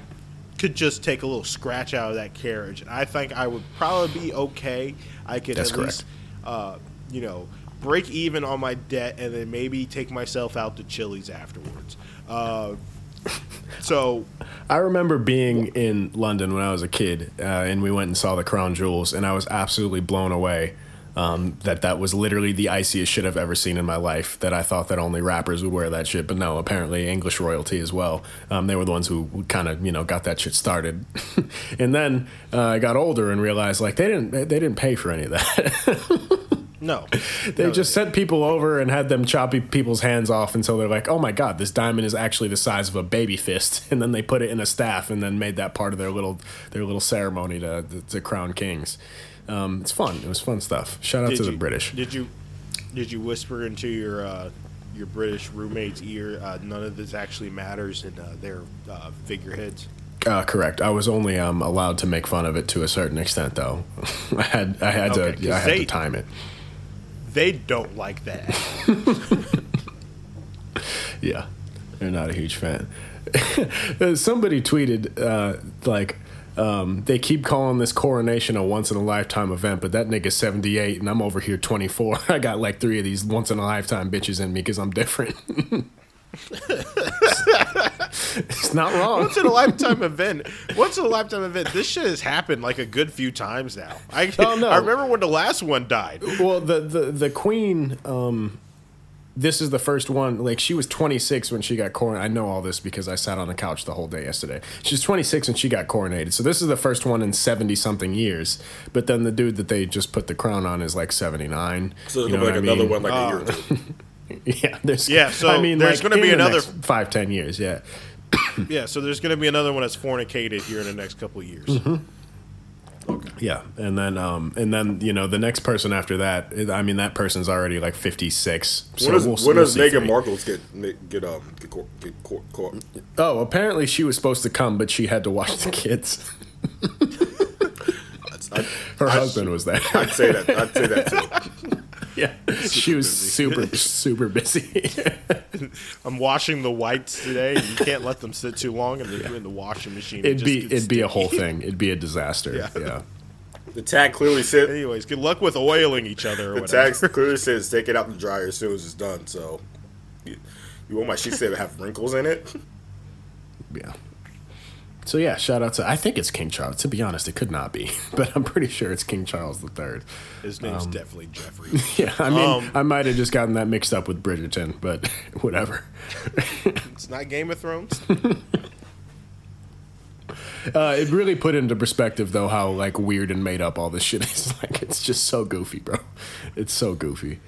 could just take a little scratch out of that carriage, and I think I would probably be okay. I could That's at least, uh, you know, break even on my debt, and then maybe take myself out to Chili's afterwards. Uh, so (laughs) I remember being in London when I was a kid, uh, and we went and saw the Crown Jewels, and I was absolutely blown away. Um, that that was literally the iciest shit I've ever seen in my life. That I thought that only rappers would wear that shit, but no, apparently English royalty as well. Um, they were the ones who kind of you know got that shit started. (laughs) and then uh, I got older and realized like they didn't they didn't pay for any of that. (laughs) no, they No, just sent people over and had them chop people's hands off until they're like, oh my god, this diamond is actually the size of a baby fist, (laughs) and then they put it in a staff and then made that part of their little their little ceremony to to crown kings. Um, it's fun. It was fun stuff. Shout out to the British. Did you did you whisper into your uh, your British roommate's ear. Uh, none of this actually matters, and uh, they're uh, figureheads. Uh, correct. I was only um, allowed to make fun of it to a certain extent, though. (laughs) I had I had Okay, to 'cause I had they- to time it. They don't like that. (laughs) Yeah, they're not a huge fan. (laughs) Somebody tweeted uh, like. Um, they keep calling this coronation a once in a lifetime event, but that nigga's 78 and I'm over here 24. (laughs) I got like three of these once in a lifetime bitches in me because I'm different. (laughs) it's not wrong. Once in a lifetime event. Once in a lifetime event. This shit has happened like a good few times now. I Oh, no. I remember when the last one died. Well, the the the queen. Um, this is the first one. Like she was 26 when she got coronated. I know all this because I sat on the couch the whole day yesterday. She's 26 when she got coronated. So this is the first one in 70 something years. But then the dude that they just put the crown on is like 79. So there's You know gonna be like another mean? one like a year or two. (laughs) Yeah, there's. Yeah, so I mean, there's like, gonna be another- five ten years. Yeah. (coughs) Yeah, so there's going to be another one that's fornicated here in the next couple of years. Mm-hmm. Yeah, and then um, and then you know the next person after that. I mean, that person's already like 56. So When does, we'll, when we'll does Meghan three. Markle's get get um get court, get court, court? Oh, apparently she was supposed to come, but she had to watch the kids. (laughs) Her I- husband was there. I'd say that. I'd say that too. (laughs) (laughs) yeah, she was busy. super (laughs) super busy. (laughs) I'm washing the whites today. And you can't let them sit too long, and they're in the washing machine. It it'd just be it'd be a whole thing. It'd be a disaster. Yeah. Yeah. The tag clearly says. Anyways, good luck with oiling each other. Or the whatever. tag clearly says take it out the dryer as soon as it's done. So you, you want my sheets to have wrinkles in it? Yeah. So yeah, shout out to I think it's King Charles. To be honest, it could not be, (laughs) but I'm pretty sure it's King Charles the Third. His name's definitely Jeffrey. (laughs) Yeah, I mean, Um, I might have just gotten that mixed up with Bridgerton, but (laughs) whatever. it's not Game of Thrones. Uh, it really put into perspective though how like weird and made up all this shit is. Like it's just so goofy, bro. It's so goofy.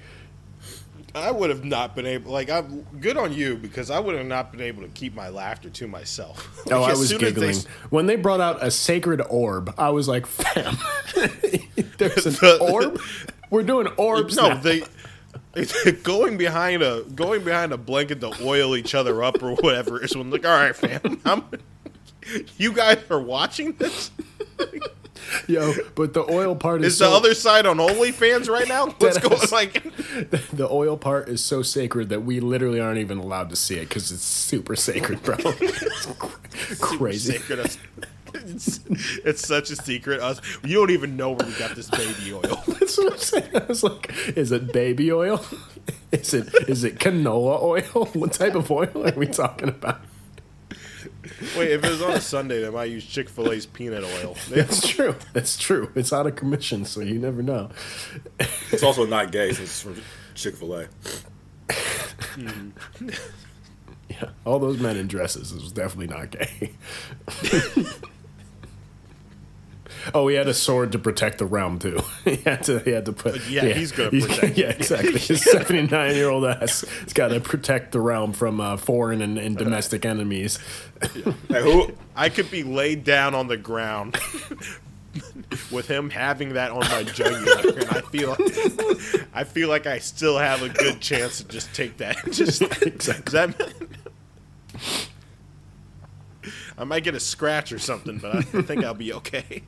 I would have not been able. Like, I'm good on you because I would have not been able to keep my laughter to myself. (laughs) Oh, I was they giggling s- when they brought out a sacred orb. I was like, "Fam, (laughs) there's an (laughs) The- orb. We're doing orbs no, now." they going behind a going behind a blanket to oil each other up or whatever is when like, all right, fam, I'm, you guys are watching this. Yo, but the oil part is, Is the so, other side on OnlyFans right now? (laughs) What's going like? (laughs) the oil part is so sacred that we literally aren't even allowed to see it because it's super sacred, bro. (laughs) It's cr- crazy. Sacred It's, it's such a secret. Us, you don't even know where we got this baby oil. That's what I'm saying. I was like, is it baby oil? Is it is it canola oil? What type of oil are we talking about? Wait, if it was on a Sunday, they might use Chick Fil A's peanut oil. (laughs) That's true. That's true. It's out of commission, so you never know. It's also not gay since it's from Chick Fil A. (laughs) Yeah, all those men in dresses is definitely not gay. (laughs) oh, he had a sword to protect the realm too. (laughs) he had to. He had to put. Yeah, he's gonna protect (laughs) Yeah, exactly. (laughs) His seventy-nine-year-old ass He's got to protect the realm from uh, foreign and, and domestic enemies. Hey, who? I could be laid down on the ground with him having that on my jugular, and I feel, I feel like I still have a good chance to just take that. Just Exactly. that. I might get a scratch or something, but I think I'll be okay.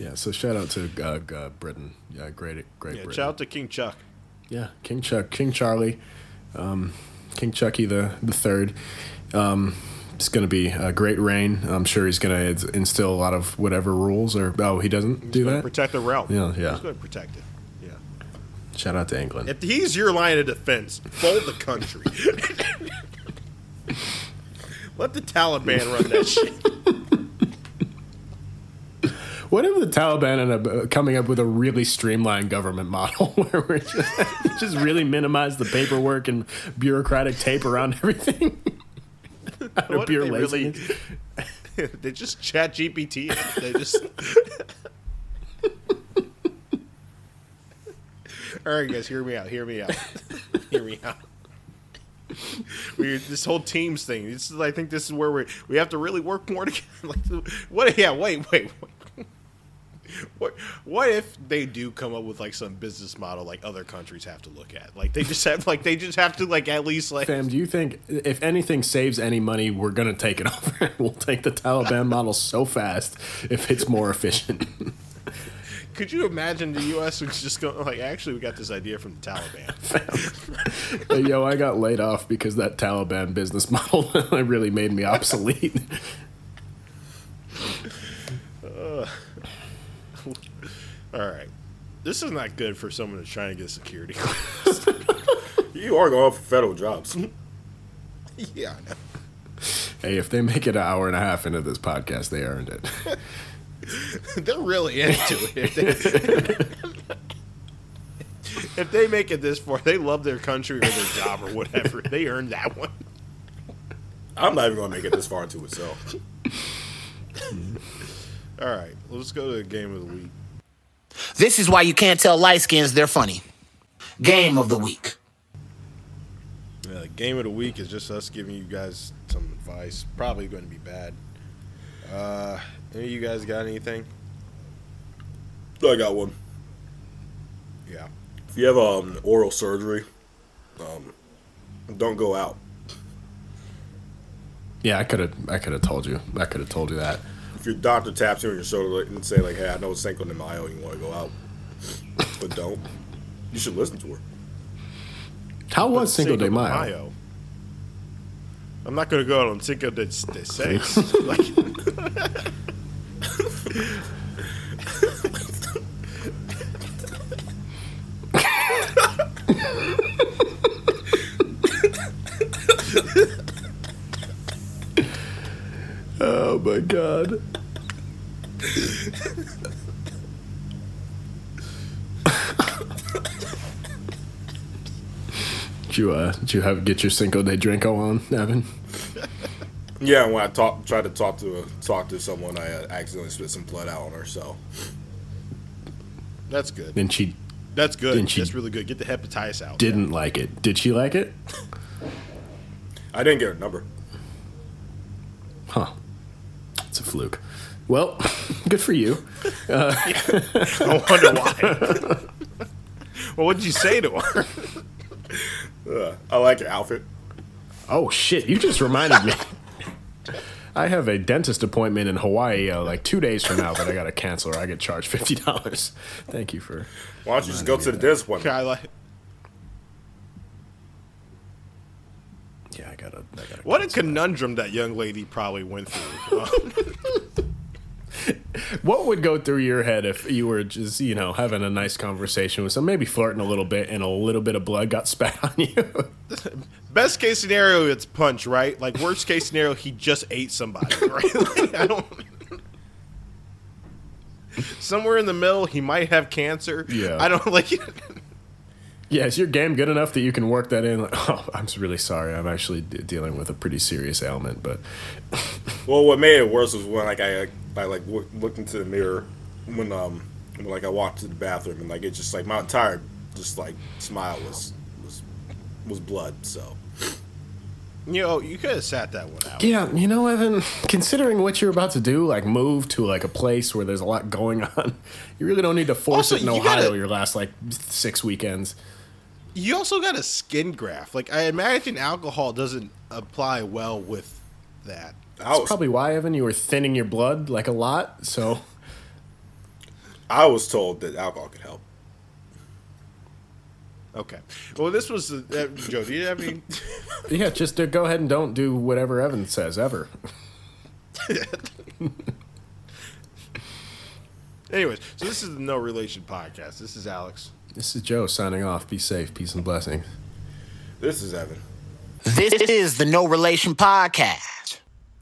Yeah. So shout out to uh, uh, Britain. Yeah, great, great. Yeah, Britain. shout out to King Chuck. Yeah, King Chuck, King Charlie, um, King Chucky the the third. Um, it's going to be a great reign. I'm sure he's going to instill a lot of whatever rules. Or oh, he doesn't do that. Protect the realm. Yeah, yeah. He's going to protect it. Yeah. Shout out to England. If he's your line of defense, fold the country. (laughs) Let the Taliban run that shit. (laughs) What if the Taliban end up uh, coming up with a really streamlined government model (laughs) where we just, (laughs) just really minimize the paperwork and bureaucratic tape around everything? (laughs) Out of pure they really? they just chat GPT. They just. All right, guys, hear me out. Hear me out. hear me out. We this whole teams thing. This is, I think, this is where we we have to really work more together. Like, what? Yeah, wait, wait, wait. What, what if they do come up with like some business model like other countries have to look at? Like they just have like they just have to like at least like Fam, do you think if anything saves any money, we're gonna take it (laughs) over? we'll take the Taliban model so fast if it's more efficient. (laughs) could you imagine the US was just going like actually we got this idea from the Taliban. (laughs) Hey, yo, I got laid off because that Taliban business model really made me obsolete. All right. This is not good for someone that's trying to get security. (laughs) You are going for federal jobs. (laughs) yeah. I know. hey, if they make it an hour and a half into this podcast, they earned it. (laughs) They're really into it. If they, if they make it this far, they love their country or their job or whatever. They earned that one. I'm not even going to make it this far into itself. All right, let's go to the game of the week. This is why you can't tell light skins they're funny. Game of the week. Uh, game of the week is just us giving you guys some advice. Probably going to be bad. Uh, any of you guys got anything? I got one. Yeah. If you have um, oral surgery, um, don't go out. yeah, I could have. I could have told you. I could have told you that. If your doctor taps you on your shoulder and say like, "Hey, I know it's Cinco de Mayo, you want to go out," but don't, you should listen to her. How was Cinco de Mayo? I'm not going to go out on Cinco de, de Seis. (laughs) (laughs) like, (laughs) Oh my god. You uh did you have get your Cinco de Drinko on, Evan? (laughs) Yeah, when I talk, tried to talk to talk to someone, I uh, accidentally spit some blood out on her. So that's good. Then she That's good. Didn't she- That's really good. Get the hepatitis out. didn't like it. Did she like it? (laughs) I didn't get her number. Huh. It's a fluke. Well, (laughs) good for you. I wonder why. well, what did you say to her? Uh, I like your outfit. Oh shit! You just reminded me. I have a dentist appointment in Hawaii uh, like two days from now that I got to cancel or I get charged fifty dollars. Thank you for. Why don't you just go to the dentist appointment? I like, Yeah, I gotta. I gotta what a cancel. conundrum that young lady probably went through. (laughs) (laughs) (laughs) (laughs) What would go through your head if you were just you know having a nice conversation with some, maybe flirting a little bit, and a little bit of blood got (laughs) spat on you? (laughs) best case scenario, it's punch, right? Like worst case scenario, he just ate somebody, right? Like, I don't. Somewhere in the middle, he might have cancer. Yeah. I don't like. Yeah, is your game good enough that you can work that in? Like, (laughs) oh, I'm really sorry. I'm actually de- dealing with a pretty serious ailment, but (laughs) Well, what made it worse was when like I I like look, looked into the mirror when um when, like I walked to the bathroom and like it just like my entire just like smile was was was blood. So You know, you could have sat that one out. Yeah, you know, Evan, considering what you're about to do, like move to like a place where there's a lot going (laughs) on, you really don't need to force Also, it in you Ohio gotta- your last like six weekends. You also got a skin graft. Like I imagine alcohol doesn't apply well with that. That's was probably why, Evan, you were thinning your blood like a lot. So I was told that alcohol could help. Okay. Well, this was uh, Joe. Do you have any? (laughs) yeah, just uh, go ahead and don't do whatever Evan says ever. (laughs) Anyways, so this is the No Relation podcast. This is Alex. This is Joe signing off. Be safe, peace and blessings. This is Evan. This is the No Relation Podcast.